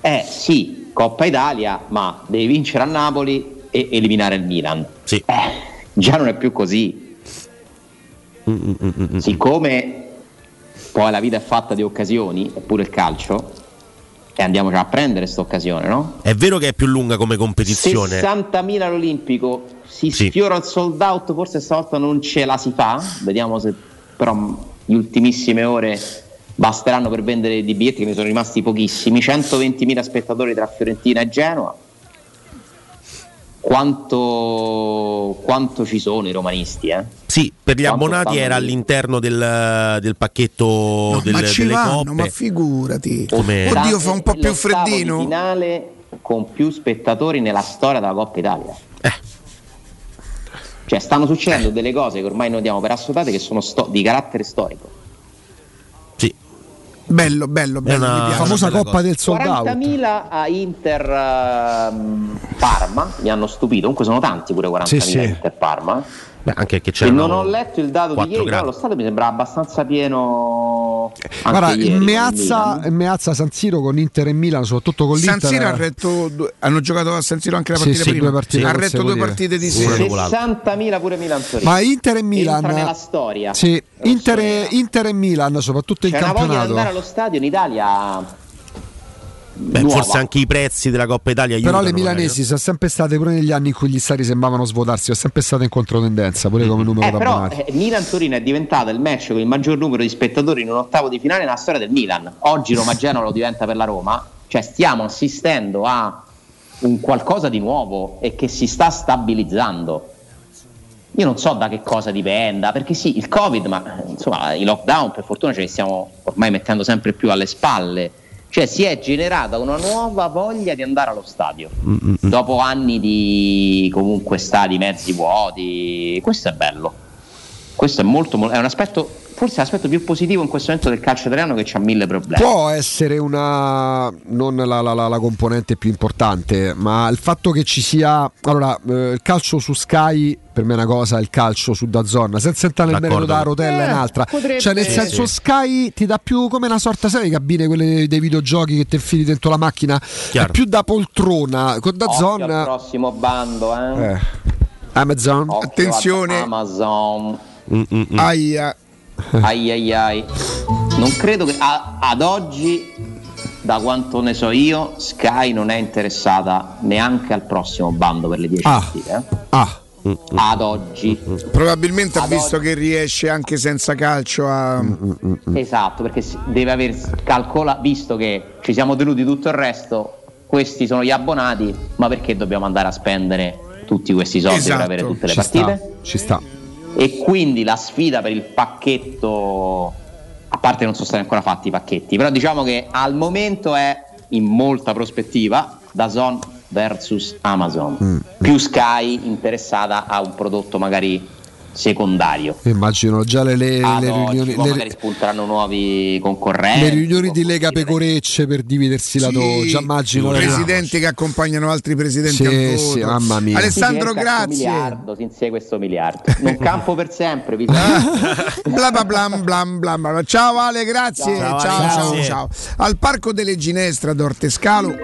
eh sì, Coppa Italia, ma devi vincere a Napoli e eliminare il Milan. Sì. Eh, già non è più così. Mm, Siccome poi la vita è fatta di occasioni, eppure il calcio, e andiamoci a prendere questa occasione, no? È vero che è più lunga come competizione. 60.000 all'Olimpico, si Sì. sfiora il sold out, forse stavolta non ce la si fa, vediamo se però le ultimissime ore basteranno per vendere di biglietti che ne sono rimasti pochissimi, 120.000 spettatori tra Fiorentina e Genoa. Quanto, quanto ci sono i romanisti? Eh? Sì, per gli Quanto abbonati stanno era all'interno del, del pacchetto del- ma ci delle vanno, coppe. ma figurati. Come- Oddio, fa un po' più freddino. finale con più spettatori nella storia della Coppa Italia. Eh. Cioè, stanno succedendo delle cose che ormai noi diamo per assodate che sono sto- di carattere storico. Bello, bello, bello. una-. La famosa coppa del sold out. 40.000 a Inter ehm, Parma mi hanno stupito. Comunque sono tanti pure 40.000 Sì, sì. Inter Parma. Beh, anche che E c'erano non ho letto il dato di ieri, però gradi. lo stadio mi sembrava abbastanza pieno. Anche Guarda, ieri, Meazza, Meazza San Siro con Inter e Milan, soprattutto con San l'Inter. Siro ha retto hanno giocato a San Siro anche la Sì, partita sì, prima. due partite ha retto due partite di sera. dopo l'altra. 60.000 pure Milan Torino. Ma Inter e Milan. Entra nella storia. Sì, Inter e, Inter e Milan, soprattutto in C'è una voglia di andare campionato. allo stadio in Italia. Beh, forse anche i prezzi della Coppa Italia Però aiutano. le milanesi sono sempre state pure negli anni in cui gli stadi sembravano svuotarsi, sono sempre state in controtendenza, pure come numero Eh, di però eh, Milan-Torino è diventato il match con il maggior numero di spettatori in un ottavo di finale nella storia del Milan. Oggi Roma-Genoa lo diventa per la Roma. Cioè stiamo assistendo a un qualcosa di nuovo e che si sta stabilizzando. Io non so da che cosa dipenda, perché sì, il Covid, ma insomma i lockdown per fortuna ce li stiamo ormai mettendo sempre più alle spalle. Cioè si è generata una nuova voglia di andare allo stadio. Dopo anni di comunque stadi mezzi vuoti, questo è bello. Questo è molto, mo- è un aspetto, forse l'aspetto più positivo in questo momento del calcio italiano che ha mille problemi. Può essere una non la, la- la- la componente più importante, ma il fatto che ci sia allora eh, il calcio su Sky per me è una cosa, il calcio su Dazzon, senza entrare nel merito da rotella è Eh, un'altra. potrebbe- Cioè, nel senso, sì. Sky ti dà più come una sorta, sai, le cabine quelle dei videogiochi che ti infili dentro la macchina, Chiaro. è più da poltrona. Con Occhio al Dazzon, prossimo bando, eh. eh, Amazon, Occhio Attenzione. Amazon. Aia. Ai ai ai. Non credo che a- ad oggi, da quanto ne so io, Sky non è interessata neanche al prossimo bando per le 10 Ah. partite. eh. Ah. Ad oggi. Probabilmente ha visto che riesce anche senza calcio a. Esatto, perché deve aver calcola, visto che ci siamo tenuti tutto il resto, questi sono gli abbonati, ma perché dobbiamo andare a spendere tutti questi soldi Esatto, per avere tutte le ci sta, partite? ci sta. E quindi la sfida per il pacchetto, a parte non sono stati ancora fatti i pacchetti, però diciamo che al momento è in molta prospettiva Dazon versus Amazon, Mm. più Sky interessata a un prodotto magari secondario. immagino già le, le- Ad le oggi, riunioni, le- magari spunteranno nuovi concorrenti. le riunioni di Lega Pecorecce per dividersi la do, Sì, già immagino le- presidenti che accompagnano altri presidenti Sì, sì, mamma mia. Alessandro, Si grazie. miliardo, si insegue questo miliardo. Non campo per sempre, bisogna... bla bla blam blam blam blam. Ciao Ale, grazie. Ciao, Ciao, Ale, ciao, grazie. ciao. Al Parco delle Ginestre ad Ortescalo,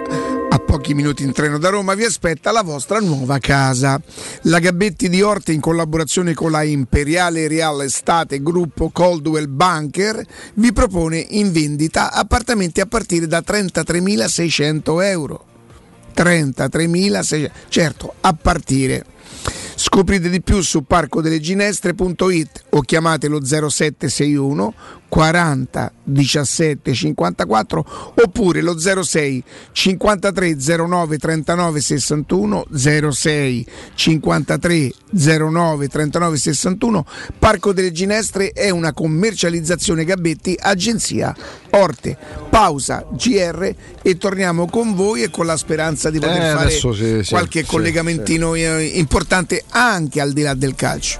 a pochi minuti in treno da Roma, vi aspetta la vostra nuova casa. La Gabetti di Orte, in collaborazione con la Imperiale Real Estate Gruppo Coldwell Banker, vi propone in vendita appartamenti a partire da 33.600 euro. 33.600 certo a partire Scoprite di più su parcodeleginestre.it o chiamate lo 0761 40 17 54 oppure lo 06 53 09 39 61 06 53 09 39 61 Parco delle Ginestre è una commercializzazione Gabetti agenzia Orte. Pausa GR e torniamo con voi e con la speranza di poter Eh, fare sì, sì, qualche sì, collegamentino importante anche al di là del calcio.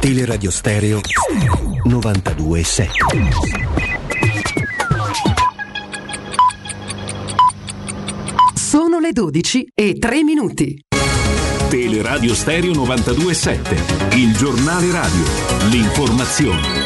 Teleradio Stereo 927. Sono le 12 e 3 minuti. Teleradio Stereo 927, il giornale radio, l'informazione.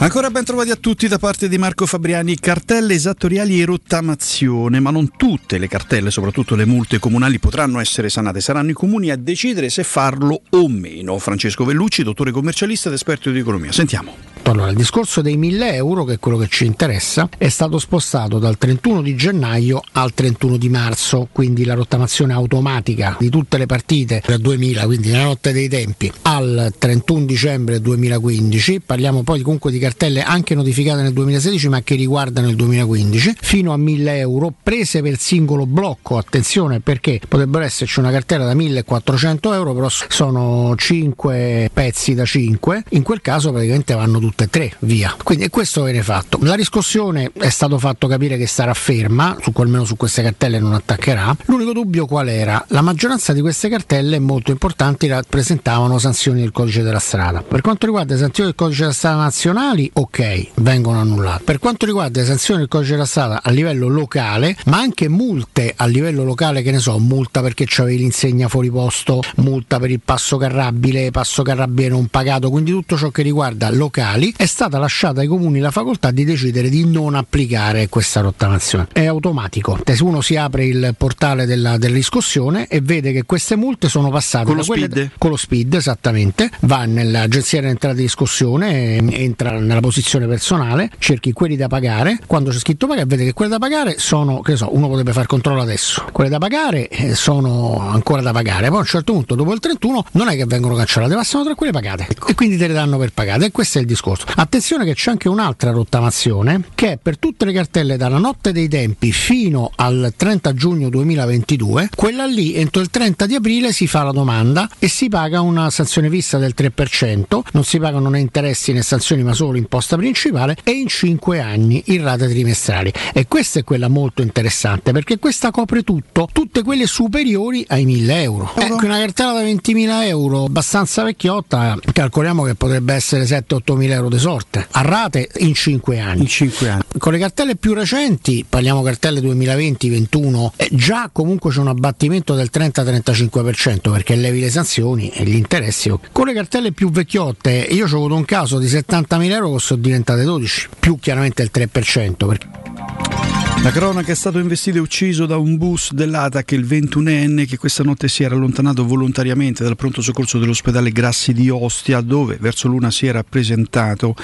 Ancora ben trovati a tutti da parte di Marco Fabriani. Cartelle esattoriali e rottamazione, ma non tutte le cartelle, soprattutto le multe comunali, potranno essere sanate. Saranno i comuni a decidere se farlo o meno. Francesco Vellucci, dottore commercialista ed esperto di economia. Sentiamo. Allora, il discorso dei 1000 euro, che è quello che ci interessa, è stato spostato dal 31 di gennaio al 31 di marzo, quindi la rottamazione automatica di tutte le partite da 2000, quindi nella notte dei tempi, al 31 dicembre 2015. Parliamo poi comunque di cartelle anche notificate nel 2016 ma che riguardano il 2015, fino a 1000 euro prese per singolo blocco. Attenzione perché potrebbero esserci una cartella da 1400 euro, però sono 5 pezzi da 5, in quel caso praticamente vanno tutte e tre via. Quindi questo viene fatto. La riscossione è stato fatto capire che sarà ferma, su, almeno su queste cartelle non attaccherà. L'unico dubbio qual era? La maggioranza di queste cartelle molto importanti rappresentavano sanzioni del codice della strada. Per quanto riguarda le sanzioni del codice della strada nazionali, ok, vengono annullate. Per quanto riguarda le sanzioni del codice della strada a livello locale, ma anche multe a livello locale, che ne so, multa perché c'avevi l'insegna fuori posto, multa per il passo carrabile, passo carrabile non pagato, quindi tutto ciò che riguarda locali comuni, è stata lasciata ai comuni la facoltà di decidere di non applicare questa rottamazione. È automatico. Se uno si apre il portale della, della riscossione e vede che queste multe sono passate Con lo da quelle- con lo speed esattamente, va nell'agenzia di entrata di riscossione, eh, entra nella posizione personale, cerchi quelli da pagare, quando c'è scritto pagare vede che quelle da pagare sono, che so, uno potrebbe fare controllo adesso, quelle da pagare eh, sono ancora da pagare, poi a un certo punto dopo il 31 non è che vengono cancellate, passano tra quelle pagate. E quindi te le danno per pagate. E questo è il discorso. Attenzione che c'è anche un'altra rottamazione che è per tutte le cartelle dalla notte dei tempi fino al 30 giugno 2022, quella lì entro il 30 di aprile si fa la domanda e si paga una sanzione vista del 3%, non si pagano né interessi né sanzioni ma solo imposta principale e in 5 anni in rate trimestrali. E questa è quella molto interessante perché questa copre tutto, tutte quelle superiori ai 1000 euro. Ecco, una cartella da 20.000 euro abbastanza vecchiotta, calcoliamo che potrebbe essere 7-8 mila euro di sorte, a rate in 5 anni. In 5 anni. Con le cartelle più recenti, parliamo cartelle 2020-21, eh, già comunque c'è un abbattimento del 30-35% perché levi le sanzioni e gli interessi. Con le cartelle più vecchiotte, io ho avuto un caso di 70.000 euro che sono diventate 12, più chiaramente il 3%. Perché... La cronaca è stato investito e ucciso da un bus dell'ATAC il 21enne che questa notte si era allontanato volontariamente dal pronto soccorso dell'ospedale Grassi di Ostia dove verso l'una si era presentato.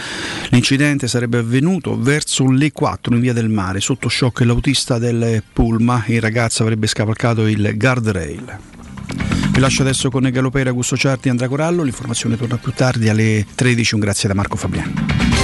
L'incidente sarebbe avvenuto verso le 4 in via del mare. Sotto shock l'autista del Pulma, il ragazzo avrebbe scavalcato il guardrail. Vi lascio adesso con Galopera, Augusto Ciardi e Andrea Corallo. L'informazione torna più tardi alle 13. Un grazie da Marco Fabiani.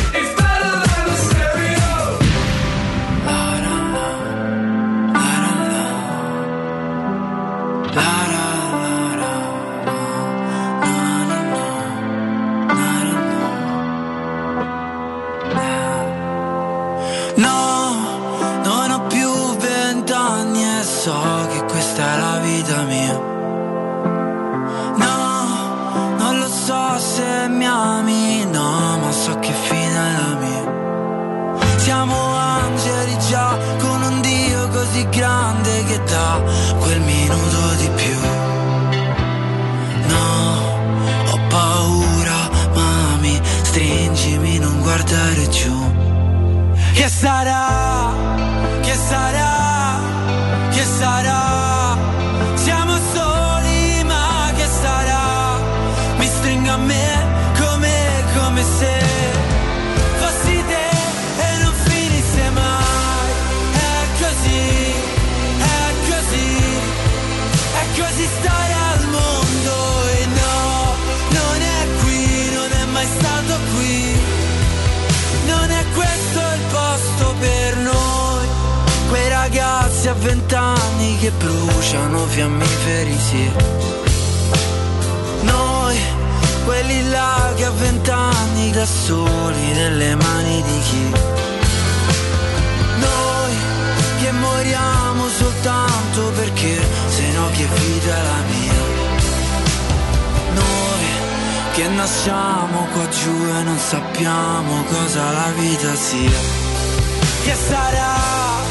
se mi ami, no, ma so che fine è la mia. Siamo angeli già con un Dio così grande che dà quel minuto di più. No, ho paura, mami, stringimi, non guardare giù. Che sarà? Che sarà? Che sarà? A vent'anni che bruciano fiammiferi, sì. Noi, quelli là che a vent'anni da soli nelle mani di chi. Noi che moriamo soltanto perché se no che vita è la mia. Noi che nasciamo qua giù e non sappiamo cosa la vita sia. Che sarà?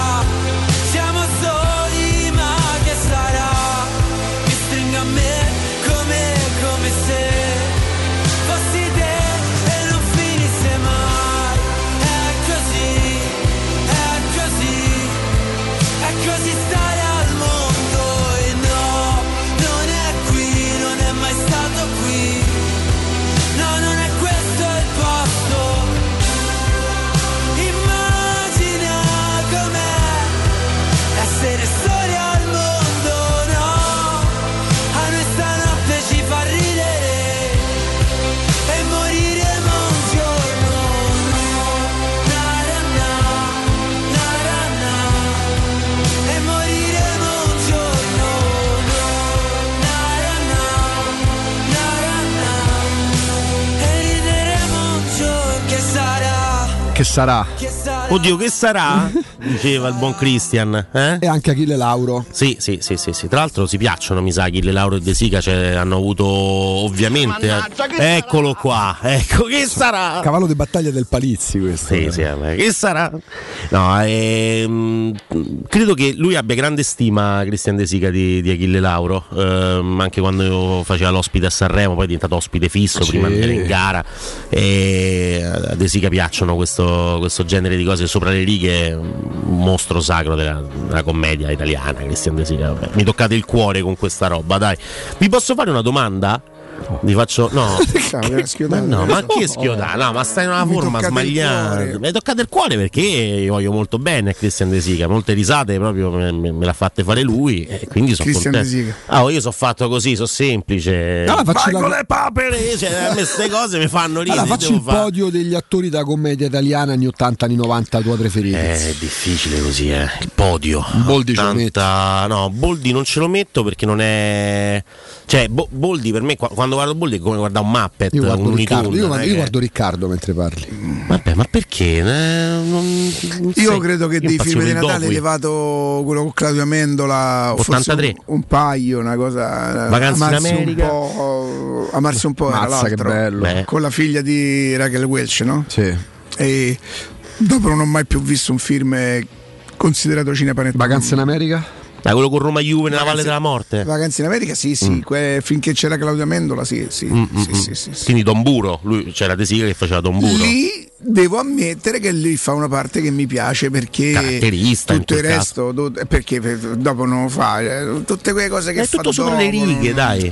Che sarà Sarà? sarà Oddio, che sarà? Diceva il buon Christian. Eh? E anche Achille Lauro. Sì, sì, sì, sì, sì. Tra l'altro si piacciono, mi sa, Achille Lauro e De Sica, cioè, hanno avuto ovviamente. Eccolo qua, ecco che sarà. Cavallo di battaglia del Palizzi questo. Sì, sì, vabbè, che sarà? No, ehm, credo che lui abbia grande stima, Cristian De Sica, di, di Achille Lauro. Ehm, anche quando faceva l'ospite a Sanremo, poi è diventato ospite fisso Sì. prima di andare in gara. E a De Sica piacciono questo, questo genere di cose sopra le righe, un mostro sacro della, della commedia italiana. Cristian De mi toccate il cuore con questa roba, dai. Vi posso fare una domanda? Vi faccio. No. Ma no, ma che schioda? No, ma stai in una Mi forma sbagliata. Mi hai toccato il cuore perché io voglio molto bene a Cristian De Sica. Molte risate proprio me, me- l'ha fatte fare lui. E quindi sono contento. De Sica. Ah, io sono fatto così, sono semplice. Allora facci Vai la- con le papere! Cioè, queste cose mi fanno ridere. Allora, facci devo il fare. podio degli attori da commedia italiana anni 80, anni 90, tua preferita. È difficile così, eh. Il podio. Boldi ce lo 80... No, Boldi non ce lo metto perché non è. Cioè, Bo- Boldi per me, qua- quando guardo Boldi è come guardare un Muppet, Io un guardo, Looney Riccardo, io, è io guardo Riccardo mentre parli. Vabbè, ma perché? Eh, non- non Io sai. credo che Io dei film di Natale Dogui. levato quello con Claudio Amendola, forse 83. un, un paio, una cosa. Vacanze in amarsi America. Un po', amarsi un po' Mazza, che bello. Beh. Con la figlia di Rachel Welch, no? Sì. E dopo non ho mai più visto un film considerato cinepanettone. Vacanze in America? Dai, quello con Roma Juve nella Valle della Morte. Vacanze in America, sì, sì, que- finché c'era Claudio Amendola, sì, sì. Mm, mm, sì, mm. sì, sì, sì. Quindi Don Buro, lui c'era De Sica che faceva Don Buro. Lì devo ammettere che lì fa una parte che mi piace perché Caratterista, tutto il resto do- perché per- dopo non lo fa eh, tutte quelle cose che È fa tutto sopra le righe, dai.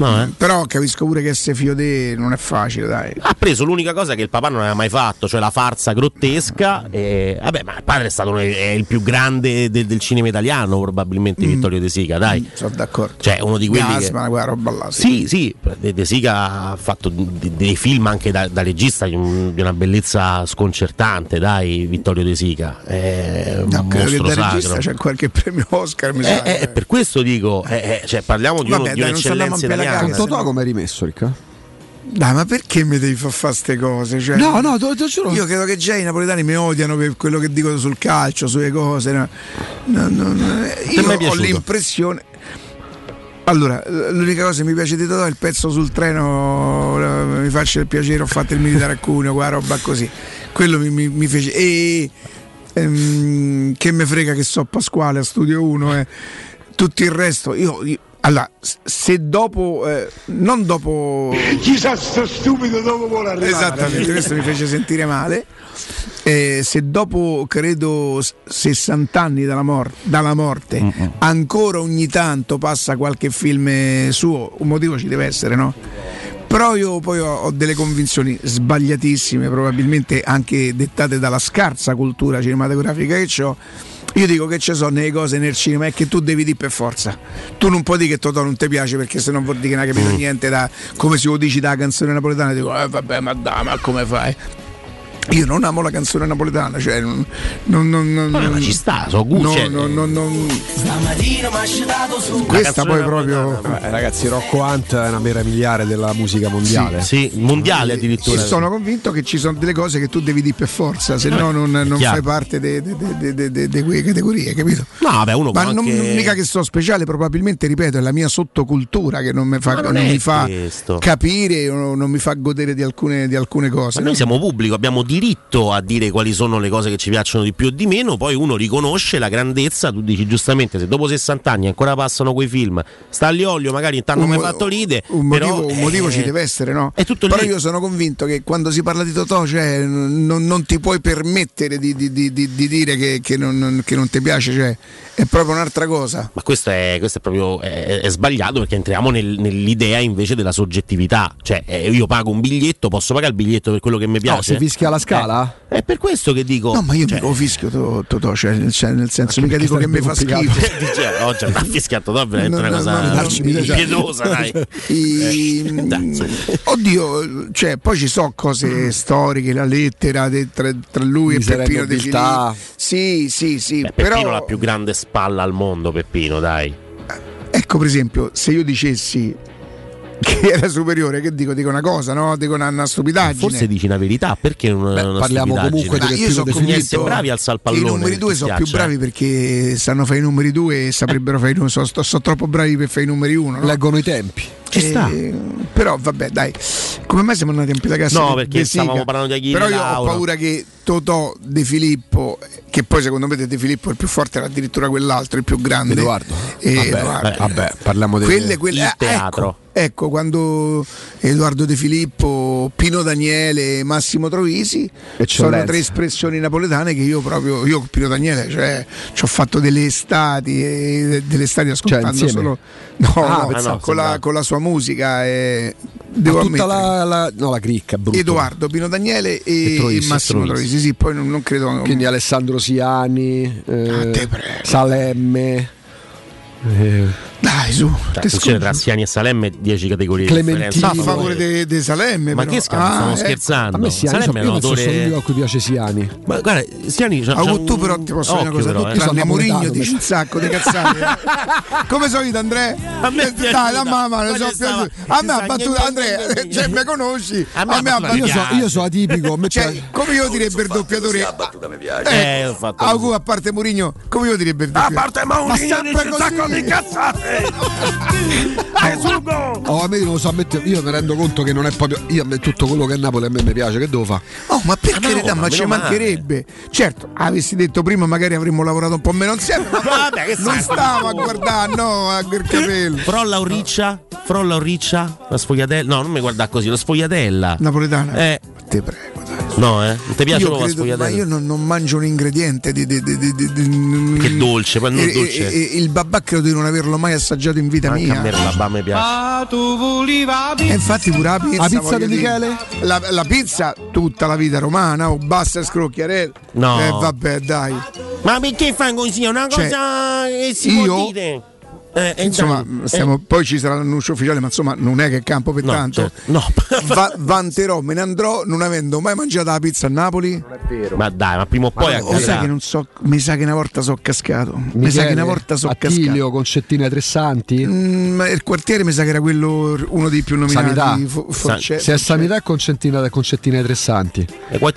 No, eh? però capisco pure che figlio di non è facile dai Ha preso l'unica cosa che il papà non aveva mai fatto, cioè la farsa grottesca. E, vabbè, ma il padre è stato è il più grande del, del cinema italiano, probabilmente Vittorio De Sica, dai. sono d'accordo Cioè, uno di quelli. che- Gasman, quella roba là sì. Sì, sì, De, Sica ha fatto dei film anche da, da regista di, un- di una bellezza sconcertante, dai, Vittorio De Sica. È un No, credo che da sacro. regista c'è qualche premio Oscar mi sa. Eh, eh, per questo dico, eh, eh, cioè, parliamo di, uno- Vabbè, di dai, a un'eccellenza la italiana. Totò come è rimesso, Ricca? Dai, ma perché mi devi far fare queste cose? Cioè, No, no, te, te giuro. Io credo che già i napoletani mi odiano per quello che dico sul calcio, sulle cose. no. No, no, Io ho piaciuto? l'impressione. Allora, l'unica cosa che mi piace di Totò è il pezzo sul treno, eh, mi faccio il piacere, ho fatto il militare a Cuneo, quella roba così. Quello mi, mi- mi fece. E ehm, che me frega che so Pasquale a Studio 1 e tutto il resto. Io, io- allora, se dopo, eh, non dopo. Chissà sto stupido dopo vuole arrivare. Esattamente, questo mi fece sentire male. Eh, se dopo credo s- 60 anni dalla, mor- dalla morte ancora ogni tanto passa qualche film suo, un motivo ci deve essere, no? Però io poi ho, ho delle convinzioni sbagliatissime, probabilmente anche dettate dalla scarsa cultura cinematografica che ho. Io dico che ci sono delle cose nel cinema e che tu devi dire per forza. Tu non puoi dire che Totò non ti piace perché se non vuol dire che non hai capito niente da come si lo dici da canzone napoletana, dico, eh, vabbè, ma dai, ma come fai? Io non amo la canzone napoletana, cioè non, non, non, non- ma ci sta, so gusti. no, no, no, non- Stamattina mi ha citato su Questa poi proprio Eh, ragazzi, Rocco Hunt è una meraviglia della musica mondiale. Sì, mondiale E addirittura. sono convinto che ci sono delle cose che tu devi dire per forza, se no non, non chiaro. fai parte di quelle categorie, capito? No, vabbè, uno Ma può non, anche- non mica che sto speciale, probabilmente, ripeto, è la mia sottocultura che non mi fa, non non mi fa capire o non mi fa godere di alcune, di alcune cose. Ma noi siamo pubblico, abbiamo diritto a dire quali sono le cose che ci piacciono di più o di meno, poi uno riconosce la grandezza, tu dici giustamente se dopo 60 anni ancora passano quei film, sta agli olio magari Un mai mo- fatto ride, un però, motivo, un motivo eh, ci deve essere, no? È tutto Però lì. io sono convinto che quando si parla di Totò, cioè, non, non ti puoi permettere di, di- di- di- di dire che, che non, non- che non ti piace, cioè, è proprio un'altra cosa. Ma questo è, questo è proprio è, è sbagliato perché entriamo nel- nell'idea invece della soggettività. Cioè, eh, io pago un biglietto, posso pagare il biglietto per quello che mi piace? No, si fischia la scala? Eh, è per questo che dico. No, ma io cioè, mica lo fischio To- Totò, cioè, cioè, nel senso, mica dico che mi fa schifo. oggi ha fischiato, è veramente una cosa pietosa, dai. Eh. Oddio, cioè, poi ci sono cose storiche, la lettera de- tra, tra lui e Peppino e De. Filippi. Sì, sì, sì, Beh, Peppino però la più grande spalla al mondo, Peppino, dai. ecco per esempio, se io dicessi che era superiore, che dico? Dico una cosa, no? Dico una, una stupidaggine. Forse dici una verità, perché non Beh, una parliamo comunque Ma io sono convinto bravi il che i numeri due sono più bravi perché sanno fare i numeri due e saprebbero fare i numeri. Sono, sono troppo bravi per fare i numeri uno. No? Leggono i tempi. Ci sta. Però vabbè, dai. Come mai siamo andati in Pitagassa? No, perché stavamo parlando di Achille Però io ho Lauro. paura che Totò De Filippo, che poi secondo me De Filippo è il più forte, era addirittura quell'altro, il più grande. Edoardo. Eh, Vabbè, Edoardo. vabbè, parliamo di Quelle, quelle, Il eh, teatro. Ecco, ecco, quando Edoardo De Filippo, Pino Daniele e Massimo Trovisi sono Eccellenza. tre espressioni napoletane che io proprio, io con Pino Daniele, cioè ci ho fatto delle estati, e delle estati ascoltando Cioè, insieme? solo no, Ah, no, pensavo, con, la, con la sua musica. E Ma devo tutta la, la- no, la cricca, brutto. Edoardo, Pino Daniele e, E Troisi, e Massimo Troisi. Sì, poi non, non credo. Quindi Alessandro Siani, eh, Ah. Salemme. eh, Dai, su. Cioè, attenzione, tra Siani e Salemme 10 categorie di Clementino. differenza. Ma a favore di de Salemme. Ma però. che scherzo, Ah, stiamo ecco. scherzando. a me Siani, Salemme è io un autore... a cui piace Siani. Ma guarda, Siani c'ha, c'ha tu un- però ti posso dire una cosa, però, tu eh. Tranne Mourinho dici un sacco di cazzate. Come sono io Andrea? A me è piaciuta. Dai, la mamma, Quando so. A me ha battuto Andrea, cioè mi conosci? A me A ha battuto. Io, so, io sono atipico, a Cioè, piace- come io direbbe il doppiatore? Eh, ho fatto a, a parte Mourinho, come io direbbe il doppiatore? parte Ma Mourinho un sacco di cazzate. Oh, a me non lo so, ammetto- io mi rendo conto che non è proprio. Io a me tutto quello che è Napoli a me mi piace, che devo fare? Oh, ma per Ah, no, carità, ma ma ci mancherebbe. Certo, avessi detto prima, magari avremmo lavorato un po' meno insieme. Ma Vabbè, che non stavo a guardare, no, a quel capello. Frolla o riccia? Frolla o riccia? La sfogliatella? No, non mi guarda così, la sfogliatella. Napoletana. Eh, Te prego. No, eh? Non ti piace Io proprio la credo, ma io non, non mangio un ingrediente di, di- di- di- di- di- Che dolce, poi non E- dolce. e- e- il babà credo di non averlo mai assaggiato in vita Anche mia. a me la babà mi piace. E infatti pure la pizza. La pizza di. Michele? La, la pizza tutta la vita romana, o basta scrocchiarella. No. Eh vabbè, dai. Ma perché fai così? È una Cioè, cosa che si io- può dire. Eh, eh, Insomma, dai, stiamo- poi ci sarà l'annuncio ufficiale, ma insomma non è che campo per No, tanto. certo. No. Va- vanterò, me ne andrò non avendo mai mangiato la pizza a Napoli. eh, Ma dai, ma prima o poi O sai che non so, mi sa che una volta sono cascato. mi sa Michele, che una volta cascato. Attilio, Concettina Tre Santi. Mm, ma il quartiere mi sa che era quello uno dei più nominati. Sanità. fo- forse- Se è Sanità e Concettina, Concettina Tre Santi.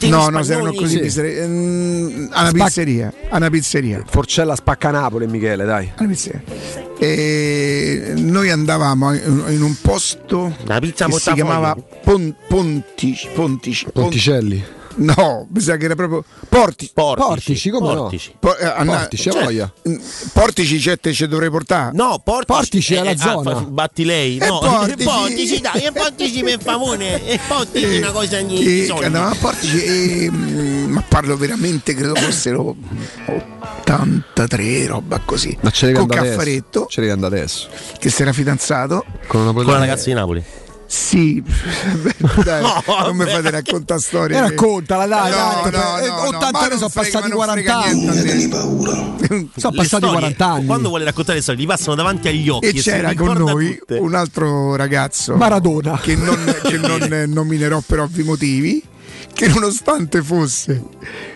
No, no, se erano così Sì. mm, a una Spac- pizzeria. A una pizzeria. Forcella spacca Napoli, Michele, dai. A una pizzeria. E noi andavamo in un posto La pizza che si chiamava Pon- Pontici, Pontici, Pon- Ponticelli. No, mi sa che era proprio Portici. Portici, Portici, come no? Portici. Po- eh, Anna- Portici, a cioè, voglia. Portici c'è te ci dovrei portare. No, portici, Portici è la ah, zona. fa- batti lei. E No, Portici? portici, dai, e portici per favore. E portici è una cosa di E soldi. andavamo a Portici e mm, ma parlo veramente credo fossero 83 roba così Ma ce ne con andare adesso. Caffaretto Ce ne andare adesso. che si era fidanzato Con una Con la ragazza di Napoli. Sì dai, No, non mi fate raccontare storie E che- raccontala, dai, No, dai. no, eh, no, 80 ma anni sono passati ma non 40 frega anni. Sono passati storie, 40 anni. Quando vuole raccontare le storie, gli passano davanti agli occhi. e si c'era con noi tutte. un altro ragazzo Maradona. che non, che non eh, nominerò per ovvi motivi che nonostante fosse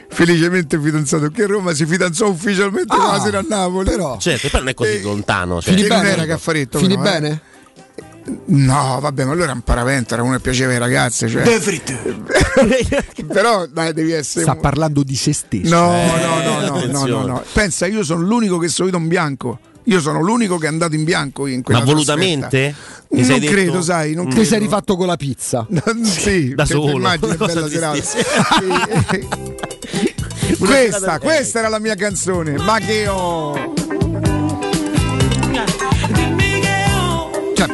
felicemente fidanzato che a Roma si fidanzò ufficialmente Ah, con la sera a Napoli però. Certo, poi non è così Eh, lontano. Cioè. Finì bene? era Caffaretto, Fini però, eh. No vabbè ma allora è un paravento era uno che piaceva ai ragazze cioè. però dai devi essere Sta parlando di se stesso. no, Eh, no, no, no, no, no, pensa io sono l'unico che sono in bianco io sono l'unico che è andato in bianco in quella Ma volutamente? Ti non detto? credo sai non Ti credo. sei rifatto con la pizza. sì, Da solo. immagini bella serata. questa, questa era la mia canzone ma che ho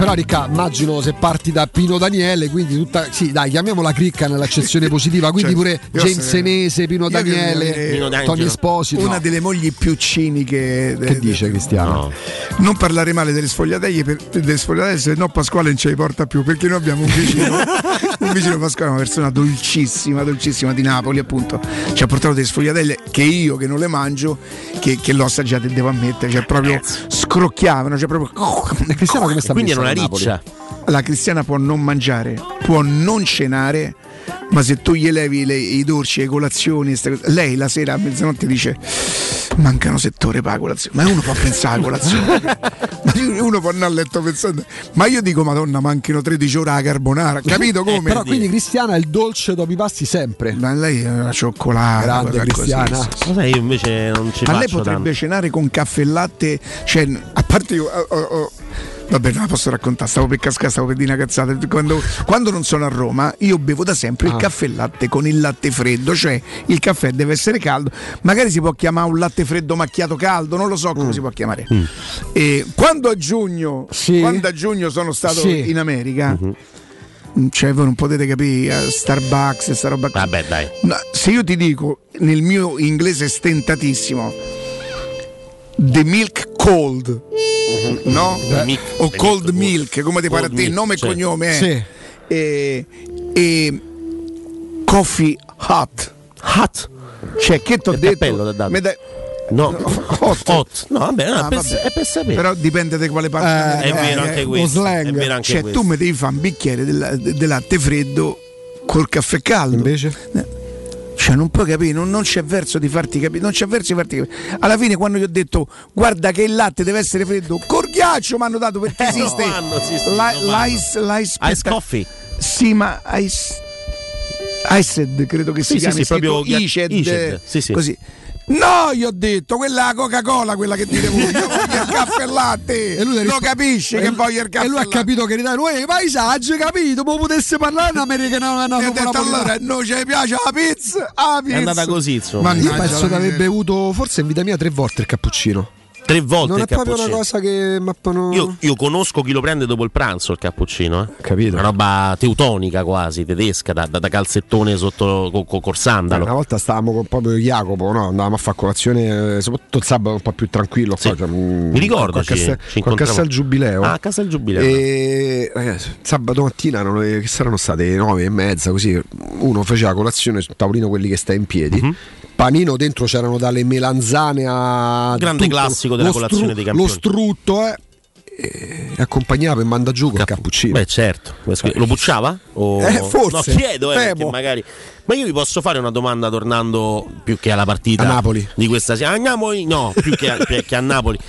però, Ricca, immagino se parti da Pino Daniele, quindi tutta. Sì, dai, chiamiamola cricca nell'accezione positiva. Quindi Cioè, pure James se- Senese, Pino Daniele, Pino. Tony Esposito. una No. delle mogli più ciniche de- Che dice Cristiano? No. non parlare male delle sfogliatelle per, delle sfogliatelle se no Pasquale non ce li porta più perché noi abbiamo un vicino un vicino Pasquale una persona dolcissima dolcissima di Napoli appunto ci ha portato delle sfogliatelle che io che non le mangio che, che l'ho assaggiate devo ammettere cioè proprio scrocchiavano cioè proprio Cristiano come sta Quindi è a riccia. la cristiana può non mangiare può non cenare ma se tu gli levi le- i dolci, le colazioni, lei la sera a mezzanotte dice mancano settore per la colazione. Ma uno può pensare alla colazione. ma uno può andare a letto pensando. Ma io dico, Madonna, manchino 13 ore a carbonara. Capito come? Però quindi Cristiana il dolce dopo i pasti sempre. Ma lei è una cioccolata. Grande Cristiana. così, sì, sì. Io invece non ci Ma faccio lei potrebbe tanto. cenare con caffè e latte, cioè, a parte io. oh, oh, oh, Vabbè, non la posso raccontare, stavo per cascare, stavo per dire una cazzata. Quando, quando non sono a Roma, io bevo da sempre il Ah. caffè e latte con il latte freddo, cioè il caffè deve essere caldo. Magari si può chiamare un latte freddo macchiato caldo, non lo so Mm. come si può chiamare. E quando a giugno, quando a giugno sono stato Sì. in America. Mhm. Cioè, voi non potete capire, eh, Starbucks e sta roba qua. Vabbè, dai. No, se io ti dico nel mio inglese stentatissimo The milk cold no? Milk- o cold milk come ti pare a te nome e sì. cognome è Sì. e, e coffee hot hot cioè che ti ho detto. Me dai- No, hot. hot. No, vabbè, no, Ah, è, per, vabbè. è per sapere. però dipende da quale parte Eh, è vero è. anche lo questo. slang. È vero anche cioè questo. tu mi devi fare un bicchiere del, del latte freddo col caffè caldo Invece? Cioè, non puoi capire, non, non c'è verso di farti capire, non c'è verso di farti capire. Alla fine, quando gli ho detto guarda che il latte deve essere freddo, col ghiaccio mi hanno dato perché Eh, esiste lo fanno, sì, sì, fanno. l'ice, l'ice, Ice coffee. Sì, ma ice, iced credo che Sì, si sì, chiami sì, proprio iced, iced, sì, sì. così. No, gli ho detto, quella è la Coca-Cola, quella che dite voi. Io voglio il caffè e latte. E lui ha lo rispo- capisci e che voglio il caffè E lui ha capito che ridare, uè, paesaggio, capito? Ma potesse parlare in America no, no, E detto la allora, non ci piace la pizza? Ah, È andata così, insomma. Mannaggia Io penso la di aver miseria. bevuto forse in vita mia tre volte il cappuccino. Tre volte Non il è proprio una cappuccino. cosa che mappano. Io, io conosco chi lo prende dopo il pranzo il cappuccino, eh. Capito. Una roba teutonica quasi, tedesca, da, da- da calzettone sotto co- co- col sandalo. Una volta stavamo con proprio Jacopo, no? andavamo a fare colazione, eh, soprattutto il sabato un po' più tranquillo. Sì. Qua, cioè, mm, Mi ricordo, qua a ci- Castel, incontravamo. Castel Giubileo. Ah, Castel Giubileo. E ragazzi, sabato mattina erano le- che saranno state nove e mezza così. Uno faceva colazione sul tavolino quelli che sta in piedi. Mhm. Panino dentro c'erano dalle melanzane a Grande tutto, classico della colazione dei campioni. Lo strutto, eh. E accompagnava e manda giù col cappuccino. Beh, certo. Lo bucciava? O... Eh, forse. No, chiedo, eh, magari. Ma io vi posso fare una domanda tornando più che alla partita A Napoli. di questa sera. A Napoli, no, più che a, più che a Napoli.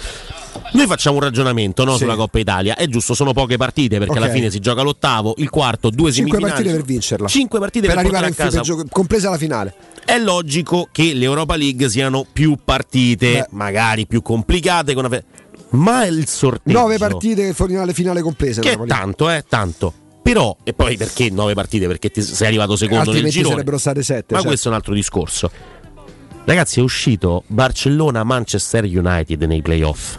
Noi facciamo un ragionamento no, Sì. sulla Coppa Italia. È giusto, sono poche partite perché Ok. alla fine si gioca l'ottavo, il quarto, due Cinque semifinali. partite per vincerla. Cinque partite per, per arrivare a casa. fi- per gio- compresa la finale. È logico che l'Europa League siano più partite, Beh. magari più complicate. Con una Ma il sorteggio. Nove partite finale, finale comprese. Che tanto, eh, tanto. Però, e poi perché nove partite? Perché ti sei arrivato secondo nel Altrimenti girone. sarebbero state sette. Ma certo. questo è un altro discorso. Ragazzi, è uscito Barcellona-Manchester United nei playoff.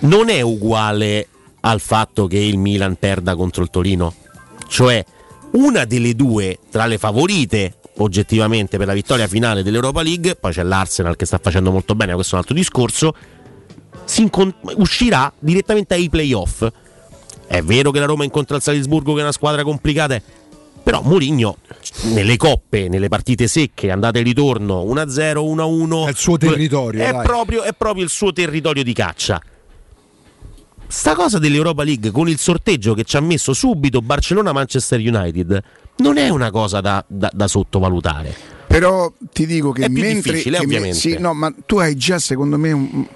Non è uguale al fatto che il Milan perda contro il Torino. Cioè, una delle due tra le favorite oggettivamente per la vittoria finale dell'Europa League, poi c'è l'Arsenal che sta facendo molto bene, questo è un altro discorso, si incon- uscirà direttamente ai playoff. È vero che la Roma incontra il Salisburgo che è una squadra complicata, però Mourinho nelle coppe, nelle partite secche, andate e ritorno 1-0, 1-1, È il suo territorio, È proprio, è proprio il suo territorio di caccia. Sta cosa dell'Europa League con il sorteggio che ci ha messo subito Barcellona-Manchester United non è una cosa da, da- da sottovalutare. Però ti dico che È più mentre difficile, che me- ovviamente. sì, no, ma tu hai già secondo me un-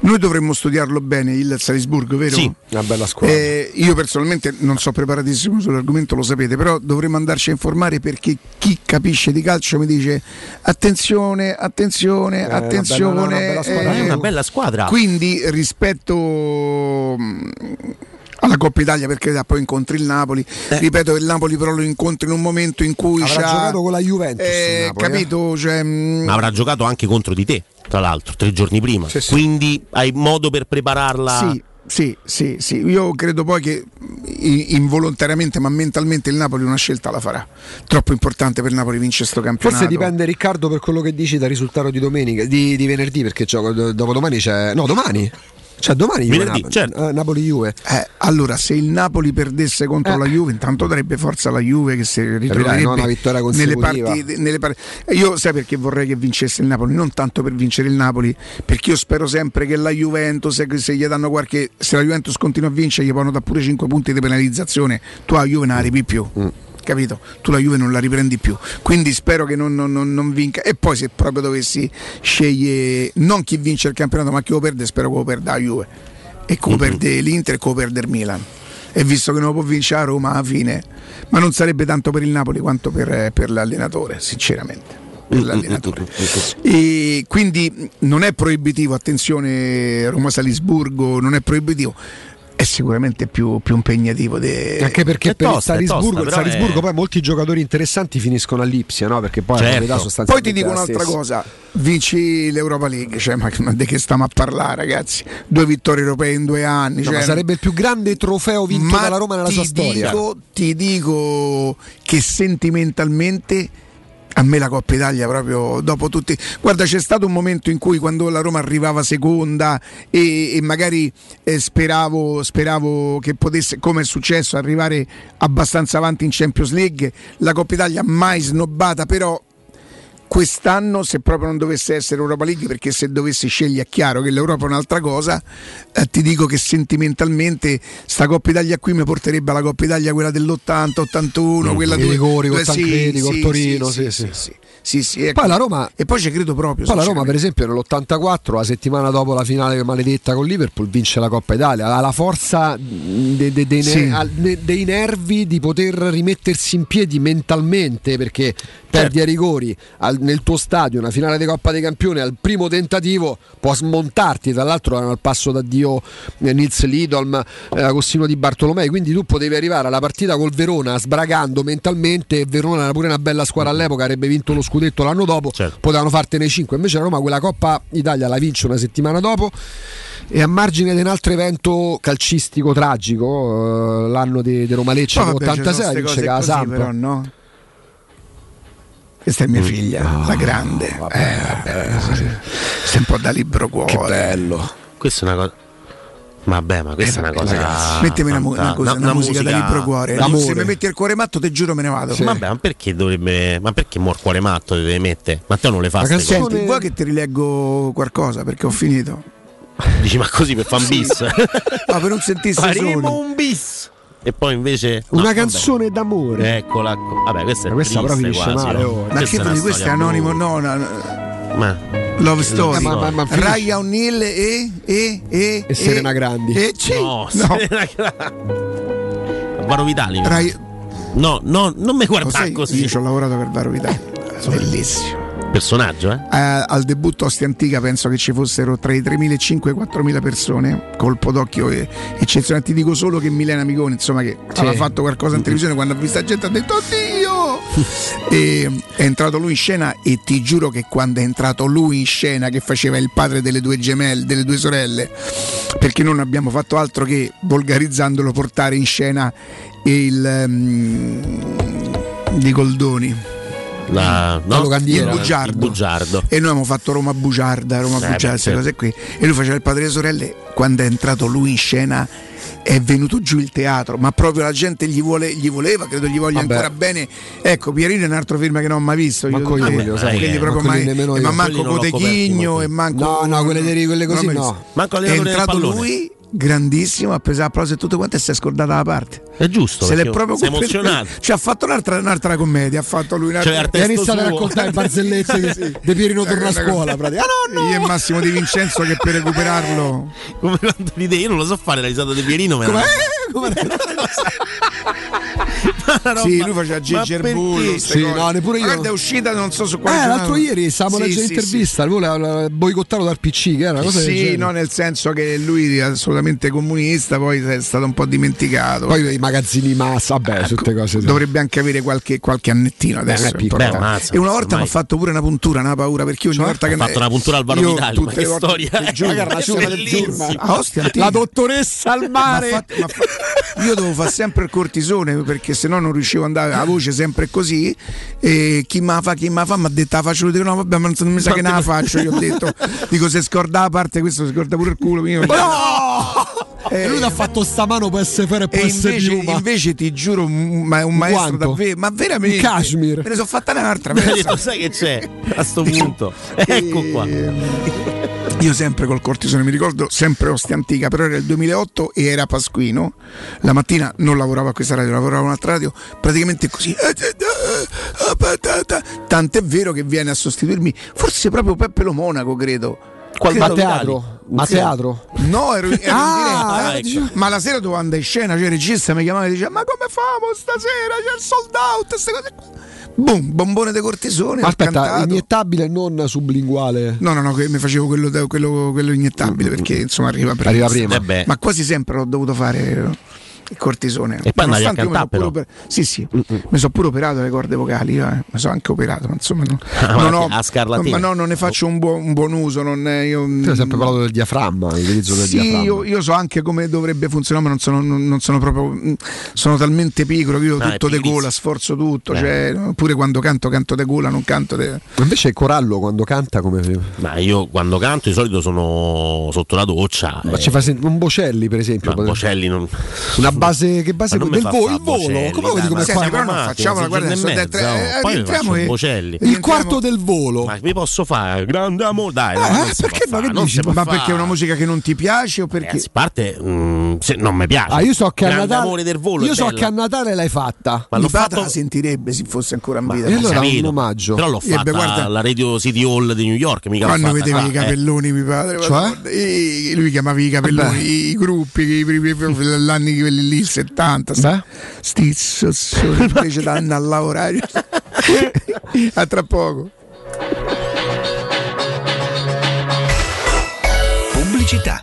noi dovremmo studiarlo bene il Salisburgo, vero? Sì, una bella squadra. Eh, io personalmente non so preparatissimo sull'argomento, lo sapete, però dovremmo andarci a informare perché chi capisce di calcio mi dice attenzione, attenzione, una attenzione. bella- una bella squadra. È eh, una bella squadra. quindi rispetto mh, alla Coppa Italia per carità poi incontri il Napoli ripeto che il Napoli però lo incontri in un momento in cui Avrà c'ha- giocato con la Juventus. eh, Napoli, eh. capito cioè, mh, Ma avrà giocato anche contro di te, tra l'altro, tre giorni prima. Sì, sì. Quindi hai modo per prepararla. Sì, sì, sì, sì. Io credo poi che involontariamente, ma mentalmente il Napoli una scelta la farà. Troppo importante per il Napoli vincere sto campionato. Forse dipende Riccardo per quello che dici dal risultato di domenica, di, di venerdì, perché gioco, dopo domani c'è. No, domani. Cioè domani Juve Venerdì, Napoli, certo. eh, Napoli Juve. Eh, allora, se il Napoli perdesse contro Eh. la Juve, intanto darebbe forza la Juve che si ritroverebbe no, una vittoria nelle consecutiva. partite. Nelle par- Io sai perché vorrei che vincesse il Napoli? Non tanto per vincere il Napoli, perché io spero sempre che la Juventus, se, se gli danno qualche. Se la Juventus continua a vincere, gli possono dare pure 5 punti di penalizzazione. Tu a Juve non arrivi più. Mm. Capito? Tu la Juve non la riprendi più. Quindi spero che non, non- non- non vinca. E poi se proprio dovessi scegliere non chi vince il campionato, ma chi lo perde, spero che lo perda la Juve. E che lo perde l'Inter e che lo perde il Milan. E visto che non lo può vincere a Roma alla fine, ma non sarebbe tanto per il Napoli quanto per, per l'allenatore, sinceramente. Per l'allenatore. E quindi non è proibitivo, attenzione Roma-Salisburgo, non è proibitivo, è sicuramente più, più impegnativo. de- Anche perché per tosta, il Salisburgo, tosta, il Salisburgo è- poi molti giocatori interessanti finiscono all'Ipsia, no? Perché poi la Certo. Poi ti dico un'altra stessa. cosa, vinci l'Europa League, cioè, ma, di che stiamo a parlare ragazzi? Due vittorie europee in due anni. No, cioè, sarebbe il più grande trofeo vinto ma dalla Roma nella sua storia. Dico, ti dico che sentimentalmente a me la Coppa Italia proprio dopo tutti. Guarda, c'è stato un momento in cui quando la Roma arrivava seconda e, e magari eh, speravo, speravo che potesse, come è successo, arrivare abbastanza avanti in Champions League. La Coppa Italia mai snobbata, però quest'anno se proprio non dovesse essere Europa League perché se dovessi scegliere è chiaro che l'Europa è un'altra cosa eh, ti dico che sentimentalmente sta Coppa Italia qui mi porterebbe alla Coppa Italia quella dell'80 81 quella I dove- rigori col Tancredi, col Torino, sì, sì. sì, sì, ecco. Poi la Roma- e poi ci credo proprio Poi la Roma, per esempio, nell'84, la settimana dopo la finale maledetta con Liverpool, vince la Coppa Italia. Ha la forza de- de- dei, ne- Sì. ne- dei nervi di poter rimettersi in piedi mentalmente perché perdi ai rigori al- nel tuo stadio una finale di Coppa dei Campioni al primo tentativo può smontarti. Tra l'altro, erano al passo d'addio eh, Nils Lidolm, eh, Agostino Di Bartolomei. Quindi tu potevi arrivare alla partita col Verona sbragando mentalmente. E Verona era pure una bella squadra all'epoca, avrebbe vinto lo scudetto l'anno dopo. Potevano fartene 5. Invece la Roma quella Coppa Italia la vince una settimana dopo. E a margine di un altro evento calcistico tragico, eh, l'anno di, di Roma Lecce vabbè, l'86 ste vince cose che la Samp. però, no? Questa è mia figlia, la grande. eh, vabbè, sì. Sei un po' da libro cuore. Che bello. Questa è una cosa. Vabbè, ma questa è una cosa. Ragazzi, mettimi una, mu- una cosa, una, musica, da libro cuore. d'amore. Se mi metti il cuore matto, te giuro me ne vado. Vabbè, ma perché dovrebbe. Ma perché mor cuore matto deve mettere? Matteo non le fa Ma ste senti, vuoi che ti rileggo qualcosa? Perché ho finito. Dici, ma così per fan Sì. bis? No, per non sentirsi Faremo un bis. E poi invece. Una no, canzone d'amore. vabbè. Eccola. qua. Vabbè, questa è Ma questa triste però finisce quasi, male, oh. Ma che una tu questo è anonimo? No, no, no. Ma Love Story. Eh, ma- ma- ma Raya O'Neill e, e, e, E Serena Grandi. E, sì. No, no. Serena Varo Vitali. Rai- No, no, non mi guardare sai, così. Io ci ho lavorato per Varo Vitale. Bellissimo. Personaggio, eh? Eh, al debutto Ostia Antica penso che ci fossero tra i 3.500 e i 4.000 persone, colpo d'occhio eccezionale. Ti dico solo che Milena Amigoni, insomma, che Sì. aveva fatto qualcosa in televisione quando ha visto la gente ha detto oddio! e è entrato lui in scena e ti giuro che quando è entrato lui in scena che faceva il padre delle due gemelle, delle due sorelle, perché non abbiamo fatto altro che volgarizzandolo portare in scena il mm, di Goldoni. La, no? Locandiera. Il bugiardo. Il bugiardo. E noi abbiamo fatto Roma Bugiarda, Roma Eh, Bugiarda, queste cose qui. E lui faceva il padre delle sorelle. Quando è entrato lui in scena è venuto giù il teatro, ma proprio la gente gli, vuole- gli voleva, credo gli voglia Vabbè. ancora bene. Ecco, Pierino è un altro film che non ho mai visto. io Manco devo io, dire. lo sai Quindi proprio manco mai, io nemmeno e io. ma manco Cotechigno e manco. No, no, quelle dei- quelle così no. Manco È entrato lui grandissimo, ha preso applauso e tutto quanto e si è scordata la parte. È giusto. Se l'è proprio sei complet- emozionato. Ci ha fatto un'altra, un'altra commedia, ha fatto lui un'altra Cioè, E ha iniziato a suo. raccontare barzellette di, di Pierino torna a scuola. praticamente. Ah, no, no! Io e Massimo Di Vincenzo che per recuperarlo Come quando ride, io non lo so fare la risata di Pierino. Ma Com'è? Sì, lui faceva Gigerbullo. Sì, no, neppure io. Guarda, è uscita non so su quale Eh, giornale. l'altro ieri stavamo Sì, leggendo sì, l'intervista, lui voleva boicottato dal PC, che era una cosa Sì, no, nel senso che lui è assolutamente comunista, poi è stato un po' dimenticato. Poi i magazzini massa, vabbè, tutte cose. Dovrebbe anche avere qualche, qualche annettino Beh, adesso. piccolo. importante. Beh, ammazza, e una volta mi ha fatto pure una puntura, una paura, perché io ogni volta che Ha fatto una puntura al Varo io Vitali, ma che storia giuro, La. Ah, dottoressa al mare. io devo fare sempre il cortisone perché se no non riuscivo ad andare la voce sempre così e chi me la fa chi me la fa mi ha detto la faccio dico no vabbè ma non mi sa che ne la faccio io ho detto dico se scorda la parte questo si scorda pure il culo mio E lui ti ha fatto sta mano per SFR e e per essere invece, invece ti giuro un, ma- un maestro Quanto? davvero ma veramente Un cashmere. me ne sono fatta un'altra detto, sai che c'è a sto punto? Ecco qua. Io sempre col cortisone, mi ricordo sempre Ostia Antica, però era il 2008 e era Pasquino. La mattina non lavoravo a questa radio, lavoravo a un'altra radio, praticamente così. Tant'è vero che viene a sostituirmi, forse proprio Peppe Lo Monaco, credo. Qual ma teatro? Ma Sì. teatro? No, ero, ero Ah, in diretta. Ma la sera dovevo andare in scena, cioè il regista mi chiamava e diceva "Ma come famo stasera? C'è il sold out, queste cose qua". Boom, bombone di cortisone, aspetta, cantato. iniettabile non sublinguale. No, no, no, che mi facevo quello, quello, quello iniettabile perché insomma arriva prima. Arriva prima. Eh. Ma quasi sempre l'ho dovuto fare il cortisone. E poi andavi a Nonostante io mi cantare, però. oper- Sì, sì, mi sono pure operato le corde vocali, eh. mi sono anche operato, ma insomma no, Ah, non ho, a scarlatina. ma no, non ne faccio un buon, un buon uso. Non è, io, Tu hai sempre parlato del diaframma, l'utilizzo del sì, diaframma. io, io so anche come dovrebbe funzionare, ma non sono, non, non sono proprio. mh, Sono talmente pigro che io è tutto de gola, sforzo tutto. Eh. Cioè, pure quando canto, canto de gola, non canto de. Ma invece Corallo quando canta come. Ma io quando canto di solito sono sotto la doccia. Ma eh, ci fa sen- un Bocelli, per esempio. ma Bocelli non. Una base che base Ma del volo, il volo. Come lo dai, come ma qua? Però non adesso mezza, tre- oh, eh, e- Bocelli. Il quarto del volo. Ma mi posso fare grande amore? Dai, Eh, si perché fare, Che dici? Ma perché è una musica che non ti piace o perché. A parte mm, se non mi piace. Ah, io so che a Natale. del volo. io so che a Natale l'hai fatta. Ma Mi l'ho la sentirebbe se fosse ancora in vita. e allora un omaggio. Però l'ho Eh, fatta guarda- alla Radio City Hall di New York. Mica Quando fatta vedevi qua, i eh. capelloni, mi padre, Cioè? lui chiamava i capelloni, i, i gruppi, i primi l'anni quelli lì, il 70, Beh. sti sozzoni, invece danno a lavorare. a tra poco. Pubblicità.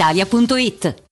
brispalitalia.it.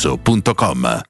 showroomdelmaterasso.com.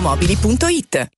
valentinoautomobili.it.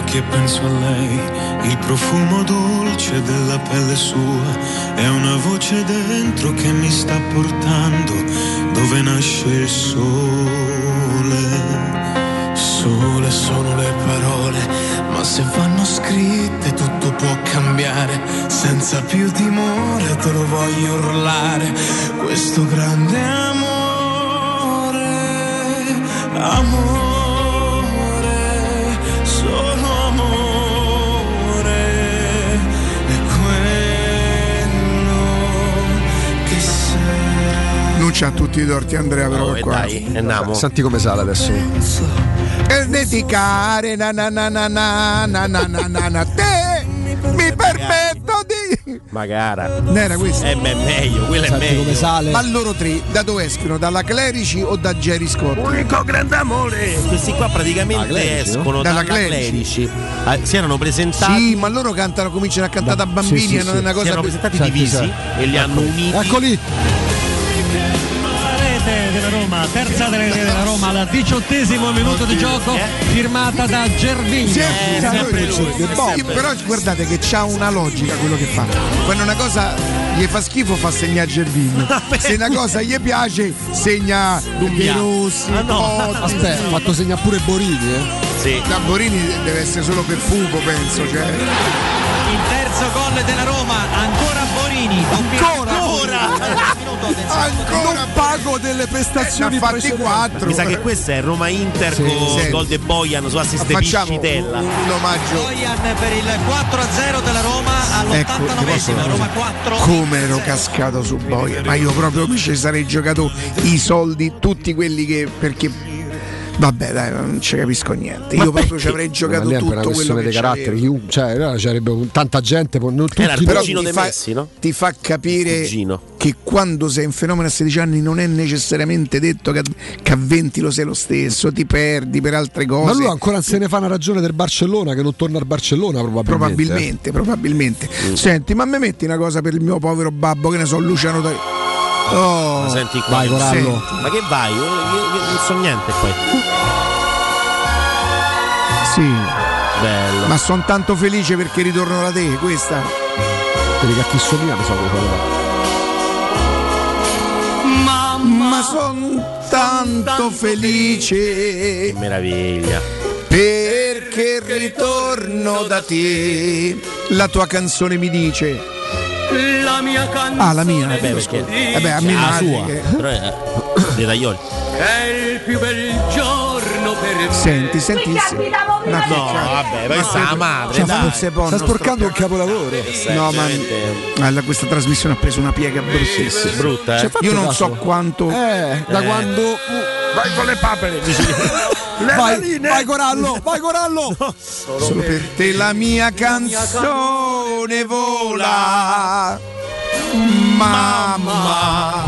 occhi e penso a lei, il profumo dolce della pelle sua, è una voce dentro che mi sta portando dove nasce il sole. Sole sono le parole, ma se vanno scritte tutto può cambiare, senza più timore te lo voglio urlare, questo grande amore, amore. Non c'ha tutti i torti Andrea però Oh, e qua. dai, andiamo. Senti come sale adesso. E dedicare na na na na na na na na na na te mi permetto di Magara. Non era questo? Eh beh, meglio, quello è meglio. Ma loro tre da dove escono? Dalla Clerici o da Jerry Scott? Unico grande amore. Questi qua praticamente Clerici, no? escono Dalla dalla, Clerici. Clerici. Ah, si erano presentati. Sì, ma loro cantano, cominciano a cantare da bambini, Sì, sì, non è sì. una cosa Si erano presentati divisi senti. e li hanno uniti. Eccoli. Rete della Roma, terza della rete della Roma al diciottesimo minuto di gioco, firmata da Gervigno. Eh, sì, sempre lui. Sì, però guardate che c'ha una logica quello che fa. Quando una cosa gli fa schifo fa segnare Gervigno. Se una cosa gli piace segna De Rossi. Ah, no. Aspetta, ha fatto segnare pure Borini, eh. Sì. Da Borini deve essere solo per fuoco, penso. Cioè. Il terzo gol della Roma, ancora Borini. Ancora! Ancora non pago delle prestazioni Ne ha fatti precedenti. quattro. Mi sa che questo è Roma Inter Sì, con sì. gol de Bojan su assist di Piscitella. un omaggio. Bojan per il 4-0 della Roma Ecco, all'89esimo, Roma 4. Come ero cascato su Boia, ma io proprio mi ci sarei giocato i soldi, tutti quelli che. perché. Vabbè, dai, non ci capisco niente. Io proprio ci avrei giocato per una tutto quello questione che di carattere, chiunque- cioè, allora c'arebbe un- tanta gente, non tutti Era il Però ti fa, Messi, no? ti fa capire che quando sei un fenomeno a 16 anni non è necessariamente detto che, che a 20 lo sei lo stesso, ti perdi per altre cose. Ma lui ancora non se ne fa una ragione del Barcellona che non torna al Barcellona probabilmente. Probabilmente, probabilmente. Senti, ma mi metti una cosa per il mio povero babbo, che ne so, Luciano Dai. Oh, Ma senti qua. Vai, Corallo. Senti, Ma che vai? Io, io- io non so niente qua. Sì. Bello. Ma sono tanto felice perché ritorno da te, questa. Quelli che a chi somiglia mi sa quello. Mamma, sono tanto felice Che meraviglia. perché ritorno da te. La tua canzone mi dice. La mia canzone Ah, la mia. Eh beh, perché Eh beh, a me Ah, madre sua. che- Però è dei taglioli. è il più bel giorno per me. Senti, senti. Ma No, vabbè, questa è la madre. Cioè, Sta sporcando un sto- capolavoro. No, ma Allora, questa trasmissione ha preso una piega bruttissima. Brutta, eh? Cioè, io non so quanto. Eh, da Eh. quando. Vai con le papere. Vai, vai Corallo, vai Corallo! Solo per te la mia canzone vola. Mamma,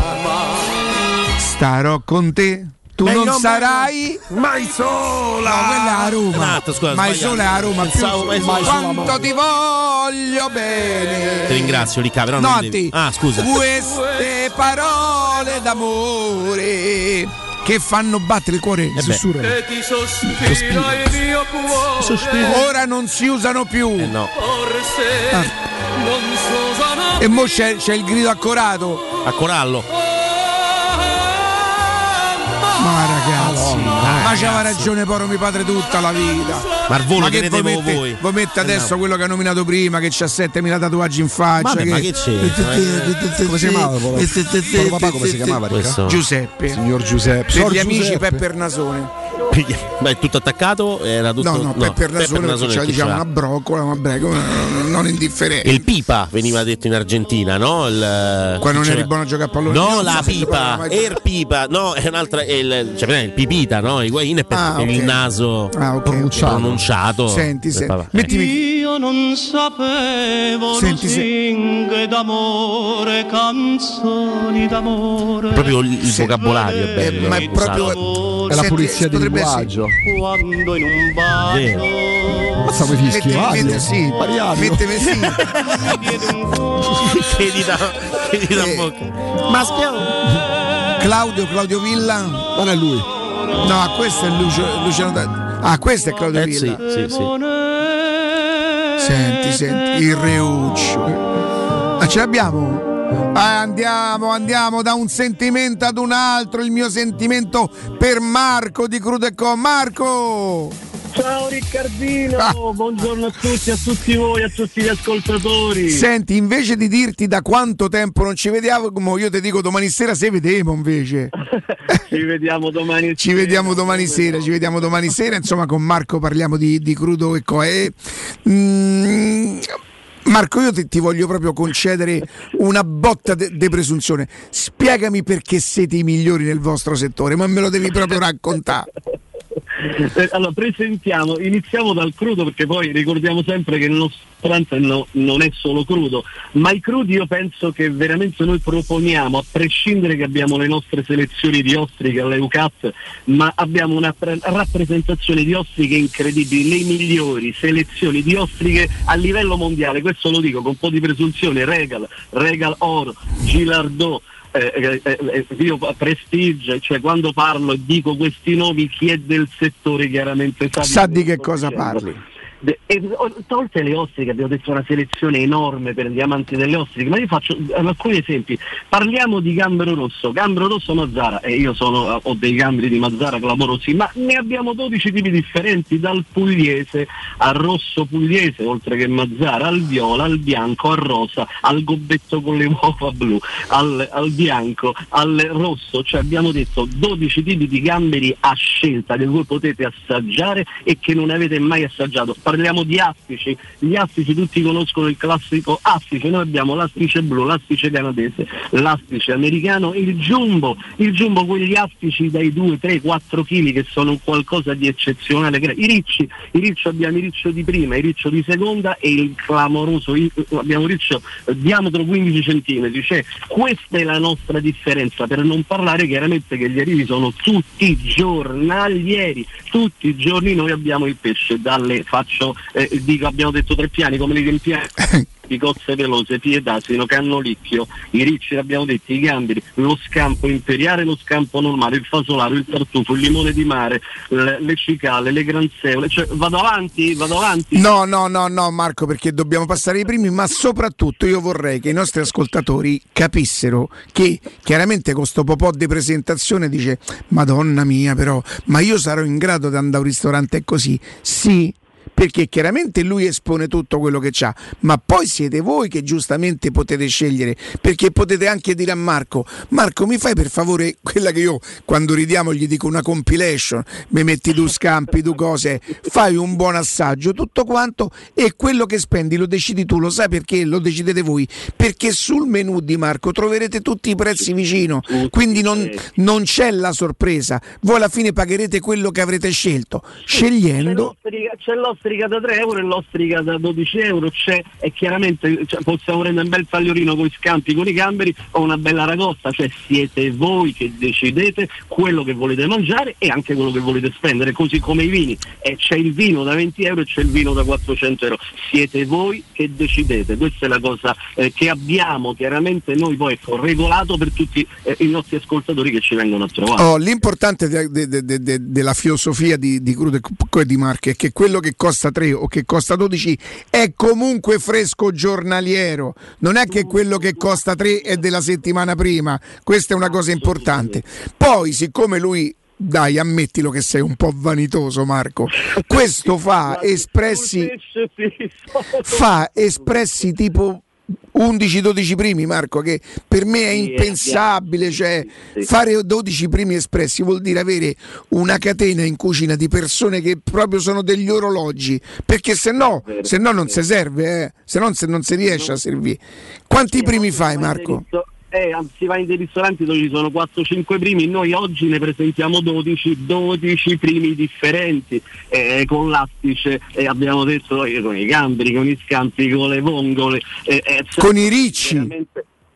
starò con te. Tu Meglio non sarai mai sola. No, quella è a Roma. Esatto, scusa, mai sola è a Roma. Più Pensavo mai sola. quanto ti voglio bene. Ti ringrazio, Ricca, però No, non a devi... Ah, scusa. Queste parole d'amore che fanno battere il cuore. beh. Sussurrano. Che ti sospira il mio cuore. Ora non si usano più. Eh no. Forse Ah. non si usano E mo c'è, c'è il grido accorato. A Corallo. Ma ragazzi, ma c'aveva ragione Poro mio padre tutta la vita. Marvolo, ma che voi mette, voi. voi mette adesso Eh, no. quello che ha nominato prima, che c'ha 7000 tatuaggi in faccia. Vabbè, ma che c'è? Come si chiamava? Poro? Papà come si chiamava? Giuseppe. Signor Giuseppe. Per gli amici. Pepper Nasone. Ma è tutto attaccato? Era tutto. No, no, Pepper Nasone, perché c'era diciamo una broccola, una breco, non- indifferente. Il pipa veniva detto in Argentina, no? Il, Qua non eri buono a giocare a pallone. No, la pipa, mai- Air pipa, no, è un'altra, è il, cioè, il pipita, no? Higuain è per Ah, il ok. naso Ah, ok, ok. pronunciato. pronunciato. Senti, Eh, senti. vabbè. Mettimi Io non sapevo Senti, se- d'amore, canzoni d'amore. Proprio il, il vocabolario è bello. Eh, ma è proprio- usato. È la pulizia del potrebbe essere- linguaggio. Quando in un bar Vero. Mazza come fischi, Mettimi, Mario. mettimi, sì, Mariano. mettimi sì. Chiedi da, chiedi da bocca. Maschio. Claudio, Claudio Villa. Non è lui. No, questo è Lucio, Luciano Da- Ah, questo è Claudio Eh Villa. sì, sì, sì. Senti, senti, il Reuccio. Ah, ce l'abbiamo? Ah, andiamo, andiamo da un sentimento ad un altro. Il mio sentimento per Marco di Crudo e Co. Marco! Ciao Riccardino, Ah. buongiorno a tutti, a tutti voi, a tutti gli ascoltatori. Senti, invece di dirti da quanto tempo non ci vediamo, io ti dico domani sera se vedemo invece. Ci vediamo domani. Ci vediamo domani sera, ci vediamo domani sera. Insomma, con Marco parliamo di, di crudo e co. E, mm, Marco, io ti, ti voglio proprio concedere una botta di presunzione. Spiegami perché siete i migliori nel vostro settore, ma me lo devi proprio raccontare. Eh, Allora, presentiamo, iniziamo dal crudo perché poi ricordiamo sempre che il nostro no- non è solo crudo, ma i crudi io penso che veramente noi proponiamo, a prescindere che abbiamo le nostre selezioni di ostriche all'EUCAT, ma abbiamo una pre- rappresentazione di ostriche incredibili, le migliori selezioni di ostriche a livello mondiale, questo lo dico con un po' di presunzione, Regal, Regal Oro, Gilardot, eh, eh, eh, io Prestige, cioè quando parlo e dico questi nomi, chi è del settore chiaramente sa, Sa di che cosa dicendo. parli. E, o- tolte le ostriche, abbiamo detto una selezione enorme per gli amanti delle ostriche, ma io faccio eh, alcuni esempi. Parliamo di gambero rosso, gambero rosso Mazzara, e io sono, ho dei gamberi di Mazzara clamorosi, ma ne abbiamo 12 tipi differenti, dal pugliese al rosso pugliese, oltre che Mazzara, al viola, al bianco, al rosa, al gobbetto con le uova blu, al, al bianco, al rosso, cioè abbiamo detto 12 tipi di gamberi a scelta che voi potete assaggiare e che non avete mai assaggiato. Parliamo di astici, gli astici tutti conoscono il classico astice, noi abbiamo l'astice blu, l'astice canadese, l'astice americano, il jumbo, il jumbo quegli astici dai 2, 3, 4 kg che sono qualcosa di eccezionale, i ricci, i ricci abbiamo il riccio di prima, il riccio di seconda e il clamoroso, i- abbiamo un riccio eh, diametro 15 cm, cioè questa è la nostra differenza, per non parlare chiaramente che gli arrivi sono tutti giornalieri, tutti i giorni noi abbiamo il pesce, dalle faccio, eh, dico abbiamo detto tre piani come li riempiamo. Di cozze velose, piedasino, cannolicchio, i ricci abbiamo detto, i gamberi, lo scampo imperiale, lo scampo normale, il fasolaro, il tartufo, il limone di mare, le, le cicale, le granzeole, cioè vado avanti, vado avanti. No, no, no, no, Marco, perché dobbiamo passare ai primi, ma soprattutto io vorrei che i nostri ascoltatori capissero che chiaramente con sto po' di presentazione dice Madonna mia, però, ma io sarò in grado di andare a un ristorante così? Sì. Perché chiaramente lui espone tutto quello che c'ha, ma poi siete voi che giustamente potete scegliere, perché potete anche dire a Marco, Marco mi fai per favore quella che io quando ridiamo gli dico una compilation, mi metti tu scampi, tu cose, fai un buon assaggio, tutto quanto e quello che spendi lo decidi tu, lo sai perché? Lo decidete voi, perché sul menù di Marco troverete tutti i prezzi vicino, quindi non, non c'è la sorpresa, voi alla fine pagherete quello che avrete scelto, C'è scegliendo... l'ostrica, c'è l'ostrica l'ostrica da 3 euro e l'ostrica da 12 euro c'è e chiaramente cioè, possiamo prendere un bel tagliolino con i scampi, con i gamberi o una bella ragosta, cioè siete voi che decidete quello che volete mangiare e anche quello che volete spendere, così come i vini. E c'è il vino da 20 euro e c'è il vino da 400 euro. Siete voi che decidete, questa è la cosa eh, che abbiamo chiaramente noi poi ecco, regolato per tutti eh, i nostri ascoltatori che ci vengono a trovare. Oh, l'importante de- de- de- de- della filosofia di, di Crudo e di Marche è che quello che costa 3 o che costa 12 è comunque fresco giornaliero, non è che quello che costa 3 è della settimana prima, questa è una cosa importante. Poi, siccome lui dai, ammettilo che sei un po' vanitoso, Marco. Questo fa espressi, fa espressi tipo 11-12 primi, Marco, che per me è impensabile. Cioè, fare 12 primi espressi vuol dire avere una catena in cucina di persone che proprio sono degli orologi, perché se no, se no non si serve, eh. se no se non si riesce a servire. Quanti primi fai, Marco? Eh, si va in dei ristoranti dove ci sono 4-5 primi, noi oggi ne presentiamo 12, 12 primi differenti, eh, con l'astice, eh, abbiamo detto eh, con i gamberi, con i scampi, con le vongole. eh, eh, Con i ricci.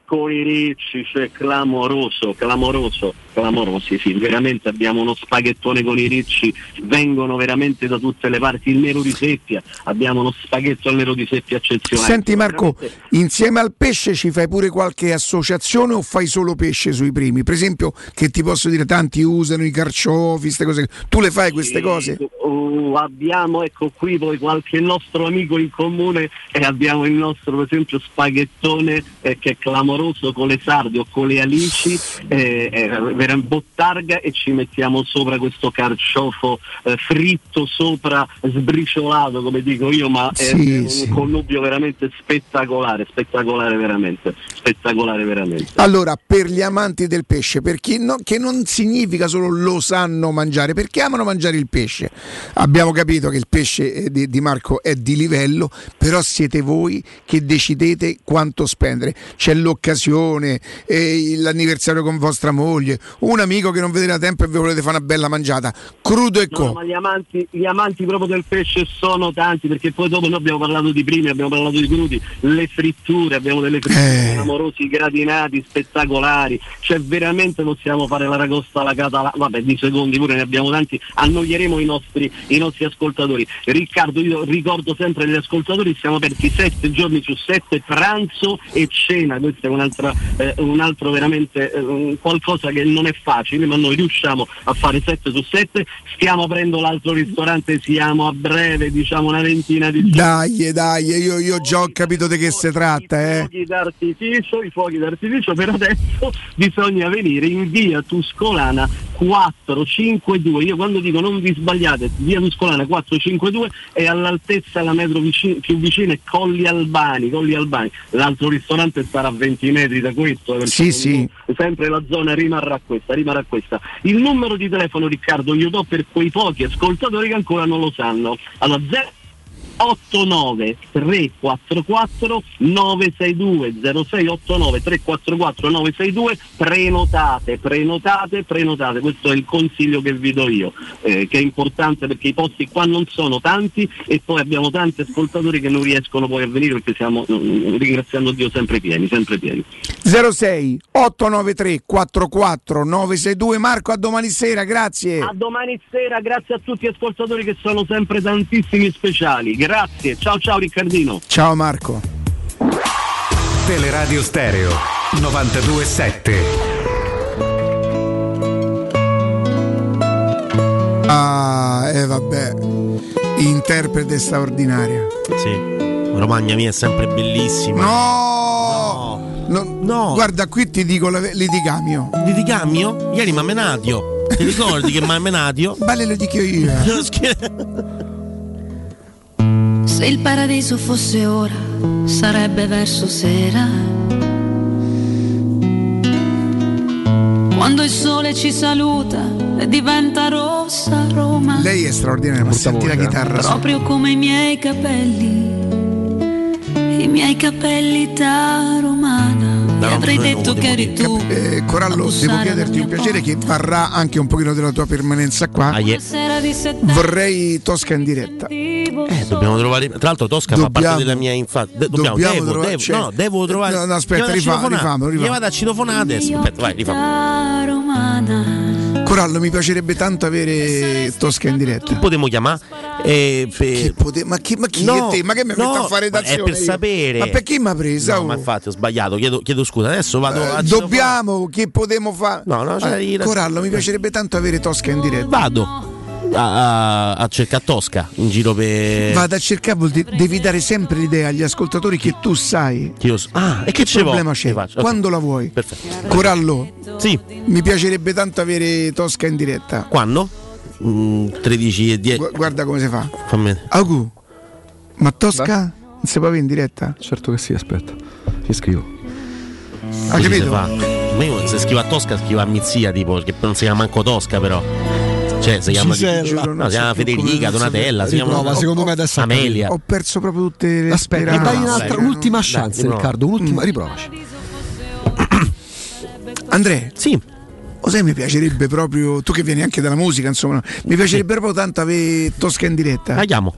Con i ricci, cioè clamoroso, clamoroso, clamorosi, sì, veramente abbiamo uno spaghettone con i ricci, vengono veramente da tutte le parti, il nero di seppia, abbiamo uno spaghetto al nero di seppia eccezionale. Senti Marco, insieme al pesce ci fai pure qualche associazione o fai solo pesce sui primi? Per esempio, che ti posso dire, tanti usano i carciofi, queste cose. Tu le fai queste cose? Oh, abbiamo ecco qui poi qualche nostro amico in comune e abbiamo il nostro per esempio spaghettone eh, che è clamoroso con le sarde o con le alici eh, eh, vera- bottarga e ci mettiamo sopra questo carciofo eh, fritto sopra sbriciolato come dico io ma è Sì, un sì. connubio veramente spettacolare spettacolare veramente spettacolare veramente Allora, per gli amanti del pesce, per chi no- che non significa solo lo sanno mangiare, perché amano mangiare il pesce. Abbiamo capito che il pesce eh, di, di Marco è di livello, però siete voi che decidete quanto spendere. C'è l'occasione, eh, l'anniversario con vostra moglie, un amico che non vedete da tempo e vi volete fare una bella mangiata. Crudo e No, co. ma gli amanti, gli amanti proprio del pesce sono tanti perché poi dopo noi abbiamo parlato di primi, abbiamo parlato di crudi, le fritture, abbiamo delle fritture Eh. amorosi, gratinati, spettacolari, cioè veramente possiamo fare la ragosta alla catalana, vabbè di secondi pure ne abbiamo tanti, annoieremo i nostri, i nostri ascoltatori. Riccardo, io ricordo sempre agli ascoltatori, siamo aperti sette giorni su sette, pranzo e cena, questo è un'altra, eh, un altro veramente eh, un qualcosa che non è facile, ma noi riusciamo a fare 7 su 7, stiamo aprendo l'altro ristorante, siamo a breve, diciamo una ventina di Dai, dai, io, io già ho capito di che si tratta, eh. fuochi d'artificio, i fuochi d'artificio per adesso bisogna venire in via Tuscolana 452. Io quando dico non vi sbagliate, via Tuscolana 452 è all'altezza la metro vicin- più vicina è Colli Albani, Colli Albani. L'altro ristorante starà a 20 metri da questo, eh, Sì, sì. sempre la zona rimarrà questa, rimarrà questa. Il numero di telefono Riccardo glielo do per quei pochi ascoltatori che ancora non lo sanno. Allora 0 89 344 962 0689 344 962 prenotate, prenotate, prenotate, questo è il consiglio che vi do io, eh, che è importante perché i posti qua non sono tanti e poi abbiamo tanti ascoltatori che non riescono poi a venire perché siamo mm, ringraziando Dio sempre pieni, sempre pieni. 06 893 44 962 Marco, a domani sera, grazie. A domani sera, grazie a tutti gli ascoltatori che sono sempre tantissimi speciali. Grazie, ciao ciao Riccardino. Ciao Marco. Teleradio Stereo 927. Ah, e vabbè. Interprete straordinaria. Sì. Romagna mia è sempre bellissima. No! No. Guarda, qui ti dico la litigamio. Litigamio? Ieri mi ha menato. Ti ricordi che mi ha menato? Bale lo dico io. Se il paradiso fosse ora, sarebbe verso sera. Quando il sole ci saluta e diventa rossa Roma. Lei è straordinaria, ma senti la chitarra. su. Proprio come i miei capelli. I miei capelli da romana. No, e avrei detto che eri tu. Eh, Corallo, devo chiederti un piacere che varrà anche un pochino della tua permanenza qua. Sera di settembre. Vorrei Tosca in diretta. Eh, dobbiamo trovare. Tra l'altro, Tosca fa Dobbiamo- parte della mia infanzia. De- dobbiamo, dobbiamo devo, trovare- devo- cioè- no, devo trovare. No, no, aspetta, Gli vado a rifa- citofonare. rifamelo, rifamelo. Gli vado a citofonare adesso. Aspetta, vai, rifamo. Da romana. Corallo, mi piacerebbe tanto avere Tosca in diretta. Potremmo chiamare. Eh, per- ma chi, ma chi No, che te? Ma che mi no, metto a fare redazione? È per sapere. Ma perché mi ha presa? No, oh? ma infatti ho sbagliato. Chiedo, chiedo scusa. Adesso vado Eh, a dobbiamo, che potremmo fare? No, no, la- Corallo, mi piacerebbe tanto avere Tosca in diretta. Vado a, a- a cercare Tosca in giro per. Vado a cercare, vuol dire, devi dare sempre l'idea agli ascoltatori che tu sai. Che io so- Ah, e che, ce problema c'è? Che faccio? Ok. Quando la vuoi? Perfetto. Corallo, Sì. mi piacerebbe tanto avere Tosca in diretta. Quando? Mm, 13 e 10. Gu- guarda come si fa. Fammi. Agu, ma Tosca non si può avere in diretta? Certo che sì, aspetta. Ti scrivo. Si capito? Ma io se scrivo a Tosca scrivo a Mizia, tipo, perché non si chiama manco Tosca, però. Cioè, si chiama, Gisella. no, si chiama Federica, Donatella, si Riprova, chiama secondo me adesso Amelia. Ho perso proprio tutte le Aspetta, speranze. dai un'altra, dai. un'ultima Dai, chance, riprova. Riccardo. Un'ultima, riprovaci. Andrea, Sì. lo sai, mi piacerebbe proprio, tu che vieni anche dalla musica, insomma, mi piacerebbe proprio tanto avere Tosca in diretta. La chiamo.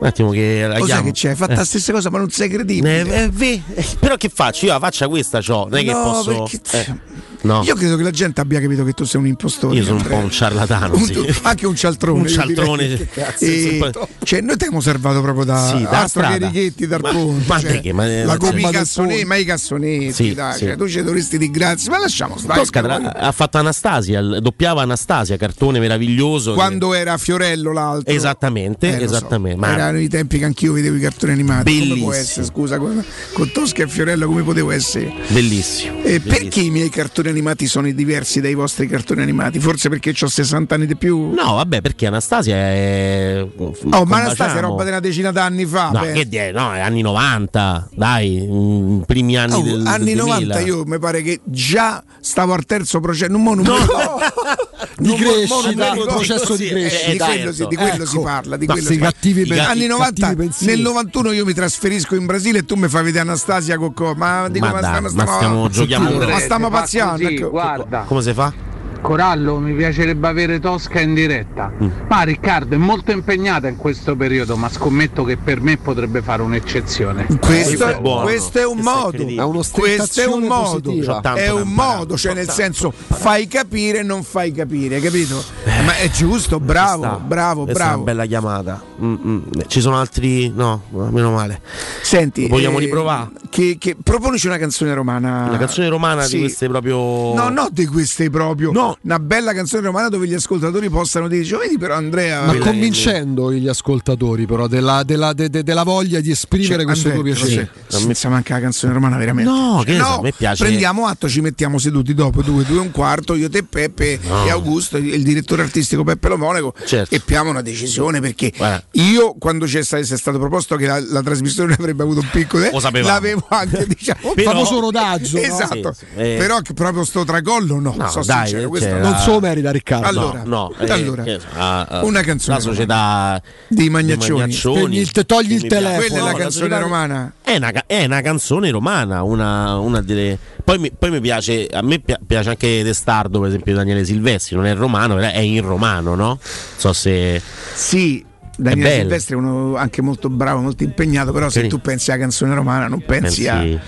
Un attimo che la chiamo. che c'è? Hai fatto Eh. la stessa cosa, ma non sei credibile. Eh, eh, eh, però che faccio? Io la faccia questa c'ho, non è che No, posso. perché- eh, no. Io credo che la gente abbia capito che tu sei un impostore. Io sono un po' un ciarlatano, Un- sì. Anche un cialtrone. Un cialtrone. Che Cazzo, E- cioè, noi ti abbiamo osservato proprio da, Sì, da altro che. Righetti dal ponte. ma cioè, che- ma- la come i cioè- cassonetti, ma i cassonetti, Sì, dai, sì. cioè, tu ci dovresti di grazie, ma lasciamo stare. Tosca tra- ha fatto Anastasia, doppiava Anastasia, cartone meraviglioso. Quando era Fiorello l'altro. Esattamente, Eh, lo so. esattamente. Ma Erano i tempi che anch'io vedevo i cartoni animati. Come può Bellissimo. essere, scusa, con, con Tosca e Fiorello come potevo essere? bellissimo. E bellissimo. perché i miei cartoni animati sono diversi dai vostri cartoni animati? Forse perché ho 60 anni di più? No, vabbè, perché Anastasia è. Oh, ma Anastasia è roba di una decina d'anni fa. No, che die- no, è anni 90, dai, mm, primi anni Oh, del anni del 90 2000. io mi pare che già stavo al terzo processo, non, mo non No. me lo- Di non mo crescita, ricordo. processo di Sì, crescita. eh, di quello, si, di ecco. quello si parla. Di Ma quello si parla. cattivi I pen- anni 90 cattivi pensieri. nel 91 io mi trasferisco in Brasile e tu mi fai vedere Anastasia Cocco ma dico Ma ma, dai, stiamo, ma stiamo giochiamo- ma stiamo Fa pazziando così, ecco. guarda, Come si fa? Corallo, mi piacerebbe avere Tosca in diretta. Mm. Ma Riccardo è molto impegnata in questo periodo, ma scommetto che per me potrebbe fare un'eccezione. questo, è buono. questo è un Questo è modo incredibile. È un'ostentazione questo è un modo è un modo cioè nel senso fai capire e non fai capire capito ma è giusto bravo Sta. bravo Questa è bravo una bella chiamata. Mm, mm. Ci sono altri. No, meno male. senti Vogliamo eh, riprovare? Che, che proponici una canzone romana Una canzone romana Sì. di queste proprio. No, no, di queste proprio. No. Una bella canzone romana dove gli ascoltatori possano dire: "Cioè, Vedi, però, Andrea. Ma Quella convincendo gli ascoltatori, però, della, della- de- de- della voglia di esprimere Cioè, questo tuo Andrea, piacere. sì, senza manca la canzone romana, veramente. No, che no, a me piace- Prendiamo atto, ci mettiamo seduti dopo due, due e un quarto, io, te, Peppe No. e Augusto, il direttore artistico Peppe Lomonaco, Certo. e piamo una decisione perché Guarda. io, quando c'è stato, è stato proposto che la, la trasmissione avrebbe avuto un piccolo, eh, Lo sapevamo. l'avevo anche, diciamo. Però- famoso rodaggio. no? Esatto, Sì, sì, eh. però che proprio sto tracollo no, No, so dai, sincero, questo cioè, no. Non so merita Riccardo. Allora, no, no, eh, allora, ah, una canzone La società Di Magnaccioni. Spegni il togli il telefono. Quella è la No, canzone romana. È una, è una canzone romana, una, una delle. Poi mi, poi mi piace, a me pi- piace anche Testardo, per esempio, di Daniele Silvestri, non è romano, è in romano, no? So se. Sì, Daniele bella. Silvestri è uno anche molto bravo, molto impegnato, però se tu pensi alla canzone romana non pensi, Pensi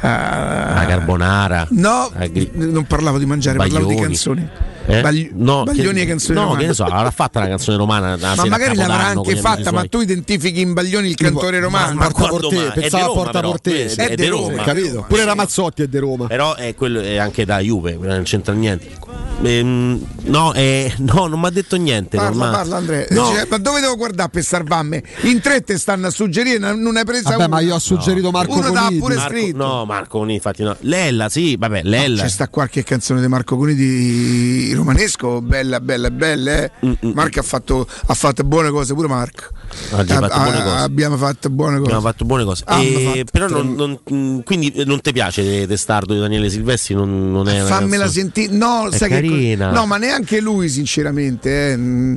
a, a carbonara. No, a gri- non parlavo di mangiare, parlavo di Baglioni. canzoni. Eh? Bagli- No, Baglioni che, e canzoni No, romane. che ne so, avrà fatta una canzone romana. una Ma magari l'avrà anche fatta, ma tu identifichi in Baglioni il cantore romano. ma quando Porte- mai? È di pensavo a Roma, Porta. Portese. È, È di Roma. Roma. Capito? Pure Ramazzotti è di Roma. Però è, quello, è anche da Juve, non c'entra niente. Ehm, no, eh, no, non mi ha detto niente. Parla, parla Andrea. No. Cioè, ma dove devo guardare per salvarmi? In tre te stanno a suggerire, non hai presa Vabbè, una. ma io ho suggerito Marco Uno Conidi. pure Marco- scritto. no, Marco Conini, infatti no. Lella, sì, vabbè, Lella. C'è sta qualche canzone di Marco Conidi romanesco, bella, bella, bella. Eh? Marco ha fatto, ha fatto buone cose, pure Marco. Oggi ha fatto cose. Abbiamo fatto buone cose. Abbiamo fatto buone cose. Ah, E- fatto però non, non- quindi eh, non ti piace Testardo di Daniele Silvestri? Non, non è una Fammela sentire. No, È sai che carina. no, ma neanche lui, sinceramente. eh. Mm.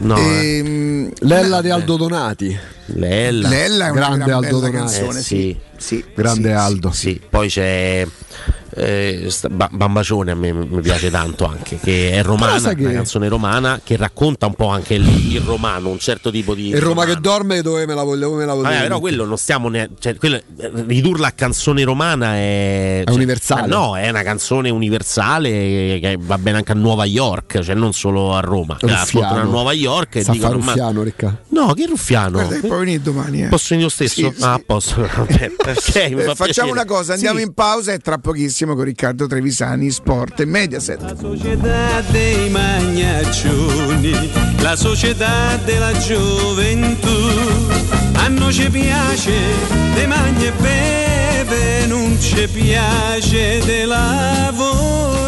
No, Ehm, Lella di Aldo Donati. Lella. Lella è una Grande gran Aldo Donati. canzone, Eh, sì. sì. Sì, Grande Sì, Aldo. Sì, sì. Poi c'è eh, Bambacione a me mi piace tanto anche, che è romana, che- una canzone romana che racconta un po' anche il, il romano, un certo tipo di... E Roma romano. che dorme dove me la voglio, dove me la voglio Vabbè, però quello non stiamo ne- cioè, quello- ridurla a canzone romana è, cioè, universale. ma no, è una canzone universale che va bene anche a Nuova York, cioè non solo a Roma. La Ruffiano. ascoltano a Nuova York e Sta a dicono fare ma Ruffiano, Ricca. No, che Ruffiano? Guarda puoi venire domani. Eh. Posso venire io stesso? Sì, ah, sì. posso. Mi Eh, fa facciamo piacere. una cosa, andiamo Sì. in pausa e tra pochissimo con Riccardo Trevisani, Sport e Mediaset. società dei magnaccioni, la società della gioventù. A noi ci piace de magna e beve, non ci piace de lavora.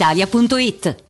brispalitalia.it.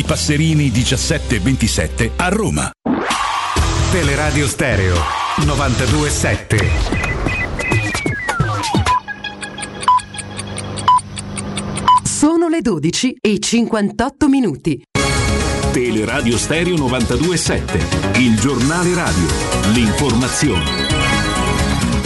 Giovanni Passerini 1727 a Roma. Teleradio Stereo 927. Sono le 12 e 58 minuti. Teleradio Stereo 927, il giornale radio, l'informazione.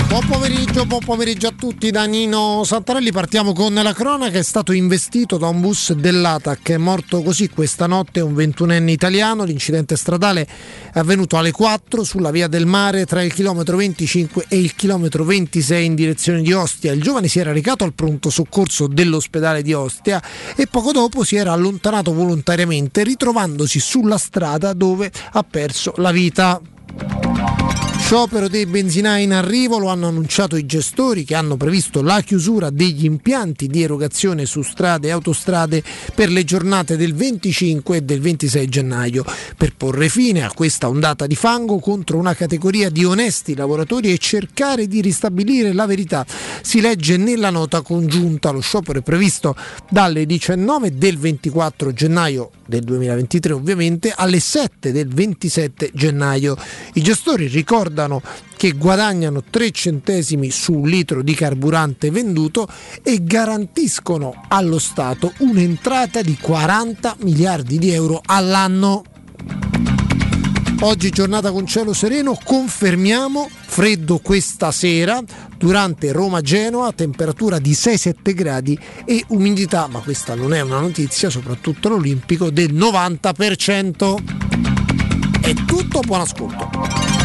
Buon pomeriggio, buon pomeriggio a tutti da Nino Santarelli. Partiamo con la cronaca. È stato investito da un bus dell'ATAC. È morto così questa notte un ventunenne italiano. L'incidente stradale è avvenuto alle 4 sulla via del mare tra il chilometro 25 e il chilometro 26 in direzione di Ostia. Il giovane si era recato al pronto soccorso dell'ospedale di Ostia e poco dopo si era allontanato volontariamente ritrovandosi sulla strada dove ha perso la vita. Sciopero dei benzinai in arrivo, lo hanno annunciato i gestori che hanno previsto la chiusura degli impianti di erogazione su strade e autostrade per le giornate del 25 e del 26 gennaio, per porre fine a questa ondata di fango contro una categoria di onesti lavoratori e cercare di ristabilire la verità. Si legge nella nota congiunta, lo sciopero è previsto dalle 19 del 24 gennaio del 2023 ovviamente alle 7 del 27 gennaio. I gestori ricordano che guadagnano 3 centesimi su litro di carburante venduto e garantiscono allo Stato un'entrata di 40 miliardi di euro all'anno. Oggi giornata con cielo sereno, confermiamo freddo questa sera durante Roma-Genoa, temperatura di 6-7 gradi e umidità, ma questa non è una notizia, soprattutto l'Olimpico, del 90%. È tutto, buon ascolto.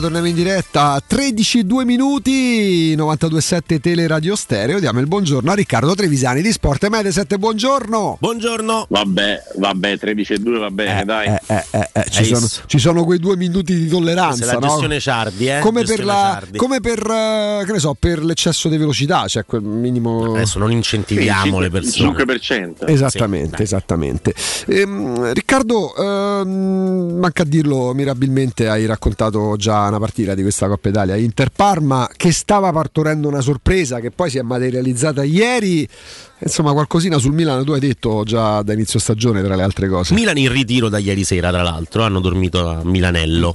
Torniamo in diretta 13 2 minuti 92.7 Teleradio Stereo. Diamo il buongiorno a Riccardo Trevisani di Sport Mediaset. Buongiorno. Buongiorno. Vabbè, vabbè, 13 e 2 va bene, dai. Eh, eh, eh, eh, ci, sono, ci sono quei due minuti di tolleranza. Questa è la no? gestione Ciardi, eh? Come, per, Gestione la, Ciardi. come per, eh, che ne so, per l'eccesso di velocità, cioè quel minimo. Adesso non incentiviamo le persone. 5%. Esattamente, esattamente. Ehm, Riccardo, ehm, manca a dirlo mirabilmente, hai raccontato già una partita di questa Coppa Italia, Inter Parma, che stava partorendo una sorpresa che poi si è materializzata ieri. Insomma, qualcosina sul Milan tu hai detto già da inizio stagione, tra le altre cose. Milan in ritiro da ieri sera, tra l'altro, hanno dormito a Milanello.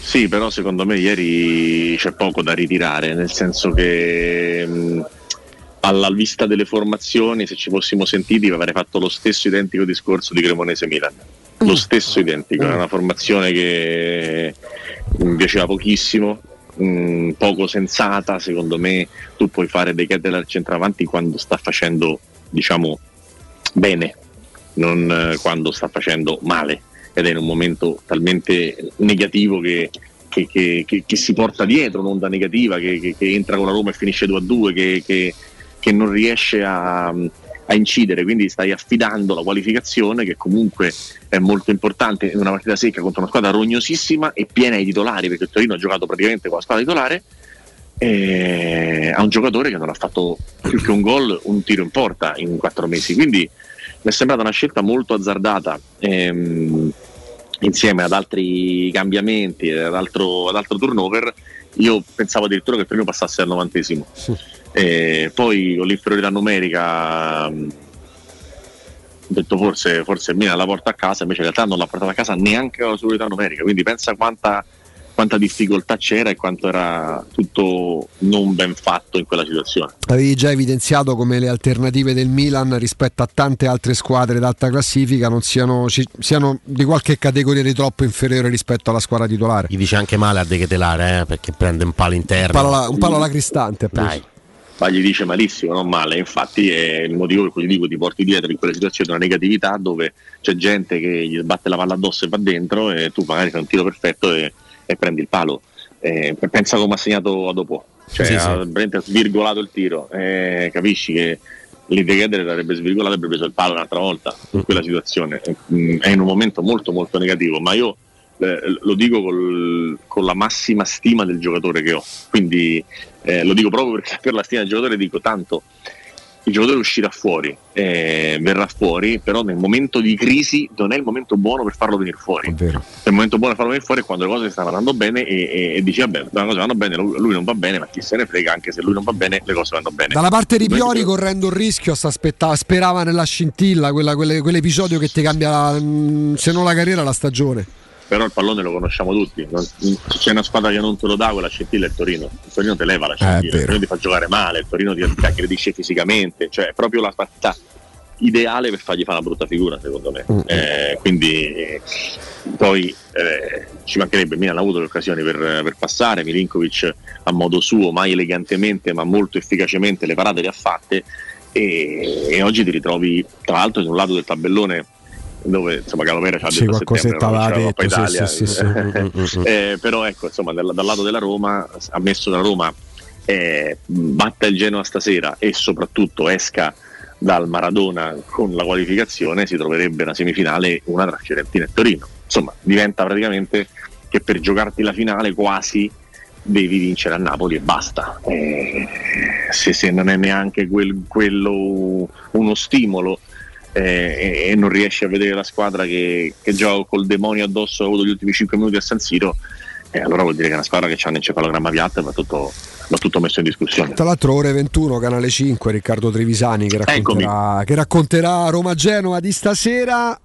Sì, però secondo me ieri c'è poco da ritirare, nel senso che mh, alla vista delle formazioni, se ci fossimo sentiti, avrei fatto lo stesso identico discorso di Cremonese Milan. Lo stesso identico, è una formazione che mi piaceva pochissimo, mh, poco sensata, secondo me tu puoi fare dei Kettel al centravanti quando sta facendo, diciamo, bene, non eh, quando sta facendo male. Ed è in un momento talmente negativo che, che- che- che- si porta dietro un'onda negativa che, entra con la Roma e finisce 2 a 2 che, non riesce a, a incidere quindi stai affidando la qualificazione che comunque è molto importante in una partita secca contro una squadra rognosissima e piena di titolari perché Torino ha giocato praticamente con la squadra titolare eh, a un giocatore che non ha fatto più che un gol, un tiro in porta in quattro mesi. Quindi mi è sembrata una scelta molto azzardata. ehm, insieme ad altri cambiamenti, ad altro, ad altro turnover, io pensavo addirittura che il primo passasse al novantesimo. Eh, poi con l'inferiorità numerica mh, ho detto forse, forse il Milan la porta a casa, invece in realtà non l'ha portata a casa neanche con la superiorità numerica, quindi pensa quanta, quanta difficoltà c'era e quanto era tutto non ben fatto in quella situazione. Avevi già evidenziato come le alternative del Milan rispetto a tante altre squadre d'alta classifica non siano, ci- siano di qualche categoria di troppo inferiore rispetto alla squadra titolare. Gli dice anche male a De Ketelare, eh, perché prende un palo interno. Un palo, alla- un palo alla cristante. Dai. Ma gli dice malissimo, non male. Infatti è il motivo per cui ti dico ti porti dietro in quelle situazioni una negatività dove c'è gente che gli sbatte la palla addosso e va dentro e tu magari fai un tiro perfetto e, e prendi il palo. Eh, pensa come ha segnato a dopo, cioè Sì, ha sì. veramente svirgolato il tiro, eh, capisci che l'Integredere l'avrebbe svirgolato e avrebbe preso il palo un'altra volta in quella situazione. Mm, È in un momento molto molto negativo, ma io eh, lo dico col- con la massima stima del giocatore che ho. Quindi eh, lo dico proprio perché per la stima del giocatore dico tanto. Il giocatore uscirà fuori, eh, verrà fuori, però nel momento di crisi non è il momento buono per farlo venire fuori. Il momento buono per farlo venire fuori è quando le cose stanno andando bene e, e, e dici vabbè, le cose vanno bene, lui non va bene, ma chi se ne frega, anche se lui non va bene, le cose vanno bene. Dalla parte di Piori correndo il rischio sperava nella scintilla, quella- quelle- quell'episodio che ti cambia mm, se non la carriera la stagione. Però il pallone lo conosciamo tutti. non- se c'è una squadra che non te lo dà, quella scintilla è il Torino. Il Torino te leva la Eh, scintilla, il vero. Torino ti fa giocare male, il Torino ti, ti aggredisce fisicamente, cioè è proprio la partita ideale per fargli fare una brutta figura, secondo me. Mm. Eh, quindi eh, poi eh, ci mancherebbe, Milan ha avuto le occasioni per, per passare, Milinkovic a modo suo, mai elegantemente ma molto efficacemente le parate le ha fatte e, e oggi ti ritrovi tra l'altro in un lato del tabellone dove insomma Calovera ci ha detto qualcosetta la Coppa Italia sì, sì, sì. Eh, però ecco insomma dal, dal lato della Roma ammesso la Roma eh, batta il Genoa stasera e soprattutto esca dal Maradona con la qualificazione si troverebbe una semifinale una tra Fiorentina e Torino. Insomma diventa praticamente che per giocarti la finale quasi devi vincere a Napoli e basta. Eh, se, se non è neanche quel- quello uno stimolo eh, e, non riesci a vedere la squadra che, che gioca col demonio addosso ha avuto gli ultimi 5 minuti a San Siro eh, allora vuol dire che è una squadra che ha un encefalogramma piatto e va tutto, va tutto messo in discussione Tra l'altro ore 21, canale 5, Riccardo Trevisani che racconterà, che racconterà Roma-Genova di stasera.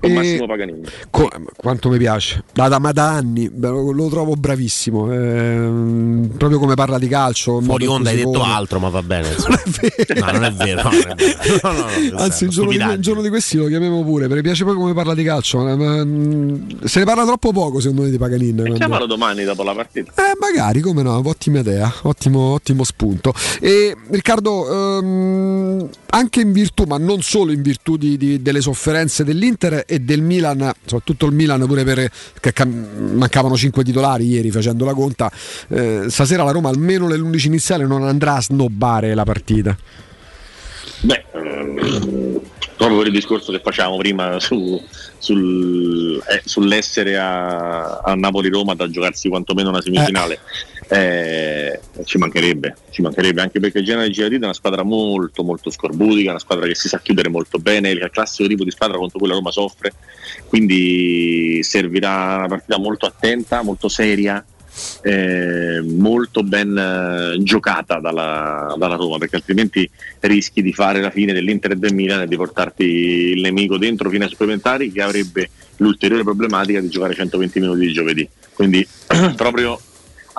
Con E- Massimo Paganini Co- quanto mi piace, da, da- ma da anni lo, lo trovo bravissimo. ehm, proprio come parla di calcio. Fuori onda hai detto pone. altro, ma va bene. No, non è vero. no, non è vero. No, no, no, Anzi, un giorno, di, stupidaggine. un giorno di questi lo chiamiamo pure perché piace proprio come parla di calcio. ma- ma- se ne parla troppo poco, secondo me, di Paganin. quando- chiamalo domani dopo la partita Eh, magari, come no, ottima idea, ottimo, ottimo spunto. E Riccardo, ehm, anche in virtù, ma non solo in virtù di- di- delle sofferenze dell'Inter, e del Milan, soprattutto il Milan pure per che cam- mancavano 5 titolari ieri facendo la conta. Eh, stasera la Roma almeno nell'11 iniziale non andrà a snobbare la partita. Beh, ehm, proprio per il discorso che facevamo prima su, sul, eh, sull'essere a, a Napoli-Roma da giocarsi quantomeno una semifinale. Eh, ci mancherebbe, ci mancherebbe anche perché il Genoa di Giardino è una squadra molto molto scorbutica, una squadra che si sa chiudere molto bene, il classico tipo di squadra contro cui la Roma soffre, quindi servirà una partita molto attenta, molto seria, eh, molto ben eh, giocata dalla, dalla Roma perché altrimenti rischi di fare la fine dell'Inter e del Milan e di portarti il nemico dentro fino ai supplementari che avrebbe l'ulteriore problematica di giocare 120 minuti di giovedì. Quindi proprio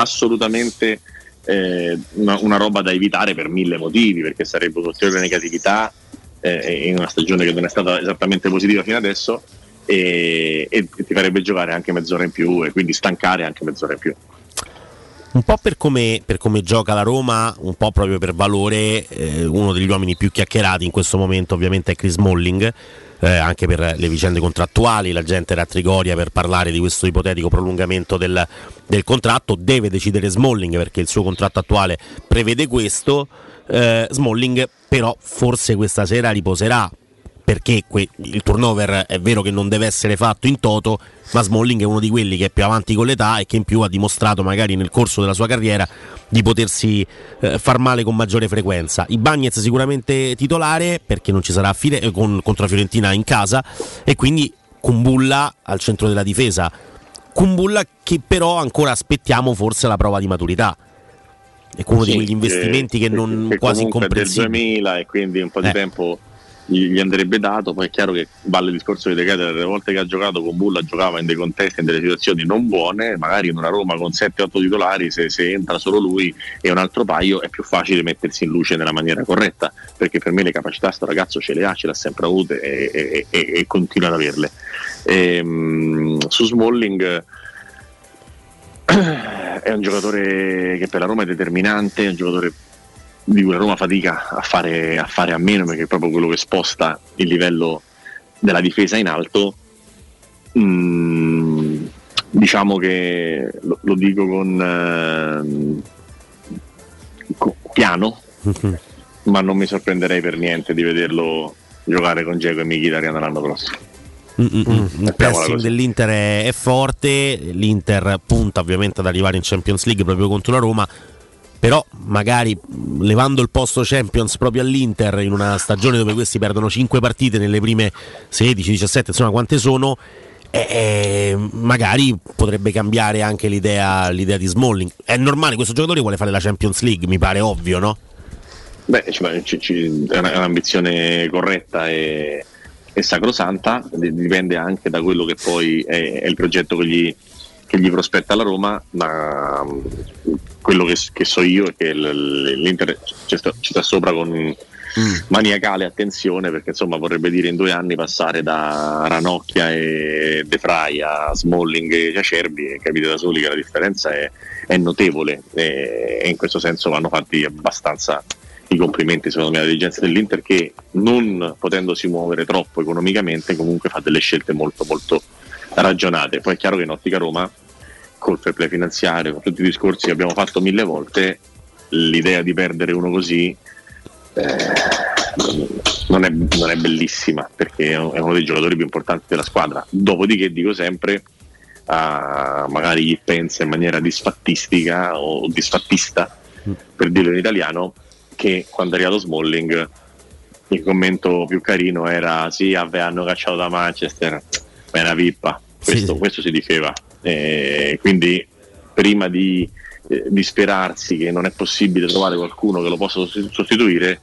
assolutamente eh, una, una, roba da evitare per mille motivi perché sarebbe un'ulteriore negatività eh, in una stagione che non è stata esattamente positiva fino adesso e, e, ti farebbe giocare anche mezz'ora in più e quindi stancare anche mezz'ora in più. Un po' per come, per come gioca la Roma, un po' proprio per valore, eh, uno degli uomini più chiacchierati in questo momento ovviamente è Chris Molling, eh, anche per le vicende contrattuali, la gente era a Trigoria per parlare di questo ipotetico prolungamento del, del contratto, deve decidere Smalling perché il suo contratto attuale prevede questo, eh, Smalling però forse questa sera riposerà perché que- il turnover è vero che non deve essere fatto in toto, ma Smalling è uno di quelli che è più avanti con l'età e che in più ha dimostrato magari nel corso della sua carriera di potersi eh, far male con maggiore frequenza. I Bagnets sicuramente titolare perché non ci sarà fine, eh, con, contro la Fiorentina in casa e quindi Kumbulla al centro della difesa. Kumbulla che però ancora aspettiamo forse la prova di maturità. È uno sì, di quegli investimenti che, che non che quasi incomprensibili. del 2000 e quindi un po' di eh. tempo gli andrebbe dato, poi è chiaro che vale il discorso di De Keter, le volte che ha giocato con Bulla giocava in dei contesti, in delle situazioni non buone, magari in una Roma con 7-8 titolari, se, se, entra solo lui e un altro paio è più facile mettersi in luce nella maniera corretta, perché per me le capacità questo ragazzo ce le ha, ce le ha sempre avute e, e, e, e continua ad averle. Ehm, su Smalling è un giocatore che per la Roma è determinante, è un giocatore di cui la Roma fatica a fare, a fare a meno perché è proprio quello che sposta il livello della difesa in alto. Mm, diciamo che lo, lo dico con, eh, con piano, mm-hmm. ma non mi sorprenderei per niente di vederlo giocare con Diego e Mkhitaryan l'anno prossimo. Mm-mm. Il pressing dell'Inter è, è forte, l'Inter punta ovviamente ad arrivare in Champions League proprio contro la Roma però magari levando il posto Champions proprio all'Inter in una stagione dove questi perdono 5 partite nelle prime 16, 17, insomma quante sono, eh, eh, magari potrebbe cambiare anche l'idea, l'idea, di Smalling. È normale, questo giocatore vuole fare la Champions League, mi pare ovvio, no? Beh, è un'ambizione corretta e, e sacrosanta, dipende anche da quello che poi è, è il progetto che gli, che gli prospetta la Roma, ma quello che, che, so io è che l'Inter ci sta, ci sta sopra con mm. maniacale attenzione perché insomma vorrebbe dire in due anni passare da Ranocchia e De Frey a Smalling e Acerbi e capite da soli che la differenza è, è notevole e, e, in questo senso vanno fatti abbastanza i complimenti secondo me alla dirigenza dell'Inter che non potendosi muovere troppo economicamente comunque fa delle scelte molto molto ragionate. Poi è chiaro che in ottica Roma col fair play finanziario, con tutti i discorsi che abbiamo fatto mille volte, l'idea di perdere uno così eh, non, è, non, è, bellissima perché è uno dei giocatori più importanti della squadra. Dopodiché dico sempre, uh, magari chi pensa in maniera disfattistica o disfattista, per dirlo in italiano, che quando è arrivato Smalling il commento più carino era sì, hanno cacciato da Manchester, ma è una pippa. Questo, sì. questo si diceva eh, quindi prima di eh, disperarsi che non è possibile trovare qualcuno che lo possa sostituire,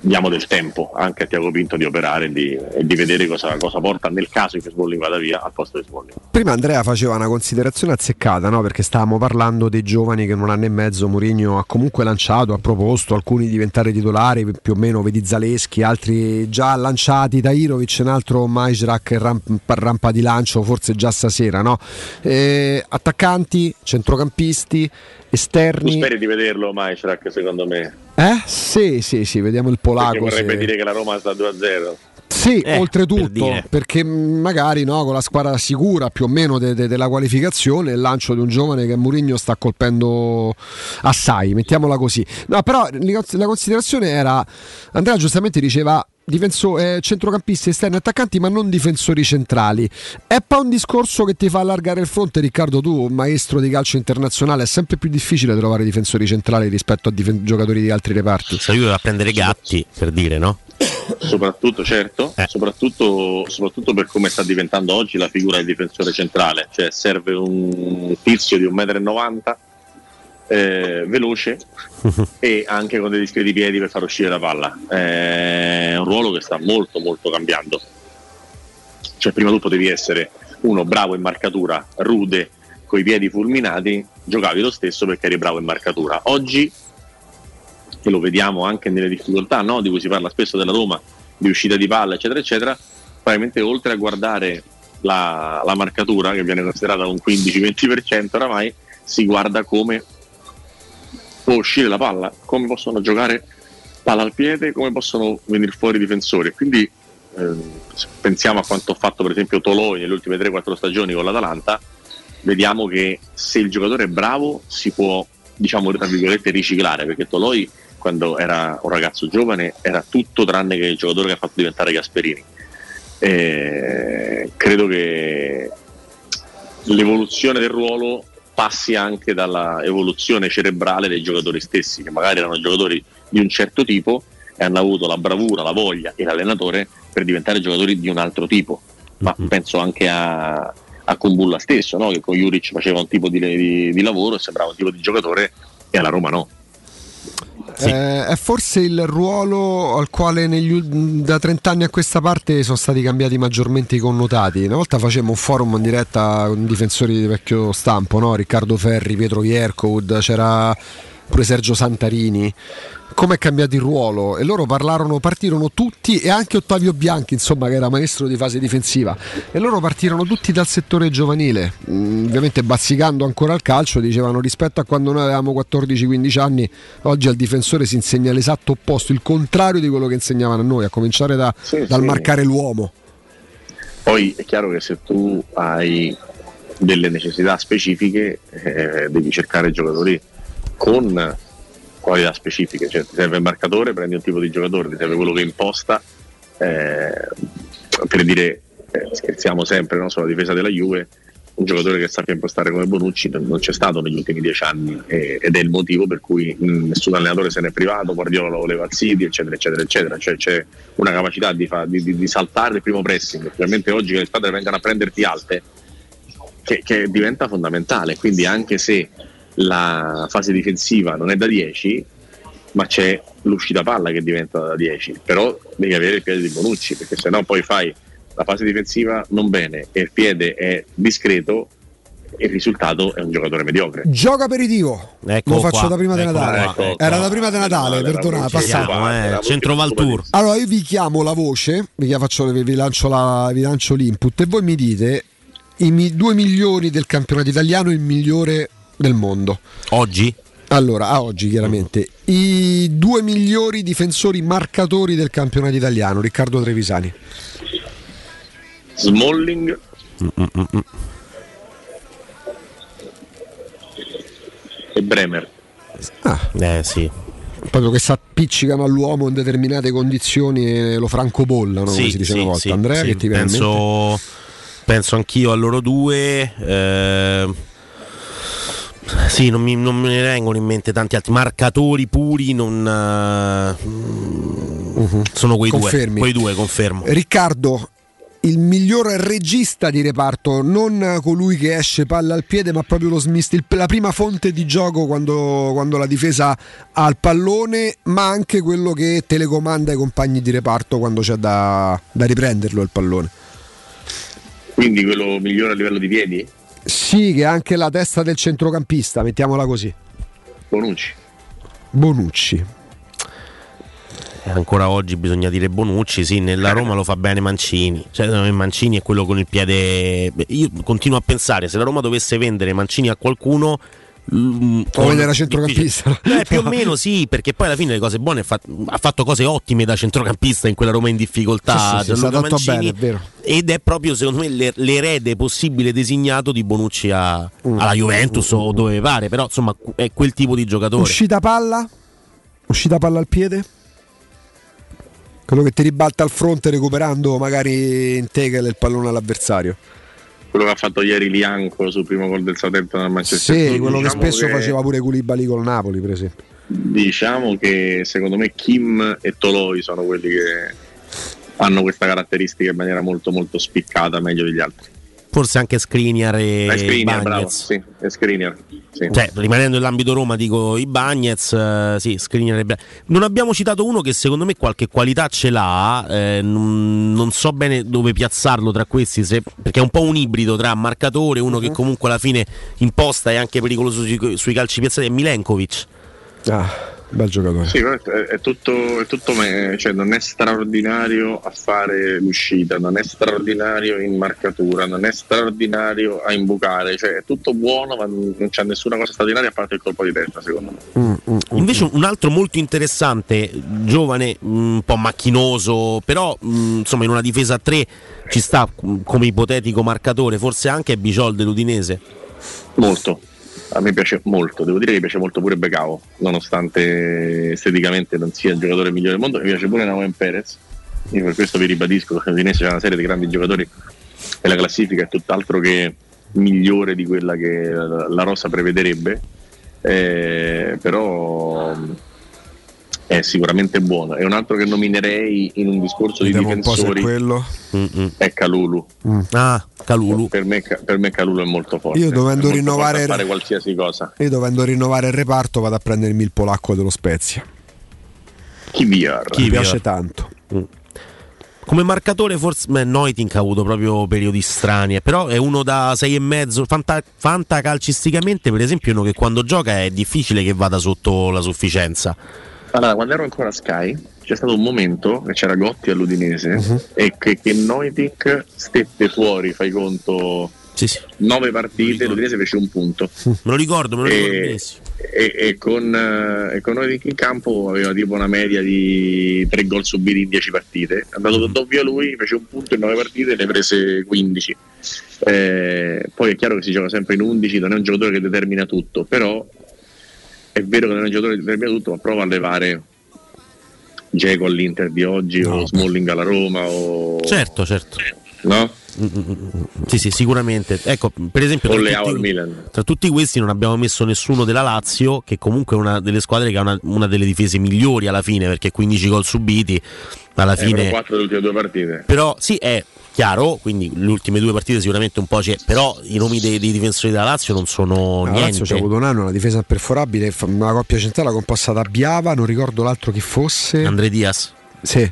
diamo del tempo anche a Tiago Pinto di operare e di, e di vedere cosa, cosa, porta nel caso che Smalling vada via al posto di Smalling. Prima Andrea faceva una considerazione azzeccata no? perché stavamo parlando dei giovani che in un anno e mezzo Mourinho ha comunque lanciato, ha proposto alcuni diventare titolari più o meno vedi Zaleschi, altri già lanciati Tairovic, un altro Majrak ramp, rampa di lancio forse già stasera no? eh, attaccanti, centrocampisti esterni. Tu speri di vederlo Majrak secondo me eh? Sì, sì, sì, vediamo il polacco. Perché vorrebbe se... dire che la Roma sta 2-0. Sì, Eh, per oltretutto, dire. perché magari no, con la squadra sicura più o meno de- de- della qualificazione, il lancio di un giovane che Mourinho sta colpendo assai, mettiamola così. No, però la considerazione era, Andrea giustamente diceva difenso- eh, centrocampisti esterni attaccanti ma non difensori centrali. È poi un discorso che ti fa allargare il fronte Riccardo tu maestro di calcio internazionale è sempre più difficile trovare difensori centrali rispetto a difen- giocatori di altri reparti. Se aiuta a prendere gatti, per dire, no? soprattutto certo, soprattutto, soprattutto per come sta diventando oggi la figura del difensore centrale, cioè serve un tizio di 1,90 m eh, veloce e anche con dei discreti piedi per far uscire la palla. È un ruolo che sta molto molto cambiando. Cioè prima tu potevi essere uno bravo in marcatura, rude, con i piedi fulminati, giocavi lo stesso perché eri bravo in marcatura. Oggi e lo vediamo anche nelle difficoltà no? di cui si parla spesso della Roma, di uscita di palla, eccetera, eccetera, probabilmente oltre a guardare la, la marcatura, che viene considerata un 15-20% oramai, si guarda come può uscire la palla, come possono giocare palla al piede, come possono venire fuori i difensori. Quindi se pensiamo a quanto ha fatto per esempio Toloi nelle ultime 3-4 stagioni con l'Atalanta, vediamo che se il giocatore è bravo si può, diciamo, tra virgolette, riciclare, perché Toloi quando era un ragazzo giovane era tutto tranne che il giocatore che ha fatto diventare Gasperini. E credo che l'evoluzione del ruolo passi anche dalla evoluzione cerebrale dei giocatori stessi, che magari erano giocatori di un certo tipo e hanno avuto la bravura, la voglia e l'allenatore per diventare giocatori di un altro tipo. Ma penso anche a, a Kumbulla stesso, no? che con Juric faceva un tipo di, di- di lavoro e sembrava un tipo di giocatore e alla Roma no. Eh, è forse il ruolo al quale negli da 30 anni a questa parte sono stati cambiati maggiormente i connotati. Una volta facevamo un forum in diretta con difensori di vecchio stampo, no? Riccardo Ferri, Pietro Viercovud, c'era pure Sergio Santarini. Come è cambiato il ruolo? E loro parlarono, partirono tutti, e anche Ottavio Bianchi, insomma, che era maestro di fase difensiva, e loro partirono tutti dal settore giovanile, Mm, ovviamente bazzicando ancora al calcio, dicevano rispetto a quando noi avevamo 14-15 anni, oggi al difensore si insegna l'esatto opposto, il contrario di quello che insegnavano a noi, a cominciare da- Sì, dal sì. marcare l'uomo. Poi è chiaro che se tu hai delle necessità specifiche eh, devi cercare giocatori con qualità specifiche, cioè ti serve il marcatore, prendi un tipo di giocatore, ti serve quello che imposta, eh, per dire, eh, scherziamo sempre no, sulla difesa della Juve, un giocatore che sappia impostare come Bonucci non c'è stato negli ultimi dieci anni eh, ed è il motivo per cui mh, nessun allenatore se n'è privato, Guardiola lo voleva al City, eccetera, eccetera, eccetera. Cioè c'è una capacità di, fa- di- di- di saltare il primo pressing, specialmente oggi che le squadre vengano a prenderti alte, che, che diventa fondamentale. Quindi anche se la fase difensiva non è da 10, ma c'è l'uscita palla che diventa da 10, però devi avere il piede di Bonucci, perché sennò poi fai la fase difensiva non bene e il piede è discreto e il risultato è un giocatore mediocre. Gioco aperitivo, Ecco lo faccio qua, da prima di ecco Natale. qua, ecco Era da prima di Natale, passate. era voce, Centro Val Tour. Allora io vi chiamo la voce, vi, faccio- vi- lancio la- vi lancio l'input e voi mi dite i mi- due migliori del campionato italiano il migliore del mondo. Oggi? Allora, a oggi chiaramente, i due migliori difensori marcatori del campionato italiano, Riccardo Trevisani. Smalling e Bremer. Eh sì. Proprio che si appiccicano all'uomo in determinate condizioni e lo francobollano, come Sì, si dice sì, una volta. sì, Andrea, sì, che ti penso, penso anch'io a loro due. eh, sì, non mi, non me ne vengono in mente tanti altri marcatori puri. Non, eh, mm, sono quei Confermi. due. Quei due, confermo. Riccardo, il miglior regista di reparto, non colui che esce palla al piede, ma proprio lo smist, il- la prima fonte di gioco quando, quando la difesa ha il pallone, ma anche quello che telecomanda i compagni di reparto quando c'è da, da riprenderlo il pallone. Quindi quello migliore a livello di piedi? Sì, che è anche la testa del centrocampista, mettiamola così. Bonucci. Bonucci. E Ancora oggi bisogna dire Bonucci, sì, nella Roma lo fa bene Mancini. Cioè, Mancini è quello con il piede. Io continuo a pensare, se la Roma dovesse vendere Mancini a qualcuno, mm, Come vedere centrocampista. Eh, più o meno sì, perché poi alla fine le cose buone ha fatto cose ottime da centrocampista in quella Roma in difficoltà. Sì, sì, sì, bene, è. Ed è proprio secondo me l'er- l'erede possibile designato di Bonucci a- Mm. alla Juventus o dove pare, però insomma è quel tipo di giocatore. Uscita palla? Uscita palla al piede? Quello che ti ribalta al fronte recuperando magari in tegel il pallone all'avversario. Quello che ha fatto ieri Lianco sul primo gol del Southampton al Manchester Sì, City, quello che diciamo spesso faceva pure Koulibaly col Napoli, per esempio. Diciamo che secondo me Kim e Toloi sono quelli che hanno questa caratteristica in maniera molto molto spiccata, meglio degli altri. Forse anche Skriniar e Skriniar, bravo, Bagnez. sì, e Skriniar. Sì. Cioè, rimanendo nell'ambito Roma, dico i Bagnez, eh, sì, Skriniar e Bra- Non abbiamo citato uno che secondo me qualche qualità ce l'ha, eh, non, non so bene dove piazzarlo tra questi, se- perché è un po' un ibrido tra marcatore, uno Mhm. che comunque alla fine imposta è anche pericoloso sui, sui calci piazzati, è Milenkovic. Ah, bel giocatore. Sì, è, è tutto, è tutto me- cioè non è straordinario a fare l'uscita, non è straordinario in marcatura, non è straordinario a imbucare, cioè è tutto buono, ma non c'è nessuna cosa straordinaria a parte il colpo di testa, secondo me. Mm, Invece un altro molto interessante, giovane, mm, un po' macchinoso, però mm, insomma in una difesa a tre ci sta mm, come ipotetico marcatore, forse anche è Biciol dell'Udinese. Molto. A me piace molto, devo dire che piace molto pure Becao, nonostante esteticamente non sia il giocatore migliore del mondo, mi piace pure Nauen Perez. Io per questo vi ribadisco che l'Udinese c'è una serie di grandi giocatori e la classifica è tutt'altro che migliore di quella che la, la Rosa prevederebbe. Eh, però è sicuramente buono. È un altro che nominerei in un discorso di Vediamo è difensori. quello. È Calulu. Ah, Calulu. Per me, per me Calulu è molto forte. Io dovendo rinnovare- fare qualsiasi cosa. Io dovendo rinnovare il reparto vado a prendermi il polacco dello Spezia. Chi via? Mi piace tanto. Come marcatore forse beh, Neutink ha avuto proprio periodi strani, eh, però è uno da 6,5, fanta, fantacalcisticamente per esempio uno che quando gioca è difficile che vada sotto la sufficienza. Allora, quando ero ancora a Sky c'è stato un momento che c'era Gotti all'Udinese Mhm. e che, che Neutink stette fuori, fai conto, nove partite, l'Udinese fece un punto. Me lo ricordo, me lo ricordo E, benissimo. e- e con, eh, e con Neutink in campo aveva tipo una media di tre gol subiti in 10 partite. È andato Mhm. doppio a lui, fece un punto in nove partite e ne prese 15. Eh, poi è chiaro che si gioca sempre in 11, non è un giocatore che determina tutto, però è vero che non è un giocatore che determina tutto, ma prova a levare Geco all'Inter di oggi o Smalling alla Roma o... Certo, certo. No? Sì, sì, sicuramente. Ecco, per esempio, tra tutti, Milan. tra tutti questi non abbiamo messo nessuno della Lazio, che comunque è una delle squadre che ha una, una delle difese migliori alla fine, perché 15 gol subiti alla Eh, fine. quattro delle ultime due partite. Però sì, è chiaro, quindi le ultime due partite sicuramente un po' c'è, però i nomi dei, dei difensori della Lazio non sono La niente. Lazio c'ha avuto un anno una difesa imperforabile, fa- una coppia centrale composta da Biava, non ricordo l'altro chi fosse. Andre Diaz. Sì.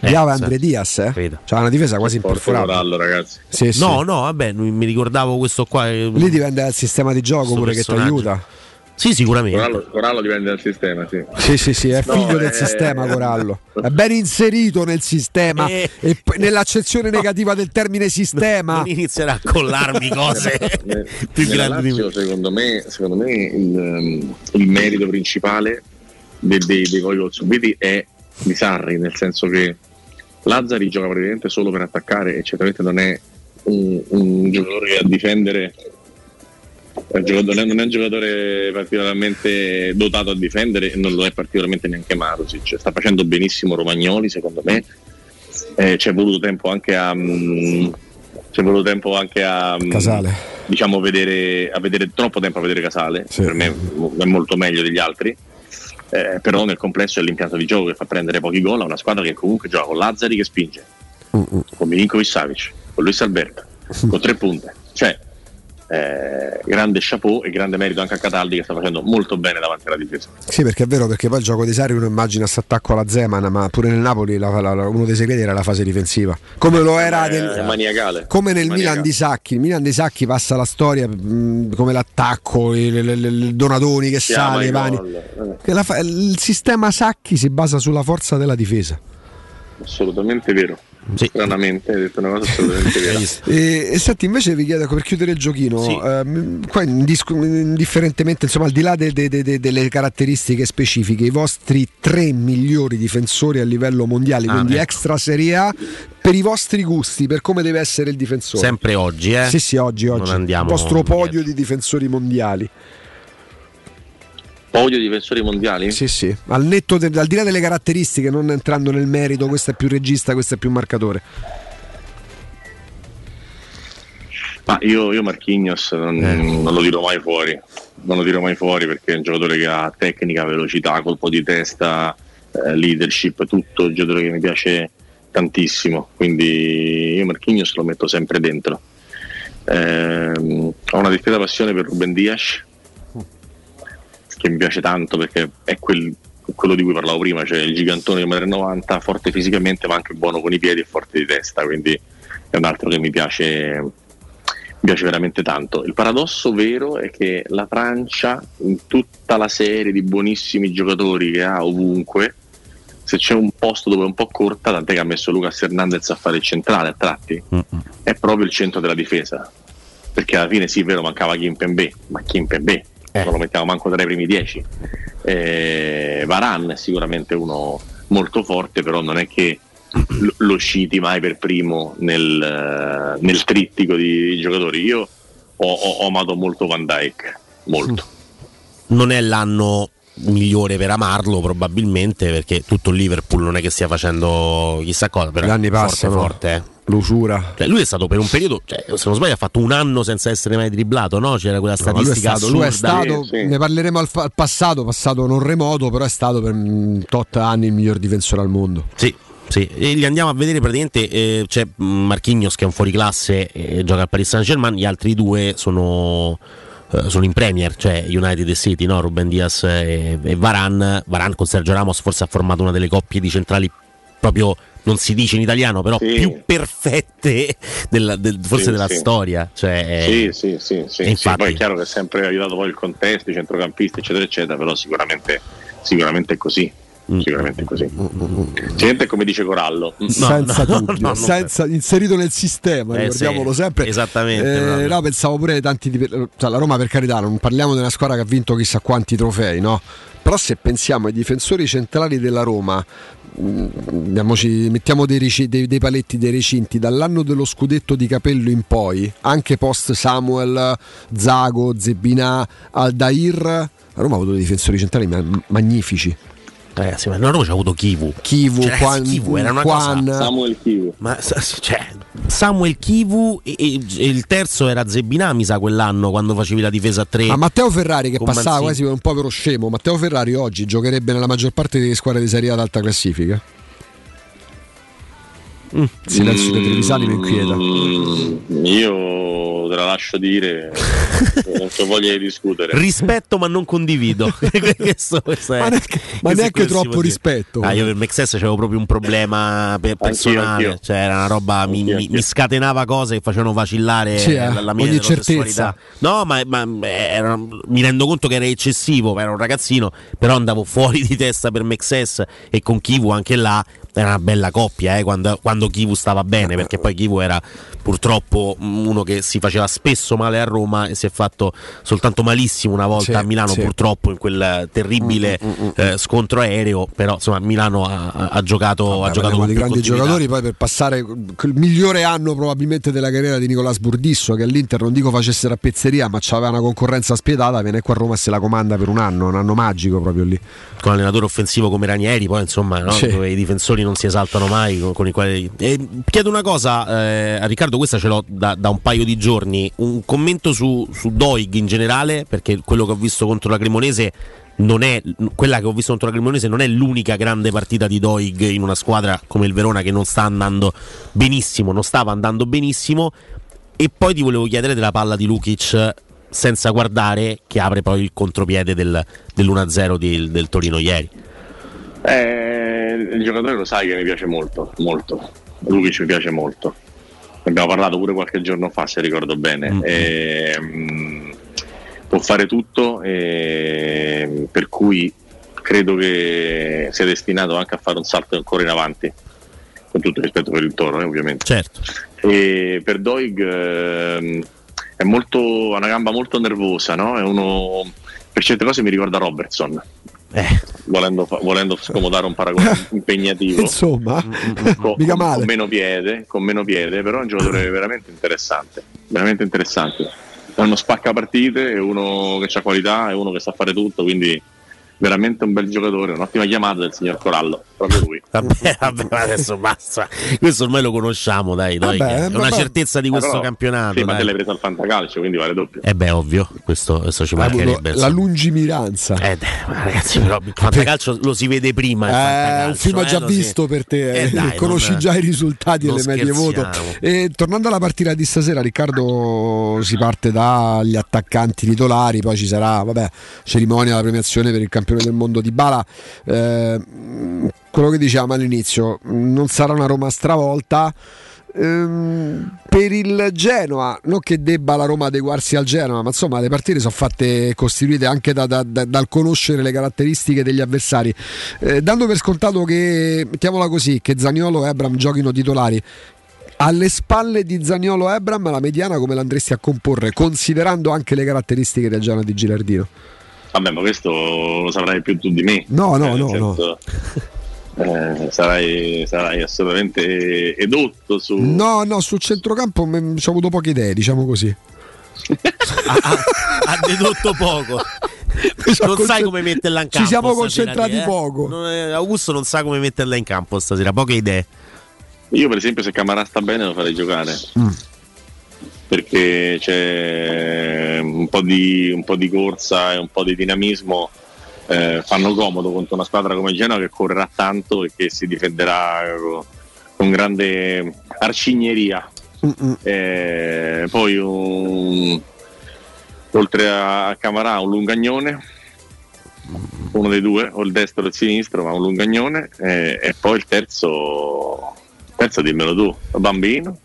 Biava e sì. Andre Diaz, eh. Credo. C'ha una difesa quasi imperforabile. Ragazzi. Sì, sì. No, no, vabbè, mi ricordavo questo qua. eh, Lì dipende dal sistema di gioco Questo pure che ti aiuta. Sì, sicuramente. Corallo, Corallo dipende dal sistema, sì. Sì, sì, sì, è No, figlio del eh, sistema Corallo. È ben inserito nel sistema Eh. e nell'accezione negativa del termine sistema. Non inizierà a collarmi cose più grandi di me. Lazio, secondo me, secondo me il, ehm, il merito principale dei, dei, dei gol subiti è di Sarri, nel senso che Lazzari gioca praticamente solo per attaccare e certamente non è un, un giocatore che a difendere non è un giocatore particolarmente dotato a difendere e non lo è particolarmente neanche Marusic. Sta facendo benissimo Romagnoli secondo me. Eh, c'è voluto tempo anche a mm, c'è voluto tempo anche a mm, Casale. diciamo vedere, a vedere troppo tempo a vedere Casale. Per me è molto meglio degli altri. Eh, però nel complesso è l'impianto di gioco che fa prendere pochi gol a una squadra che comunque gioca con Lazzari che spinge con Milinkovic Savic con Luis Alberto con tre punte. Cioè eh, grande chapeau e grande merito anche a Cataldi che sta facendo molto bene davanti alla difesa Sì, perché è vero, perché poi il gioco di Sarri uno immagina questo attacco alla Zeman, ma pure nel Napoli la- la- uno dei segreti era la fase difensiva. Come lo era del- è maniacale come nel Maniacale. Milan di Sacchi, il Milan di Sacchi passa la storia mh, come l'attacco, il, il- il- il Donadoni che Chiama sale, i Vani. Eh, fa- il sistema Sacchi si basa sulla forza della difesa. assolutamente vero Stranamente, hai detto una cosa assolutamente vera. E, e senti, invece vi chiedo per chiudere il giochino, Sì. ehm, qua indis- indifferentemente, insomma, al di là de- de- de- de- delle caratteristiche specifiche, i vostri tre migliori difensori a livello mondiale, Ah, quindi ecco. extra Serie A, per i vostri gusti, per come deve essere il difensore. Sempre oggi, eh? Sì, sì, oggi, oggi. Non andiamo il vostro podio di difensori mondiali. Podio di difensori mondiali? Sì, sì. Al netto de- al di là delle caratteristiche, non entrando nel merito, questo è più regista, questo è più marcatore. Ma io, io Marquinhos non, Eh. non lo dirò mai fuori, non lo dirò mai fuori perché è un giocatore che ha tecnica, velocità, colpo di testa, eh, leadership, tutto, un giocatore che mi piace tantissimo, quindi io Marquinhos lo metto sempre dentro. Ehm, ho una discreta passione per Ruben Dias, che mi piace tanto perché è quel- quello di cui parlavo prima, cioè il gigantone di 1,90 m, forte fisicamente ma anche buono con i piedi e forte di testa, quindi è un altro che mi piace, mi piace veramente tanto. Il paradosso vero è che la Francia, in tutta la serie di buonissimi giocatori che ha ovunque, se c'è un posto dove è un po' corta, tant'è che ha messo Lucas Hernandez a fare il centrale a tratti, è proprio il centro della difesa. Perché alla fine sì, è vero, mancava Kim Pembe, ma Kim Pembe non lo mettiamo manco tra i primi dieci. Eh, Varan è sicuramente uno molto forte, però non è che lo- citi mai per primo nel, eh, nel trittico di, di giocatori. Io ho, ho- ho amato molto Van Dyke, molto. Non è l'anno migliore per amarlo probabilmente perché tutto il Liverpool non è che stia facendo chissà cosa però Gli anni forte, passano. forte eh. L'usura. Cioè, lui è stato per un periodo, cioè, se non sbaglio, ha fatto un anno senza essere mai dribblato, no? C'era quella No, ma lui è statistica stato, lui è stato- ne parleremo al, al passato, passato non remoto, però è stato per mm, tot anni il miglior difensore al mondo. Sì, sì, e li andiamo a vedere praticamente eh, c'è mh, Marchignos che è un fuoriclasse e gioca al Paris Saint Germain, gli altri due sono, eh, sono in Premier, cioè United e City, no? Ruben Diaz e, e Varan. Varan con Sergio Ramos forse ha formato una delle coppie di centrali proprio non si dice in italiano, però Sì. più perfette della- del- forse Sì, della sì. storia. Cioè, Sì, sì, sì, sì, sì. infatti- Poi è chiaro che è sempre aiutato poi il contesto, i centrocampisti, eccetera, eccetera, però sicuramente, sicuramente è così. Mm. Sicuramente è così. Sicuramente è come dice Corallo. senza dubbio, senza- inserito nel sistema, Eh, ricordiamolo sì, sempre. esattamente, Eh, no, pensavo pure ai tanti. di- cioè, la Roma, per carità, non parliamo di una squadra che ha vinto chissà quanti trofei, no? Però se pensiamo ai difensori centrali della Roma, andiamoci- mettiamo dei, reci- dei- dei paletti, dei recinti, dall'anno dello scudetto di capello in poi, anche post Samuel, Zago, Zebinà, Aldair, la Roma ha avuto dei difensori centrali ma- magnifici. Ragazzi, ma Roma c'ha avuto Kivu. Kivu, Cioè, ragazzi, Quan- Kivu era una Quan- cosa. Samuel Kivu. Ma cioè, Samuel Kivu e, e- e il terzo era Zebinà, mi sa, quell'anno quando facevi la difesa a tre. Ma Matteo Ferrari che passava Mancini. quasi per un povero scemo, Matteo Ferrari oggi giocherebbe nella maggior parte delle squadre di Serie A ad alta classifica. Mm. Silenzio dei Trevisani mi inquieta. Mm, io te la lascio dire, non c'ho voglia di discutere. Rispetto ma non condivido. questo, questo è- Ma neanche- ma neanche troppo rispetto. Ah, io per Mexes avevo proprio un problema per- personale, anch'io. cioè era una roba mi, mi- mi scatenava cose che facevano vacillare eh, la, la mia ogni eterosessualità. No, ma, ma, eh, era- mi rendo conto che era eccessivo, ero un ragazzino, però andavo fuori di testa per Mexes e con Kivu anche là era una bella coppia eh, quando, quando Kivu stava bene, perché poi Kivu era purtroppo mm, uno che si faceva spesso male a Roma e si è fatto soltanto malissimo una volta Sì, a Milano sì. purtroppo in quel terribile eh, scontro aereo, però insomma Milano ha, ha- giocato, ha giocato con più grandi giocatori poi per passare il migliore anno probabilmente della carriera di Nicolas Burdisso che all'Inter non dico facesse la pezzeria ma aveva una concorrenza spietata viene qua a Roma e se la comanda per un anno un anno magico proprio lì con un allenatore offensivo come Ranieri, poi insomma, no? Dove i difensori non si esaltano mai. Con, con i quali... E chiedo una cosa eh, a Riccardo, questa ce l'ho da, da un paio di giorni. Un commento su, su Doig in generale, perché quello che ho visto contro la Cremonese. Non è, quella che ho visto contro la Cremonese non è l'unica grande partita di Doig in una squadra come il Verona che non sta andando benissimo, non stava andando benissimo. E poi ti volevo chiedere della palla di Lukic senza guardare che apre poi il contropiede del, dell'1-0 di- del Torino ieri. Eh, il giocatore lo sai che mi piace molto, molto. Lukic mi piace molto. Ne Abbiamo parlato pure qualche giorno fa, se ricordo bene. E, mm, può fare tutto, e, per cui credo che sia destinato anche a fare un salto ancora in avanti. con tutto il rispetto per il Toro, eh, ovviamente. Certo. E per Doig ehm, è molto, ha una gamba molto nervosa, no? Uno, per certe cose mi ricorda Robertson. Eh. Volendo, volendo scomodare un paragone impegnativo Insomma, con, mica male. con meno piede, con meno piede, però è un giocatore veramente interessante, veramente interessante. È uno spacca partite, è uno che ha qualità, è uno che sa fare tutto, quindi veramente un bel giocatore, un'ottima chiamata del signor Corallo, proprio lui. Vabbè, vabbè, adesso basta. Questo ormai lo conosciamo, dai, dai, Vabbè, è una vabbè. certezza di Eh, questo però- campionato. Sì, ma te l'hai presa al fantacalcio, quindi vale doppio. Eh beh, ovvio, questo, questo ci mancherebbe. la insomma. lungimiranza. Eh, ma ragazzi, però il fantacalcio lo si vede prima. il Eh, un film eh, già lo si- visto per te, Eh, eh, dai, conosci non- già i risultati e le medie voto. E, tornando alla partita di stasera, Riccardo si parte dagli attaccanti titolari, poi ci sarà vabbè, cerimonia, la premiazione per il campione del mondo di Bala. Eh, quello che diciamo all'inizio, non sarà una Roma stravolta. Ehm, per il Genoa, non che debba la Roma adeguarsi al Genoa, ma insomma le partite sono fatte costituite anche da- da- da- dal conoscere le caratteristiche degli avversari. Eh, dando per scontato che, mettiamola così, che Zaniolo e Ebram giochino titolari, alle spalle di Zaniolo e Ebram la mediana come l'andresti a comporre, considerando anche le caratteristiche del Genoa di Gilardino? Vabbè, ma questo lo saprai più tu di me. No, no, Eh, no, no. senso, eh, sarai, sarai assolutamente edotto su... No, no, sul centrocampo mm, ci ho avuto poche idee, diciamo così. ha dedotto poco. non sai come metterla in Ci campo. siamo stasera, concentrati eh? poco. Non è- Augusto non sa come metterla in campo stasera, poche idee. Io per esempio se Camarà sta bene lo farei giocare. Mm. Perché c'è un po, di, un po' di corsa e un po' di dinamismo. eh, fanno comodo contro una squadra come Genoa che correrà tanto e che si difenderà con, con grande arcigneria. Eh, poi un- oltre a Camarà un lungagnone, uno dei due, o il destro o il sinistro, ma un lungagnone, eh, e poi il terzo, terzo dimmelo tu, bambino.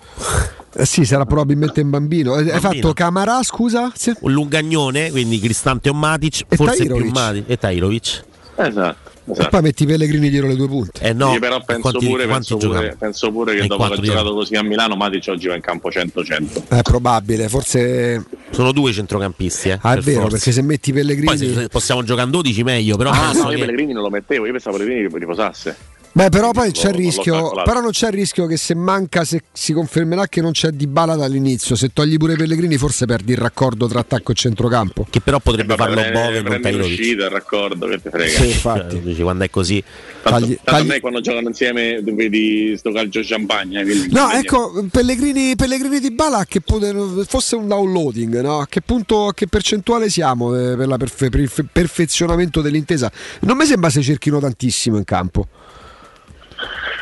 Eh sì, sarà probabilmente un bambino. Eh, Hai fatto Camarà, scusa? Sì. Un lungagnone, quindi Cristante o Matic, E forse Tahirovic. più Matic e Tahirovic. Esatto. E poi metti i Pellegrini dietro le due punte. Eh no, Io però penso, quanti- pure, quanti penso, pure, giocano? penso pure che E dopo aver giocato così a Milano Matic oggi va in campo 100-100. È probabile, forse. Sono due centrocampisti, eh, Ah, è per vero, forza. perché se metti i Pellegrini. Poi se possiamo giocare in 12 meglio, però ah, no, io che- Pellegrini non lo mettevo, io pensavo Pellegrini che riposasse. Beh, però poi c'è il rischio. Però non c'è il rischio che se manca, se si confermerà che non c'è di bala dall'inizio, se togli pure i Pellegrini, forse perdi il raccordo tra attacco e centrocampo. Che però potrebbe Vabbè, farlo Bove e non Tahirovic. l'uscita, il raccordo, che ti frega. Sì, infatti. Cioè, dici, quando è così. Tanto, Tagli- tanto tagli- a me quando giocano insieme tu vedi sto calcio champagne. quindi- No, ecco, Pellegrini, Pellegrini di Bala, a che punto, fosse un downloading, no? a che punto, a che percentuale siamo eh, per, la perfe- per il fe- perfezionamento dell'intesa? Non mi sembra se cerchino tantissimo in campo.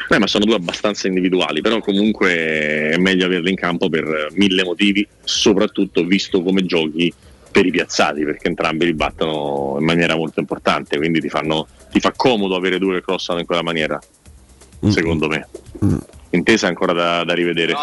Beh, ma sono due abbastanza individuali, però comunque è meglio averli in campo per mille motivi, soprattutto visto come giochi per i piazzati, perché entrambi li battono in maniera molto importante, quindi ti, fanno, ti fa comodo avere due che crossano in quella maniera, secondo me. Intesa ancora da, da rivedere.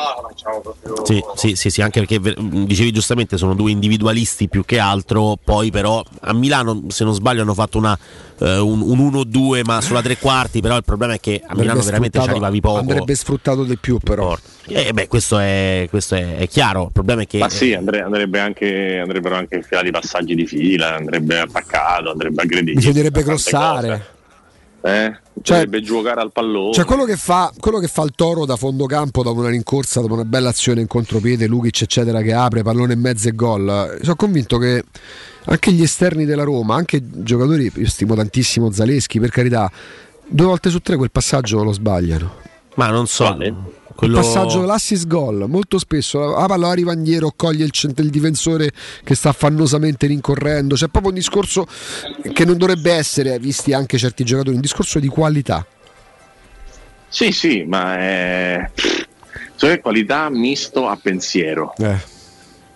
Sì, sì, sì, sì, anche perché dicevi giustamente sono due individualisti più che altro, poi però a Milano se non sbaglio hanno fatto una, eh, un, un 1-2 ma sulla tre quarti, però il problema è che a Milano Andrebbe veramente ci arrivavi poco. Andrebbe sfruttato di più, però. Eh, beh, questo, è, questo è, è chiaro, il problema è che... Ma sì, andre- andrebbe anche, andrebbero anche infilati passaggi di fila, andrebbe attaccato, andrebbe aggredito. Bisognerebbe crossare. cose. Eh? Dovrebbe giocare al pallone. Cioè, quello che, fa, quello che fa il toro da fondo campo dopo una rincorsa, dopo una bella azione in contropiede, Lukic, eccetera, che apre pallone e mezzo e gol. Sono convinto che anche gli esterni della Roma, anche giocatori, io stimo tantissimo Zaleschi, per carità, due volte su tre quel passaggio lo sbagliano. Ma non so. Quello... Il passaggio l'assist gol molto spesso la palla arriva indietro coglie il, cent- il difensore che sta affannosamente rincorrendo c'è proprio un discorso che non dovrebbe essere visti anche certi giocatori un discorso di qualità Sì, sì, ma è cioè, qualità misto a pensiero. Eh.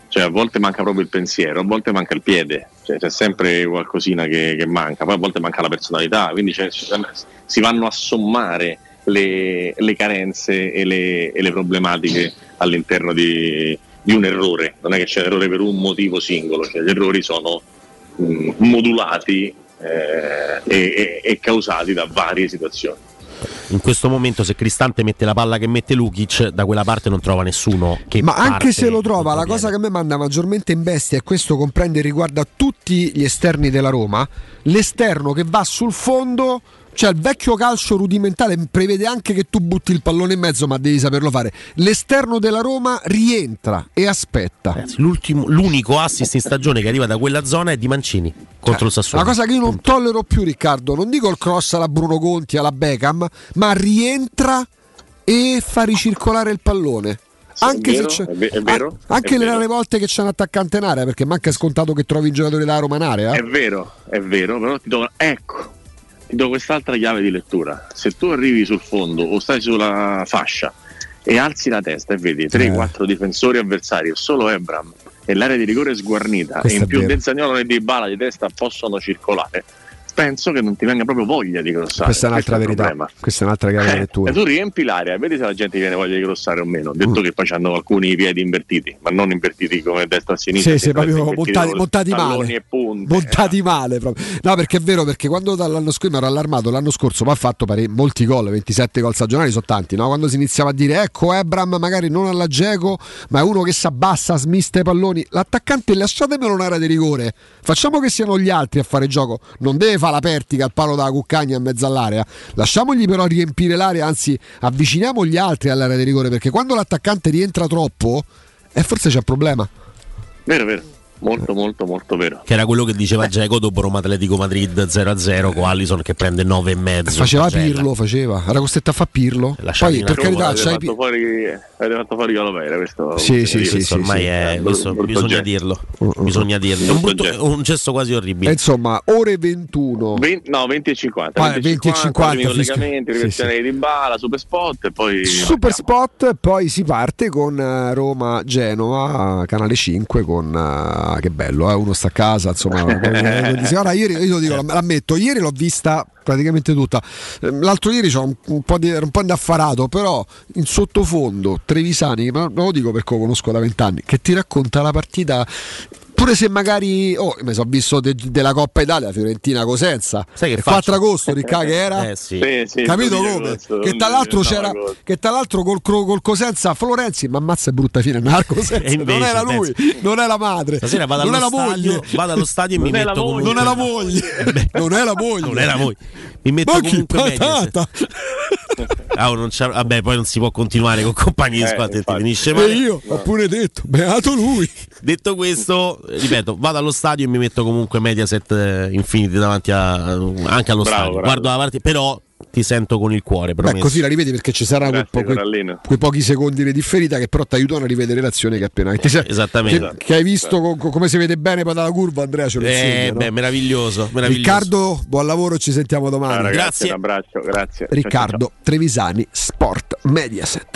Cioè, a volte manca proprio il pensiero, a volte manca il piede, cioè, c'è sempre qualcosina che, che manca, poi a volte manca la personalità, quindi c'è- si vanno a sommare le, le carenze e le, e le problematiche all'interno di, di un errore. Non è che c'è l'errore per un motivo singolo, cioè, gli errori sono mh, modulati eh, e, e- e causati da varie situazioni. in questo momento se Cristante mette la palla che mette Lukic, da quella parte non trova nessuno che Ma anche se lo trova, la cosa che a me manda maggiormente in bestia, e questo comprende e riguarda tutti gli esterni della Roma, l'esterno che va sul fondo, cioè il vecchio calcio rudimentale prevede anche che tu butti il pallone in mezzo, ma devi saperlo fare. L'esterno della Roma rientra e aspetta. L'ultimo- l'unico assist in stagione che arriva da quella zona è di Mancini contro il Sassuolo. La cosa che io non tollero più, Riccardo, non dico il cross alla Bruno Conti, alla Beckham, ma rientra e fa ricircolare il pallone. Anche vero, se c'è, è vero, a- anche è le vero. rare volte che c'è un attaccante in area, perché manca è scontato che trovi il giocatore da Roma in area. È vero, è vero, però ti do, ecco, ti do quest'altra chiave di lettura. Se tu arrivi sul fondo o stai sulla fascia e alzi la testa e vedi 3-4 difensori avversari e solo Ebram e l'area di rigore è sguarnita Questo e in più. Denzagnolo e Di Bala di testa possono circolare, penso che non ti venga proprio voglia di crossare. Questa è un'altra Questo verità. problema. Questa è un'altra di Eh, lettura. e tu riempi l'area, vedi se la gente viene voglia di crossare o meno. Mm. Detto che poi hanno alcuni piedi invertiti, ma non invertiti come destra a sinistra. Sì, sì, proprio montati, montati male. e punte. Montati male proprio. No, perché è vero, perché quando dall'anno scorso mi ero allarmato l'anno scorso, ma ha fatto pare- molti gol, 27 gol stagionali sono tanti, no? Quando si iniziava a dire ecco Ebram magari non alla Geco, ma è uno che si abbassa, smista i palloni. L'attaccante lasciatemelo un'area di rigore. Facciamo che siano gli altri a fare gioco. Non deve fare la pertica al palo della cuccagna in mezzo all'area. Lasciamogli però riempire l'area, anzi avviciniamo gli altri all'area di rigore, perché quando l'attaccante rientra troppo, eh, forse c'è un problema. Vero, vero. Molto, molto, molto vero. Che era quello che diceva Geco dopo Roma Atletico Madrid 0-0 con Allison che prende 9,5. Faceva Pagella. Pirlo, faceva, era costretto a fare Pirlo. Poi per Roma, carità, avete c'hai fatto, fuori, avete fatto fuori Calovera questo Sì, sì, sì, Questo sì, ormai sì. è Eh, questo brutto bisogna gesto. dirlo. Bisogna dirlo. È un, brutto- è un gesto quasi E orribile. insomma, ore 21. 20, no, 20 e 50. Ah, 20 e 50, primi fischia. collegamenti, Sì, riversione di Bala, super spot e poi Super spot, poi si parte con eh, Roma-Genova, Canale 5 con... eh, che bello, eh, uno sta a casa, insomma... Ora, ieri, io lo dico, l'amm- l'ammetto, ieri l'ho vista praticamente tutta. Eh, L'altro ieri c'ho un, un po' di, un po' indaffarato, però in sottofondo Trevisani, ma lo dico perché lo conosco da vent'anni, che ti racconta la partita... Pure se magari, oh, mi sono visto de- della Coppa Italia, Fiorentina Cosenza, Sai che il faccio? 4 agosto, Ricca, che era? Eh, sì. Sì, sì, Capito come? Che tra l'altro c'era, che tra l'altro col, col Cosenza Florenzi, ma ammazza è brutta fine, non era il Cosenza, E invece, non era lui, non è la madre, Stasera vado non è la stadio, moglie, vado allo stadio e mi Non è la metto moglie. comunque non è la moglie, non è la moglie, Non è la moglie. Mi metto Ma comunque patata! Ah, vabbè, poi non si può continuare con compagni di Eh, squadra, ti infatti. finisce E male. io ho pure detto, beato lui. Detto questo, ripeto, vado allo stadio e mi metto comunque Mediaset eh, Infinity davanti a, anche allo Bravo, stadio. bravo. Guardo la partita, però ti sento con il cuore. Beh, così la rivedi perché ci sarà quei, Grazie, po- quei- quei pochi secondi di differita che però ti aiutano a rivedere l'azione che appena ti sei- Esattamente. che, che hai visto co- co- come si vede bene poi dalla curva Andrea ce lo Eh, insegna, no? beh, meraviglioso, meraviglioso. Riccardo buon lavoro ci sentiamo domani Ciao, ragazzi, Grazie. Un abbraccio, grazie. Ciao, Riccardo Trevisani Sport Mediaset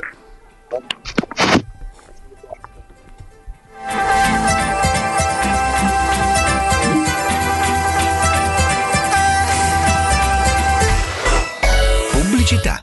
Pubblicità.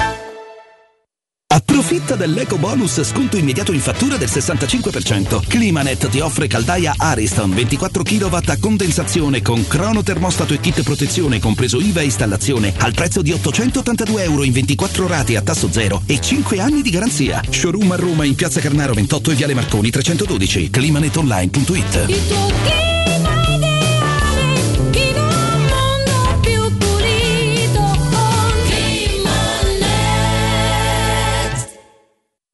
Approfitta dell'eco bonus sconto immediato in fattura del 65%. Climanet ti offre caldaia Ariston 24 kW a condensazione con crono termostato e kit protezione compreso IVA e installazione al prezzo di 882 euro in 24 rate a tasso zero e 5 anni di garanzia. Showroom a Roma in Piazza Carnaro 28 e Viale Marconi 312. Climanetonline.it.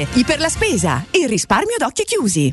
I per la spesa. Il risparmio ad occhi chiusi.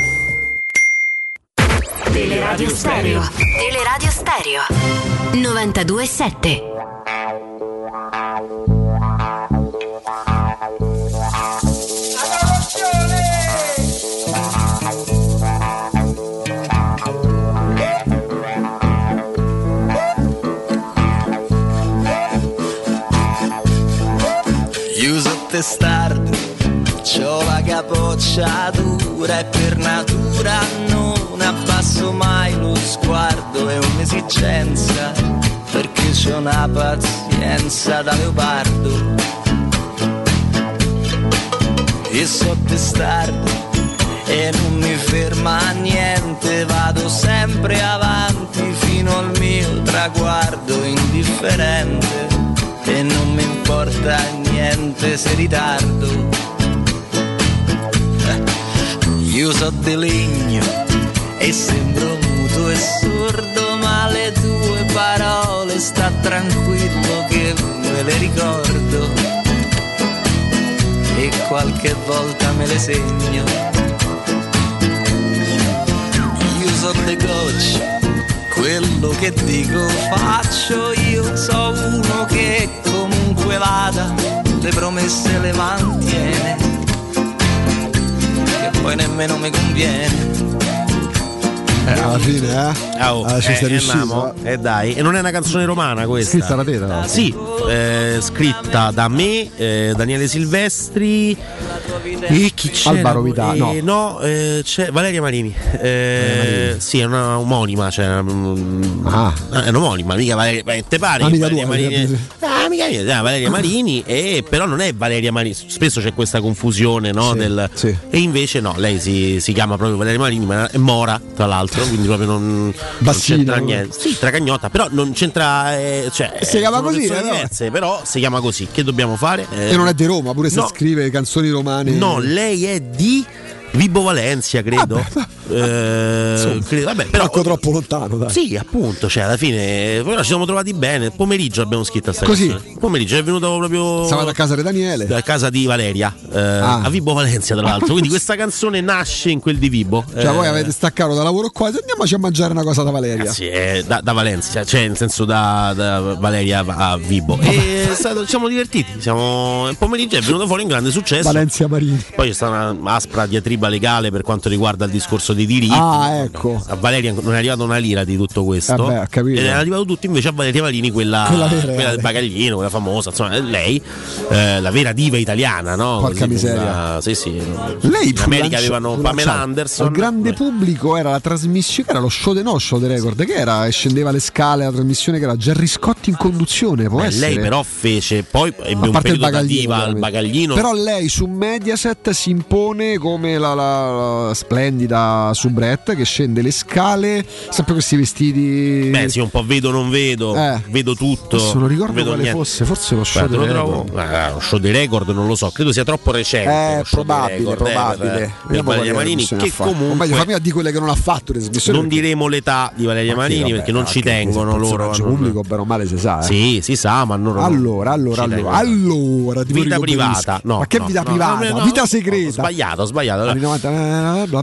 Teleradio Stereo. Teleradio Stereo 927. Io sono testardo, c'ho la capoccia dura e per natura non abbasso mai lo sguardo, è un'esigenza perché c'ho una pazienza da leopardo. E so testardo e non mi ferma niente, vado sempre avanti fino al mio traguardo indifferente e non mi importa niente se ritardo. Io so di legno e sembro muto e sordo, ma le tue parole sta tranquillo che me le ricordo. E qualche volta me le segno. Io so le gocce quello che dico faccio. Io so uno che comunque vada le promesse le mantiene che poi nemmeno mi conviene Eh, alla fine, eh? Ah, oh, Ah, ci eh, sei eh, riuscito. Eh, dai, e non è una canzone romana questa. Scritta da te, l'altro. Sì, eh, scritta da me, eh, Daniele Silvestri e chi c'è? Alvaro Vita- no. eh, c'è Valeria Marini. Eh, Sì, è una omonima, cioè, mm, è un'omonima, mica Valeria, beh, te pare? Amica Valeria tua, Marini, sì. Ah, amica mia, dai, Valeria Marini, e, però non è Valeria Marini, spesso c'è questa confusione, no? Sì, del- sì. E invece no, lei si, si chiama proprio Valeria Marini, ma è mora, tra l'altro, quindi proprio non, non Bassina, c'entra niente. Sì, tracagnotta, però non c'entra. eh, cioè, Si chiama così, eh, no? diverse, però si chiama così. Che dobbiamo fare? Eh, E non è di Roma, pure se no. scrive canzoni romane. No, lei è di Vibo Valencia, credo. Eh, credo- vabbè, però troppo lontano, dai. Sì, appunto, cioè alla fine però ci siamo trovati bene. Pomeriggio abbiamo scritto a sta Così. canzone. Pomeriggio è venuto proprio Stavate a casa di Daniele. da casa di Valeria, eh, Ah. a Vibo Valencia tra l'altro. Quindi questa canzone nasce in quel di Vibo. Cioè, Eh, voi avete staccato da lavoro qua andiamoci a mangiare una cosa da Valeria. Sì, è da, da Valencia, cioè nel senso da, da Valeria a Vibo. E è stato- ci siamo divertiti. Siamo, il pomeriggio è venuto fuori un grande successo. Valencia Marini. Poi c'è stata una aspra diatriba legale per quanto riguarda il discorso dei diritti. Ah, ecco. A Valeria non è arrivata una lira di tutto questo. Eh beh. Ed è arrivato tutto invece a Valeria Marini, quella, Quella quella del eh. bagaglino, quella famosa. Insomma, lei, eh, la vera diva italiana, no? Porca Così, miseria. una- sì, sì. Lei in America lancia- avevano Pamela Anderson. Al grande pubblico era la trasmissione, che era lo show de no, show de record, che era e scendeva le scale, la trasmissione che era Gerry Scotti in conduzione, può Beh, essere. lei però fece poi ebbe un il periodo da diva al bagaglino. Però lei su Mediaset si impone come la, la- la splendida soubrette che scende le scale, sempre questi vestiti. Beh, sì, un po' vedo non vedo, Eh. vedo tutto. Adesso non ricordo vedo quale niente. fosse, forse lo show Guarda, dei lo trovo- record. eh, lo show dei record non lo so, credo sia troppo recente. Eh, probabile, record, eh, probabile. per- per Valeria trasmissione che ha fatto. O comunque meglio, fammi a di quelle che non ha fatto le trasmissioni. non perché- diremo l'età di Valeria Ma sì, Marini vabbè, perché non ci tengono il loro. non- pubblico, bene o male, si sa. eh. Sì, si sa, ma non- Allora, allora, allora, allora, Vita privata, no. Ma che vita privata? vita segreta. sbagliato, ho sbagliato. Anni 90, eh, bla.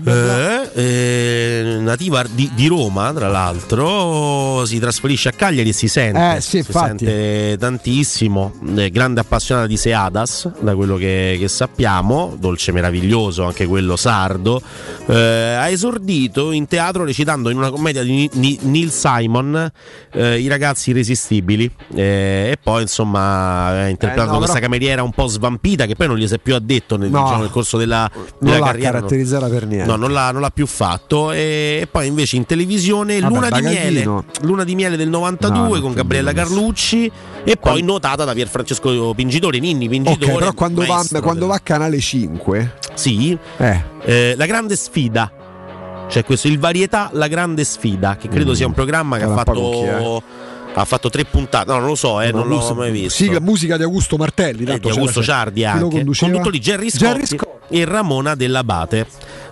Eh, nativa di, di Roma, tra l'altro, si trasferisce a Cagliari e si sente, Eh, sì, si sente tantissimo. Eh, grande appassionata di Seadas, da quello che, che sappiamo, dolce meraviglioso, anche quello sardo. Eh, ha esordito in teatro recitando in una commedia di Neil Simon, eh, I ragazzi irresistibili. Eh, e poi, insomma, ha interpretato no, questa però- cameriera un po' svampita, che poi non gli si è più addetto nel, No. diciamo, nel corso della, Non della l'ha carriera. no. caratterizzata per niente. No, non l'ha, non l'ha più fatto. E, poi invece in televisione Vabbè, Luna, di miele. Luna di Miele del 92 No, con Gabriella Carlucci e poi notata da Pierfrancesco Pingitore, Ninni Pingitore. però quando va, quando va a Canale 5, Sì, eh, eh, La grande sfida. C'è questo, il varietà La grande sfida, che credo Mm. sia un programma che ha fatto, ha fatto tre puntate. No, non lo so, eh, No, non l'ho musica- mai visto. sigla- musica di Augusto Martelli, Eh, di Augusto. Ciardi anche conduttori Gerry Gerry Scotti, Scotti. e Ramona Dell'Abate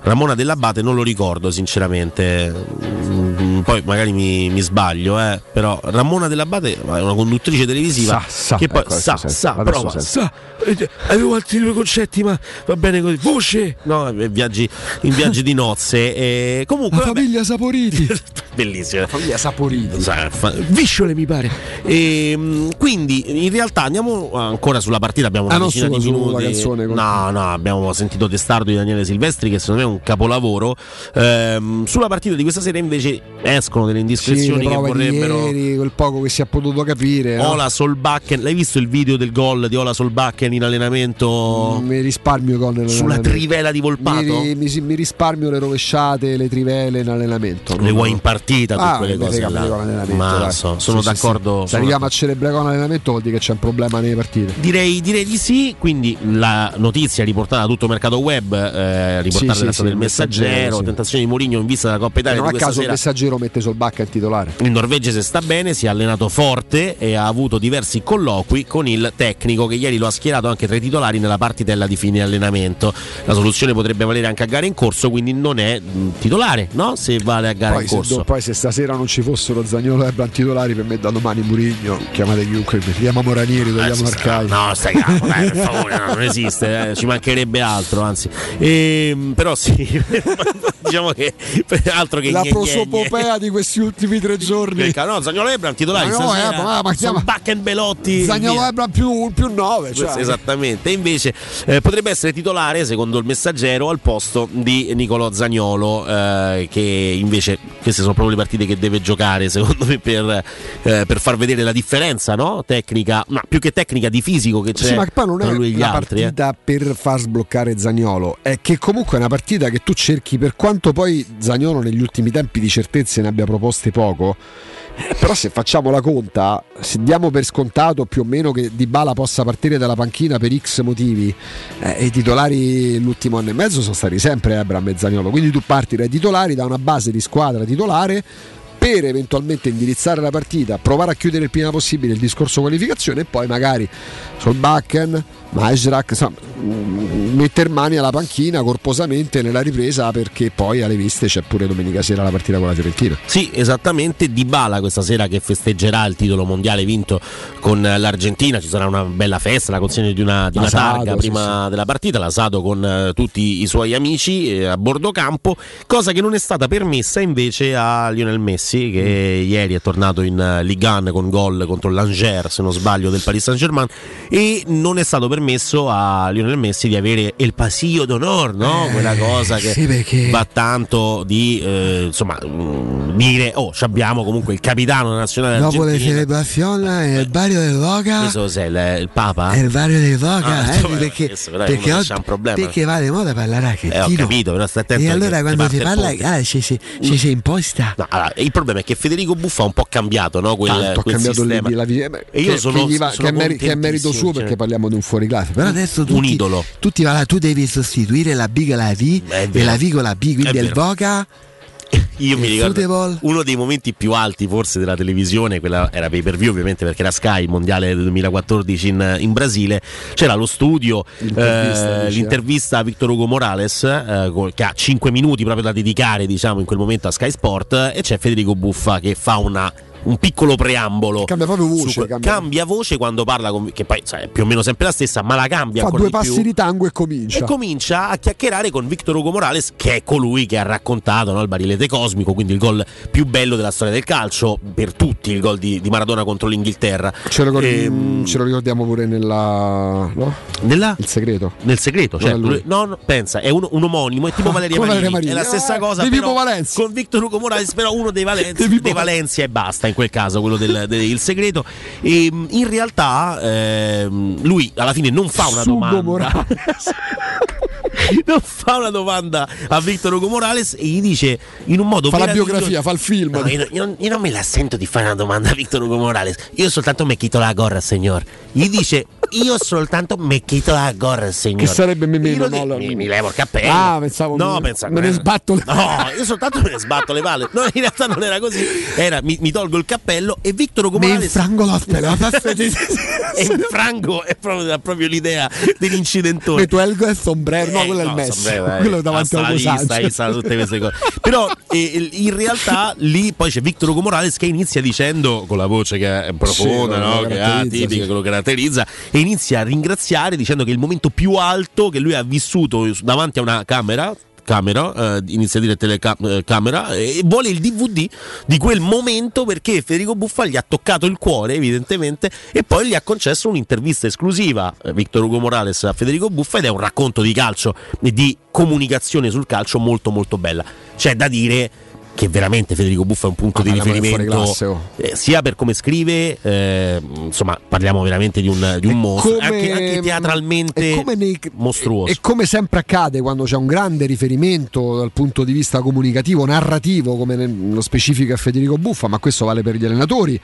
Ramona Dell'Abate non lo ricordo sinceramente Mm, poi magari mi, mi sbaglio eh, però Ramona Dell'Abate è una conduttrice televisiva Sa, sa, che poi ecco, sa, sa, adesso prova, sento. sa eh, avevo altri due concetti ma va bene così voce no, eh, viaggi, in viaggi di nozze e comunque La vabbè, famiglia Saporiti. bellissima famiglia Saporiti. Sa- fa- Visciole mi pare. E, mh, quindi in realtà andiamo ancora sulla partita, abbiamo una Ah, non sulla- di minuti. canzone, No, no, abbiamo sentito Testardo di Daniele Silvestri che secondo me è un capolavoro. Ehm, sulla partita di questa sera invece escono delle Sì, indiscrezioni le che vorrebbero ieri, quel poco che si è potuto capire. no? Ola Solbakken, l'hai visto il video del gol di Ola Solbakken in allenamento Mi risparmio con sulla trivela di Volpato? Mi, mi- mi risparmio le rovesciate, le trivele in allenamento. Le vuoi in partita tutte Ah, quelle cose là. Ma so- sono Sì, sì, d'accordo. sì. Se arriviamo a celebrare con l'allenamento vuol dire che c'è un problema nelle partite. Direi, direi di sì, quindi la notizia riportata da tutto il mercato web, eh, riportata Sì, sì, del messaggero, Messaggero, sì. tentazione di Mourinho in vista della Coppa E Italia non di a caso il sera. messaggero mette Solbacca in titolare. Il norvegese sta bene, si è allenato forte e ha avuto diversi colloqui con il tecnico che ieri lo ha schierato anche tra i titolari nella partitella di fine allenamento. La soluzione potrebbe valere anche a gare in corso, quindi non è mh, titolare, no? Se vale a gara Poi in se, corso. do- poi se stasera non ci fossero Zagnolo e Ebram titolari per me da domani Murigno chiamate chiunque chiamiamo Ranieri Eh, togliamo sta- Arcai No, stai calmo, dai, per favore, no, non esiste, eh, ci mancherebbe altro, anzi. Ehm, però sì, diciamo che altro che la gne, gne, prosopopea di questi ultimi tre giorni gne. No, Zagnolo Ebram titolari Ma no, stasera. eh, ma- ma chiama- Bakken Belotti. Zagnolo. Ebram più, più 9 cioè. Esattamente, invece eh, potrebbe essere titolare, secondo il messaggero, al posto di Nicolò Zagnolo, eh, che invece queste sono proprio le partite che deve giocare, secondo me, per, eh, per far vedere la differenza no? tecnica, ma più che tecnica di fisico che c'è Sì, ma poi non tra è lui e gli una altri. eh. partita per far sbloccare Zagnolo, è che comunque è una partita che tu cerchi, per quanto poi Zagnolo negli ultimi tempi di certezze ne abbia proposte poco. eh, Però se facciamo la conta, se diamo per scontato più o meno che Di Bala possa partire dalla panchina per X motivi, eh, i titolari l'ultimo anno e mezzo sono stati sempre Ebram e Zagnolo, quindi tu parti dai titolari, da una base di squadra titolare per eventualmente indirizzare la partita, provare a chiudere il prima possibile il discorso qualificazione e poi magari Solbakken, Majrak, insomma, mm, mettere mani alla panchina corposamente nella ripresa perché poi alle viste c'è pure domenica sera la partita con la Fiorentina. Sì, esattamente. Di Bala questa sera che festeggerà il titolo mondiale vinto con l'Argentina. Ci sarà una bella festa, la consegna di una, di una L'Asado, targa sì, prima della partita. L'Asado con eh, tutti i suoi amici eh, a bordo campo, cosa che non è stata permessa invece a Lionel Messi, che Mm. ieri è tornato in eh, Ligue 1 con gol contro l'Angers, se non sbaglio, del Paris Saint Germain. E non è stato permesso a Lionel Messi di avere il pasillo d'onor, no? Quella cosa che Eh, sì, perché- va tanto di eh, insomma mm, dire oh abbiamo comunque il capitano nazionale Dopo le celebrazioni nel barrio del Voga. questo cos'è il, il Papa? È il barrio del Voga, Ah, eh, vabbè, perché, adesso, dai, perché, c'ha un problema. perché va di moda parlare Eh, ho capito, però stai attento e allora quando si il parla, ah, ci, si, si imposta. No, allora, il problema è che Federico Buffa ha un po' cambiato no? quel, Tanto ha quel cambiato sistema. la vita. Beh, e io che, sono, che va- sono che è, che è merito suo contentissimo, perché cioè. parliamo di un fuoriclasse. Però adesso un tutti, idolo. là, tu devi sostituire la B con la V e la V con la B, quindi È il. Voga. Io mi ricordo football. uno dei momenti più alti forse della televisione, quella era pay per view ovviamente perché era Sky, il mondiale del 2014 in, in Brasile, c'era lo studio, L'intervista, eh, l'intervista a Victor Hugo Morales eh, che ha 5 minuti proprio da dedicare diciamo in quel momento a Sky Sport e c'è Federico Buffa che fa una un piccolo preambolo. Cambia proprio voce, su cambia- cambia voce quando parla, con, che poi sai, è più o meno sempre la stessa, ma la cambia Fa due di passi più. di tango e comincia. E comincia a chiacchierare con Victor Hugo Morales, che è colui che ha raccontato no, il barilete cosmico, quindi il gol più bello della storia del calcio, per tutti il gol di, di Maradona contro l'Inghilterra. Ce lo, Ehm, ce lo ricordiamo pure nella. No? Nella? Il segreto. Nel segreto, cioè, no, no, pensa, è un, un omonimo, è tipo Ah, Valeria Marini, Valeria è la Marini. stessa Eh, cosa con Victor Hugo Morales, però uno dei Valencia, dei Valencia e basta in quel caso, quello del, del- il segreto. E mh, in realtà ehm, lui alla fine non fa una Sugo domanda. Non fa una domanda a Victor Hugo Morales e gli dice in un modo Fa la biografia, fa il film. No, io, io non- io non me la sento di fare una domanda a Victor Hugo Morales. Io soltanto me quito la gorra, signor. Gli dice: Io soltanto me quito la gorra, signor. Che sarebbe me meno, no, la- mi, mi levo il cappello. Ah, pensavo No, me- pensa- me ne sbatto le No, io soltanto me ne sbatto le palle. No, in realtà non era così. Era mi, mi tolgo il cappello e Victor Hugo Morales. infrango la e infrango è proprio, è proprio l'idea dell'incidentone. Me tuelgo il sombrero. No, quello è il no, Messi. sombrero, eh, quello davanti Sanchez. sa tutte queste cose. Però eh, in realtà lì poi c'è Victor Hugo Morales che inizia dicendo con la voce che è profonda, Sì, no? che caratterizza, tipica, sì. che lo caratterizza e inizia a ringraziare dicendo che è il momento più alto che lui ha vissuto davanti a una camera camera, eh, inizia a dire telecamera e vuole il DVD di quel momento perché Federico Buffa gli ha toccato il cuore evidentemente e poi gli ha concesso un'intervista esclusiva eh, Victor Hugo Morales a Federico Buffa ed è un racconto di calcio e di comunicazione sul calcio molto molto bella. C'è da dire che veramente Federico Buffa è un punto Ah, di riferimento oh. eh, sia per come scrive eh, insomma parliamo veramente di un, di un mostro come- anche, anche teatralmente è come nei- mostruoso E come sempre accade quando c'è un grande riferimento dal punto di vista comunicativo, narrativo, come nello specifico è Federico Buffa, ma questo vale per gli allenatori,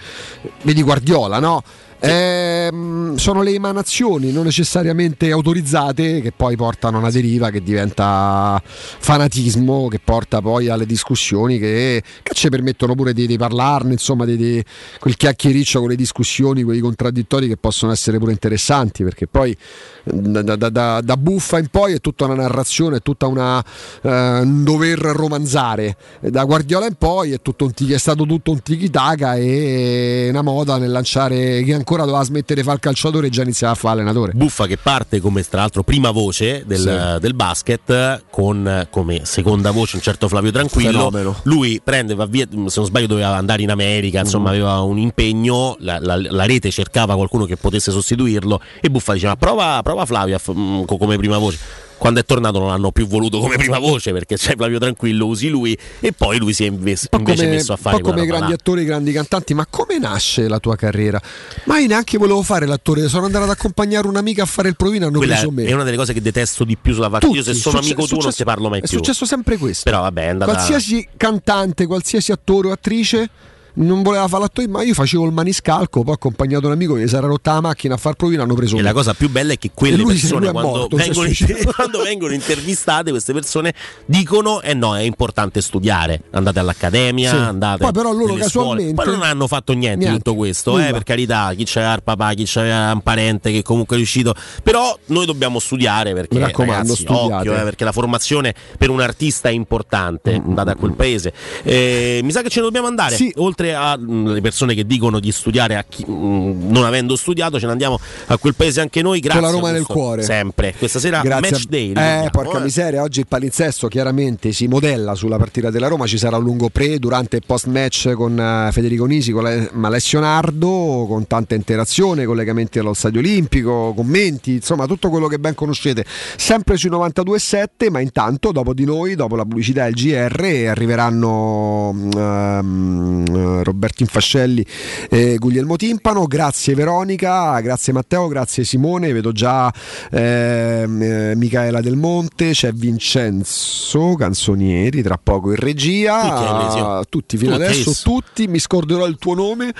vedi Guardiola, no? Ehm, sono le emanazioni non necessariamente autorizzate che poi portano a una deriva che diventa fanatismo, che porta poi alle discussioni che, che ci permettono pure di, di parlarne, insomma, di, di quel chiacchiericcio con le discussioni, quei contraddittori che possono essere pure interessanti, perché poi da, da- da- da buffa in poi è tutta una narrazione, è tutta una eh, dover romanzare. Da Guardiola in poi è, tutto un è stato tutto un tiki-taka e una moda nel lanciare chi ancora doveva smettere di fare il calciatore e già iniziava a fare allenatore. Buffa che parte come tra l'altro prima voce del, Sì. del basket con come seconda voce un certo Flavio Tranquillo Fenomeno. lui prende va via se non sbaglio doveva andare in America insomma Mm. aveva un impegno la, la- la rete cercava qualcuno che potesse sostituirlo e Buffa diceva prova, prova Flavio mm, co- come prima voce quando è tornato non l'hanno più voluto come prima voce perché c'è Flavio Tranquillo usi lui e poi lui si è Un po' invece come, messo a un fare po' come i grandi là. attori, i grandi cantanti, ma come nasce la tua carriera? Ma io neanche volevo fare l'attore, sono andato ad accompagnare un'amica a fare il provino, hanno Quella preso me. è una delle cose che detesto di più sulla faccia. Io se sono amico tuo non ti parlo mai è più. successo sempre questo. Però vabbè, è andata Qualsiasi cantante, qualsiasi attore o attrice non voleva fare l'atto ma io facevo il maniscalco, poi ho accompagnato un amico che si era rotta la macchina a far provino, hanno preso E me. la cosa più bella è che quelle lui- persone quando, morto, vengono, quando vengono intervistate, queste persone dicono: Eh no, è importante studiare. Andate all'accademia, Sì. andate. Poi però loro scuole. casualmente- Poi non hanno fatto niente, di Niente. tutto questo, eh, per carità. Chi c'aveva il papà, chi c'aveva un parente che comunque è riuscito. Però noi dobbiamo studiare perché Mi raccomando, ragazzi, occhio, eh, perché la formazione per un artista è importante. Andate a quel paese. Eh, mi sa che ce ne dobbiamo andare. Oltre alle persone che dicono di studiare a chi- mh, non avendo studiato, ce ne andiamo a quel paese anche noi. Grazie. Con la Roma nel cuore. Sempre. Questa sera Grazie match day. Eh, porca eh. miseria, oggi il palinsesto chiaramente si modella sulla partita della Roma, ci sarà un lungo pre, durante e post match con eh, Federico Nisi, con Alessio Nardo, con tanta interazione, collegamenti allo Stadio Olimpico, commenti, insomma tutto quello che ben conoscete, sempre sui 92.7, ma intanto dopo di noi, dopo la pubblicità e il GR, arriveranno mm, eh, Roberto Infascelli e Guglielmo Timpano, grazie Veronica, grazie Matteo, grazie Simone, vedo già ehm, eh, Michaela Del Monte, c'è Vincenzo Canzonieri, tra poco in regia, Tutti, Alesio. tutti fino Tutti, adesso, adesso. tutti, mi scorderò il tuo nome.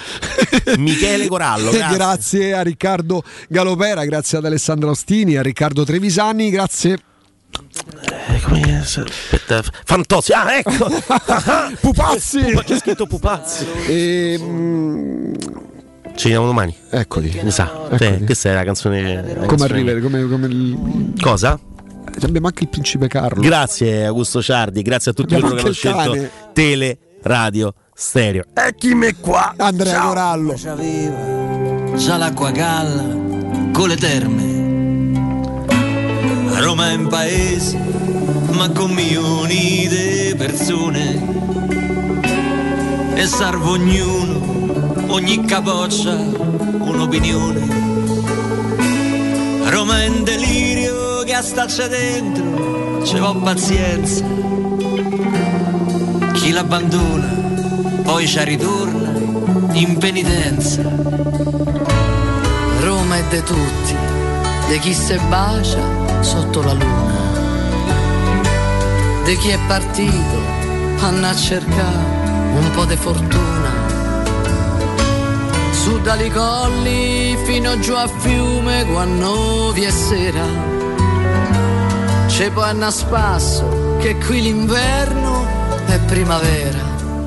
Michele Corallo, grazie. grazie. a Riccardo Galopera, grazie ad Alessandro Ostini, a Riccardo Trevisani, grazie. Eh, come- Aspetta, Fantozzi, ah ecco! Pupazzi! Pupa- c'è scritto Pupazzi. E, mm, Ci vediamo domani. Eccoli. Mi sa. Eccoli. Sì, questa è la canzone. la come canzone- arrivare? Come, come il- Cosa? Abbiamo anche il principe Carlo. Grazie Augusto Ciardi, grazie a tutti coloro che hanno scelto Tele Radio Stereo. E chi me qua? Andrea. Corallo. Già l'acqua galla con le terme. Roma è un paese, ma con milioni di persone. E serve ognuno, ogni capoccia, un'opinione. Roma è un delirio che staccia dentro, ci va pazienza. Chi l'abbandona, poi ci ritorna in penitenza. Roma è de tutti, di chi se bacia sotto la luna, di chi è partito, hanno a cercare un po' di fortuna. Su dali colli fino giù a fiume quando vi è sera. C'è poi a spasso che qui l'inverno è primavera.